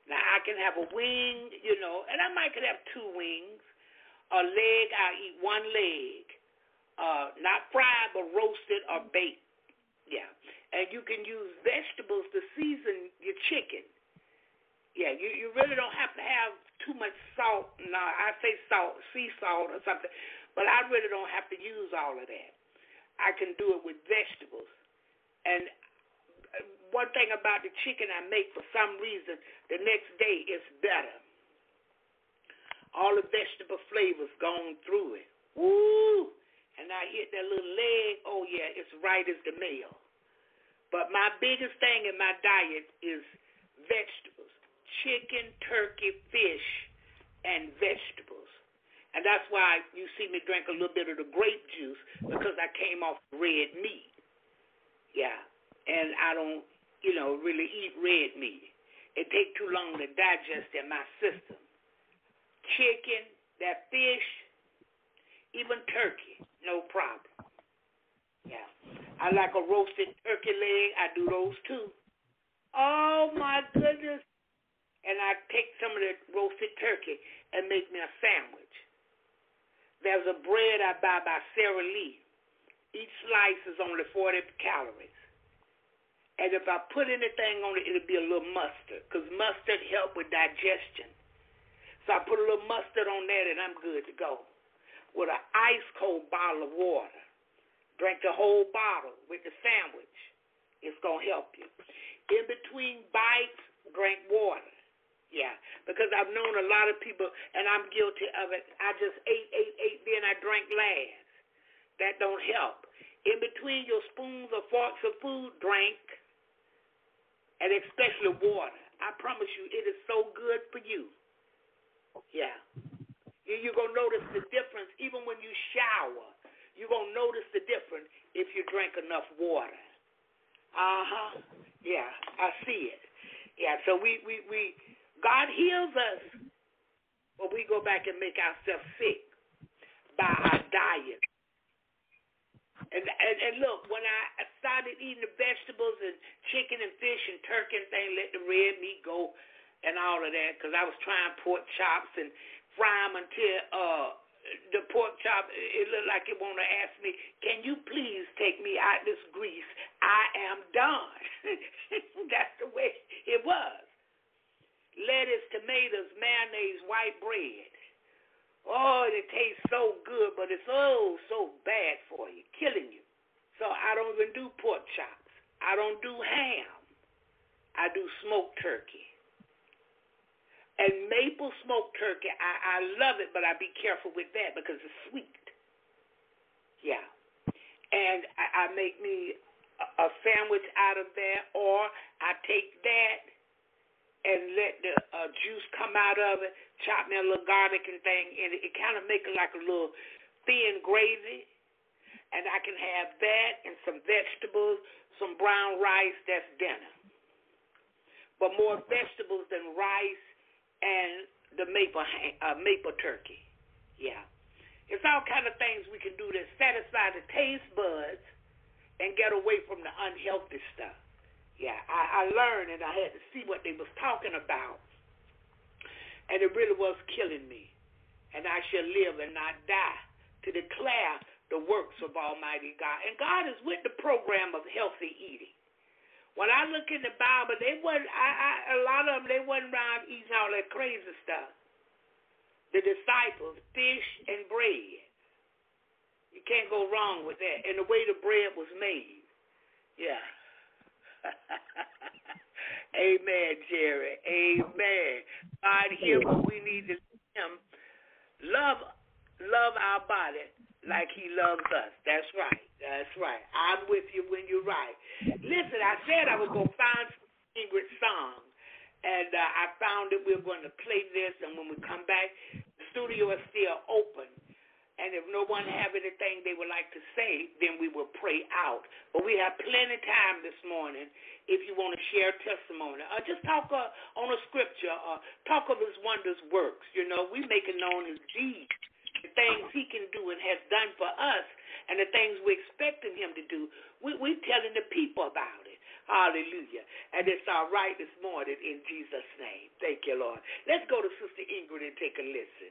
Now I can have a wing, you know, and I might could have two wings a leg, I eat one leg. Uh, not fried, but roasted or baked. Yeah. And you can use vegetables to season your chicken. Yeah, you, you really don't have to have too much salt. No, I say salt, sea salt or something, but I really don't have to use all of that. I can do it with vegetables. And one thing about the chicken I make, for some reason, the next day it's better all the vegetable flavors gone through it. Woo! And I hit that little leg. Oh yeah, it's right as the mail. But my biggest thing in my diet is vegetables: chicken, turkey, fish, and vegetables. And that's why you see me drink a little bit of the grape juice because I came off red meat. Yeah, and I don't, you know, really eat red meat. It takes too long to digest in my system chicken, that fish, even turkey, no problem. Yeah. I like a roasted turkey leg. I do those too. Oh my goodness. And I take some of the roasted turkey and make me a sandwich. There's a bread I buy by Sara Lee. Each slice is only 40 calories. And if I put anything on it, it'll be a little mustard because mustard help with digestion. So I put a little mustard on that and I'm good to go. With an ice cold bottle of water. Drink the whole bottle with the sandwich. It's to help you. In between bites, drink water. Yeah, because I've known a lot of people, and I'm guilty of it. I just ate, ate, ate, then I drank last. That don't help. In between your spoons or forks of food, drink, and especially water. I promise you, it is so good for you. Yeah. You're going to notice the difference even when you shower. You're going to notice the difference if you drink enough water. Uh huh. Yeah, I see it. Yeah, so we, we, we, God heals us, but we go back and make ourselves sick by our diet. And, and and look, when I started eating the vegetables and chicken and fish and turkey and thing, let the red meat go and all of that because I was trying pork chops and fry them until uh, the pork chop it looked like it want to ask me, "Can you please take me out this grease? I am done." That's the way it was. Lettuce, tomatoes, mayonnaise, white bread. Oh, it tastes so good, but it's oh so bad for you, killing you. So I don't even do pork chops. I don't do ham. I do smoked turkey. And maple smoked turkey, I, I love it, but I be careful with that because it's sweet. Yeah. And I, I make me a, a sandwich out of that, or I take that and let the uh, juice come out of it, chop me a little garlic and thing in it. It kind of make it like a little thin gravy. And I can have that and some vegetables, some brown rice, that's dinner. But more vegetables than rice and the maple uh, maple turkey. Yeah. It's all kind of things we can do to satisfy the taste buds and get away from the unhealthy stuff. Yeah, I, I learned and I had to see what they was talking about. And it really was killing me. And I shall live and not die to declare the works of Almighty God. And God is with the program of healthy eating. When I look in the Bible, they wasn't. I, I, a lot of them they wasn't around eating all that crazy stuff. The disciples, fish and bread. You can't go wrong with that. And the way the bread was made. Yeah. Amen, Jerry. Amen. God, here what we need to him love love our body like he loves us. That's right. That's right. I'm with you when you're right. Listen, I said I was to find some secret song, and uh, I found it. We're going to play this, and when we come back, the studio is still open. And if no one have anything they would like to say, then we will pray out. But we have plenty of time this morning if you want to share testimony. Uh, just talk uh, on a scripture. Uh, talk of his wonders works. You know, we make it known his deeds the things he can do and has done for us and the things we're expecting him to do, we, we're telling the people about it. Hallelujah. And it's all right this morning in Jesus' name. Thank you, Lord. Let's go to Sister Ingrid and take a listen.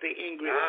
the ingredients.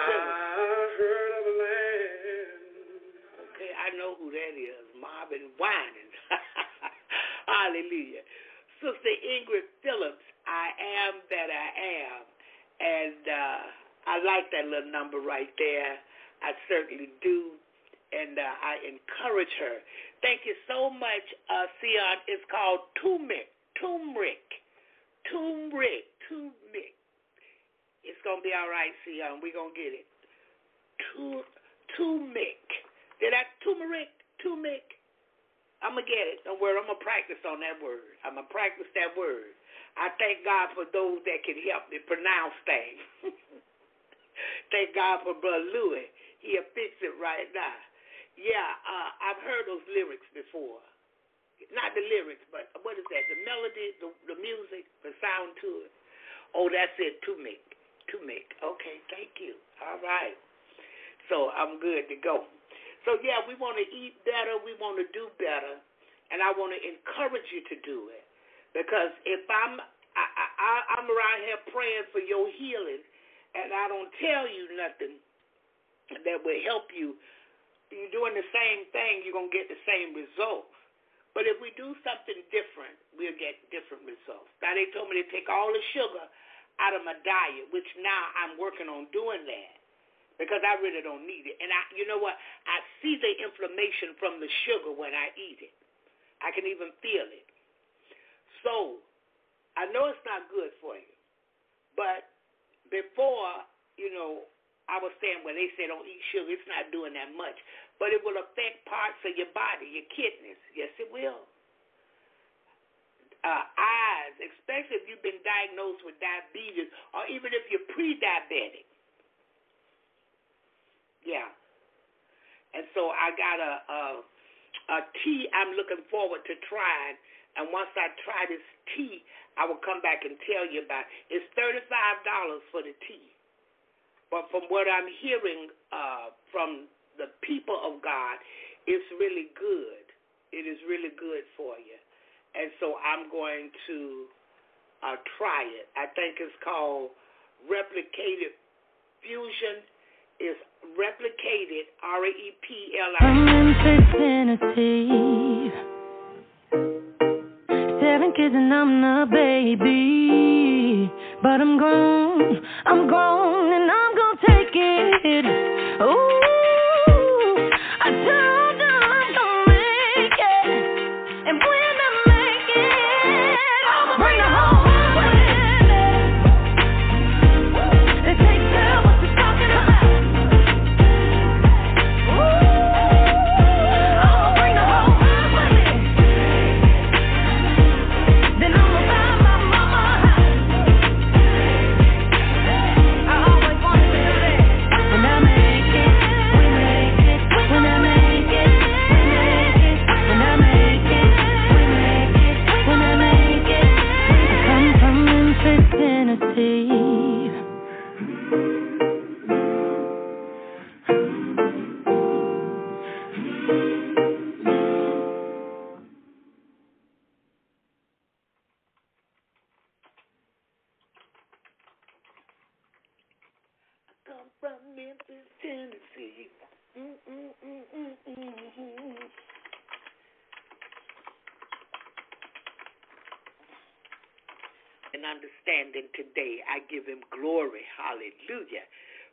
I give him glory. Hallelujah.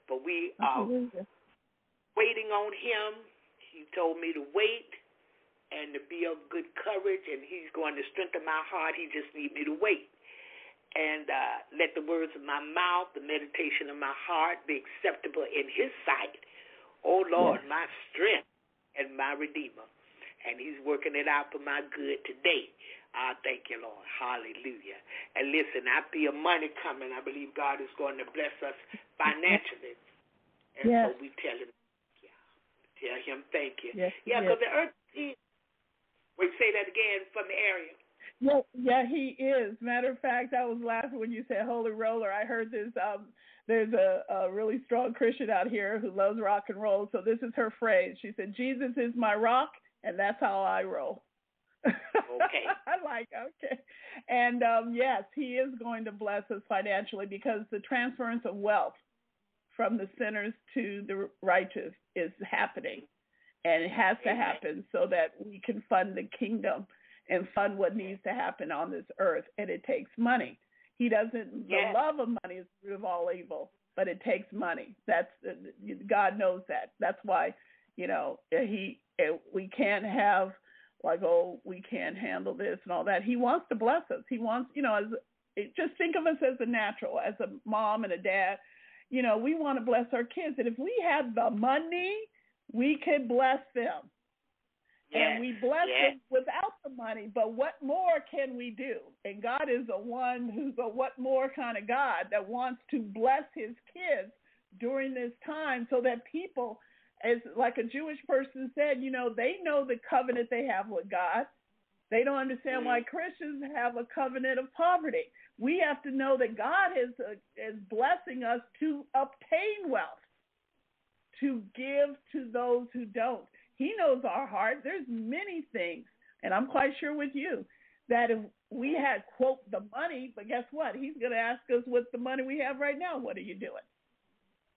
But we are Hallelujah. waiting on him. He told me to wait and to be of good courage, and he's going to strengthen my heart. He just needs me to wait. And uh, let the words of my mouth, the meditation of my heart be acceptable in his sight. Oh, Lord, yes. my strength and my redeemer. And he's working it out for my good today. I thank you, Lord. Hallelujah. And listen, I feel money coming. I believe God is going to bless us financially. And yes. so we tell him, yeah, tell him thank you. Yes, yeah, because yes. the earth, is. We say that again from the area. Yeah, yeah, he is. Matter of fact, I was laughing when you said Holy Roller. I heard this. Um, there's a, a really strong Christian out here who loves rock and roll. So this is her phrase. She said, Jesus is my rock, and that's how I roll. Okay. I like okay. And um, yes, he is going to bless us financially because the transference of wealth from the sinners to the righteous is happening. And it has to happen so that we can fund the kingdom and fund what needs to happen on this earth. And it takes money. He doesn't, Yes. the love of money is the root of all evil, but it takes money. That's, God knows that. That's why, you know, he, we can't have like, oh, we can't handle this and all that. He wants to bless us. He wants, you know, as it, just think of us as a natural, as a mom and a dad. You know, we want to bless our kids, and if we had the money, we could bless them. And we bless yes. them without the money, but what more can we do? And God is a one who's a what more kind of God that wants to bless his kids during this time so that people as like a Jewish person said, you know, they know the covenant they have with God. They don't understand why Christians have a covenant of poverty. We have to know that God is uh, is blessing us to obtain wealth, to give to those who don't. He knows our heart. There's many things, and I'm quite sure with you that if we had quote the money, but guess what? He's going to ask us with the money we have right now. What are you doing?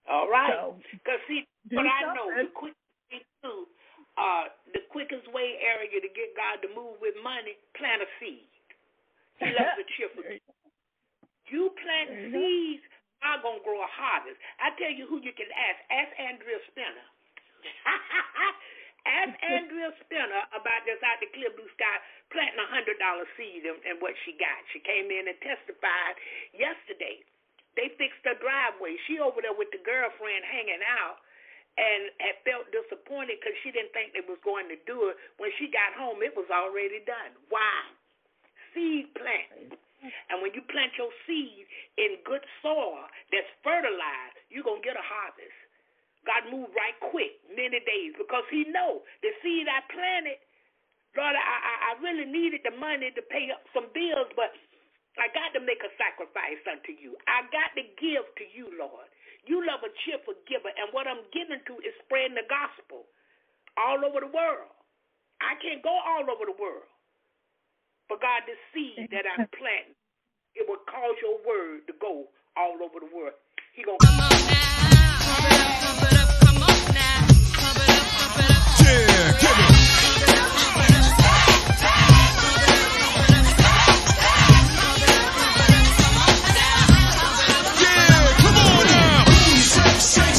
All right. So, see, what I know, the something. quick thing too, uh, the quickest way area to get God to move with money, plant a seed. He loves a cheerful. You plant There you go. seeds, I'm gonna grow a harvest. I tell you who you can ask. Ask Andrea Spinner. ask Andrea Spinner about this out the clear blue sky planting a hundred dollar seed and, and what she got. She came in and testified yesterday. They fixed her driveway. She over there with the girlfriend hanging out and had felt disappointed because she didn't think they was going to do it. When she got home, it was already done. Why? Seed planting. And when you plant your seed in good soil that's fertilized, you're going to get a harvest. God moved right quick, many days, because he know the seed I planted, Lord, I, I really needed the money to pay up some bills, but I got to make a sacrifice unto you. I got to give to you, Lord. You love a cheerful giver, and what I'm giving to is spreading the gospel all over the world. I can't go all over the world. But God, this seed that I'm planting, it will cause your word to go all over the world. He gonna come on now.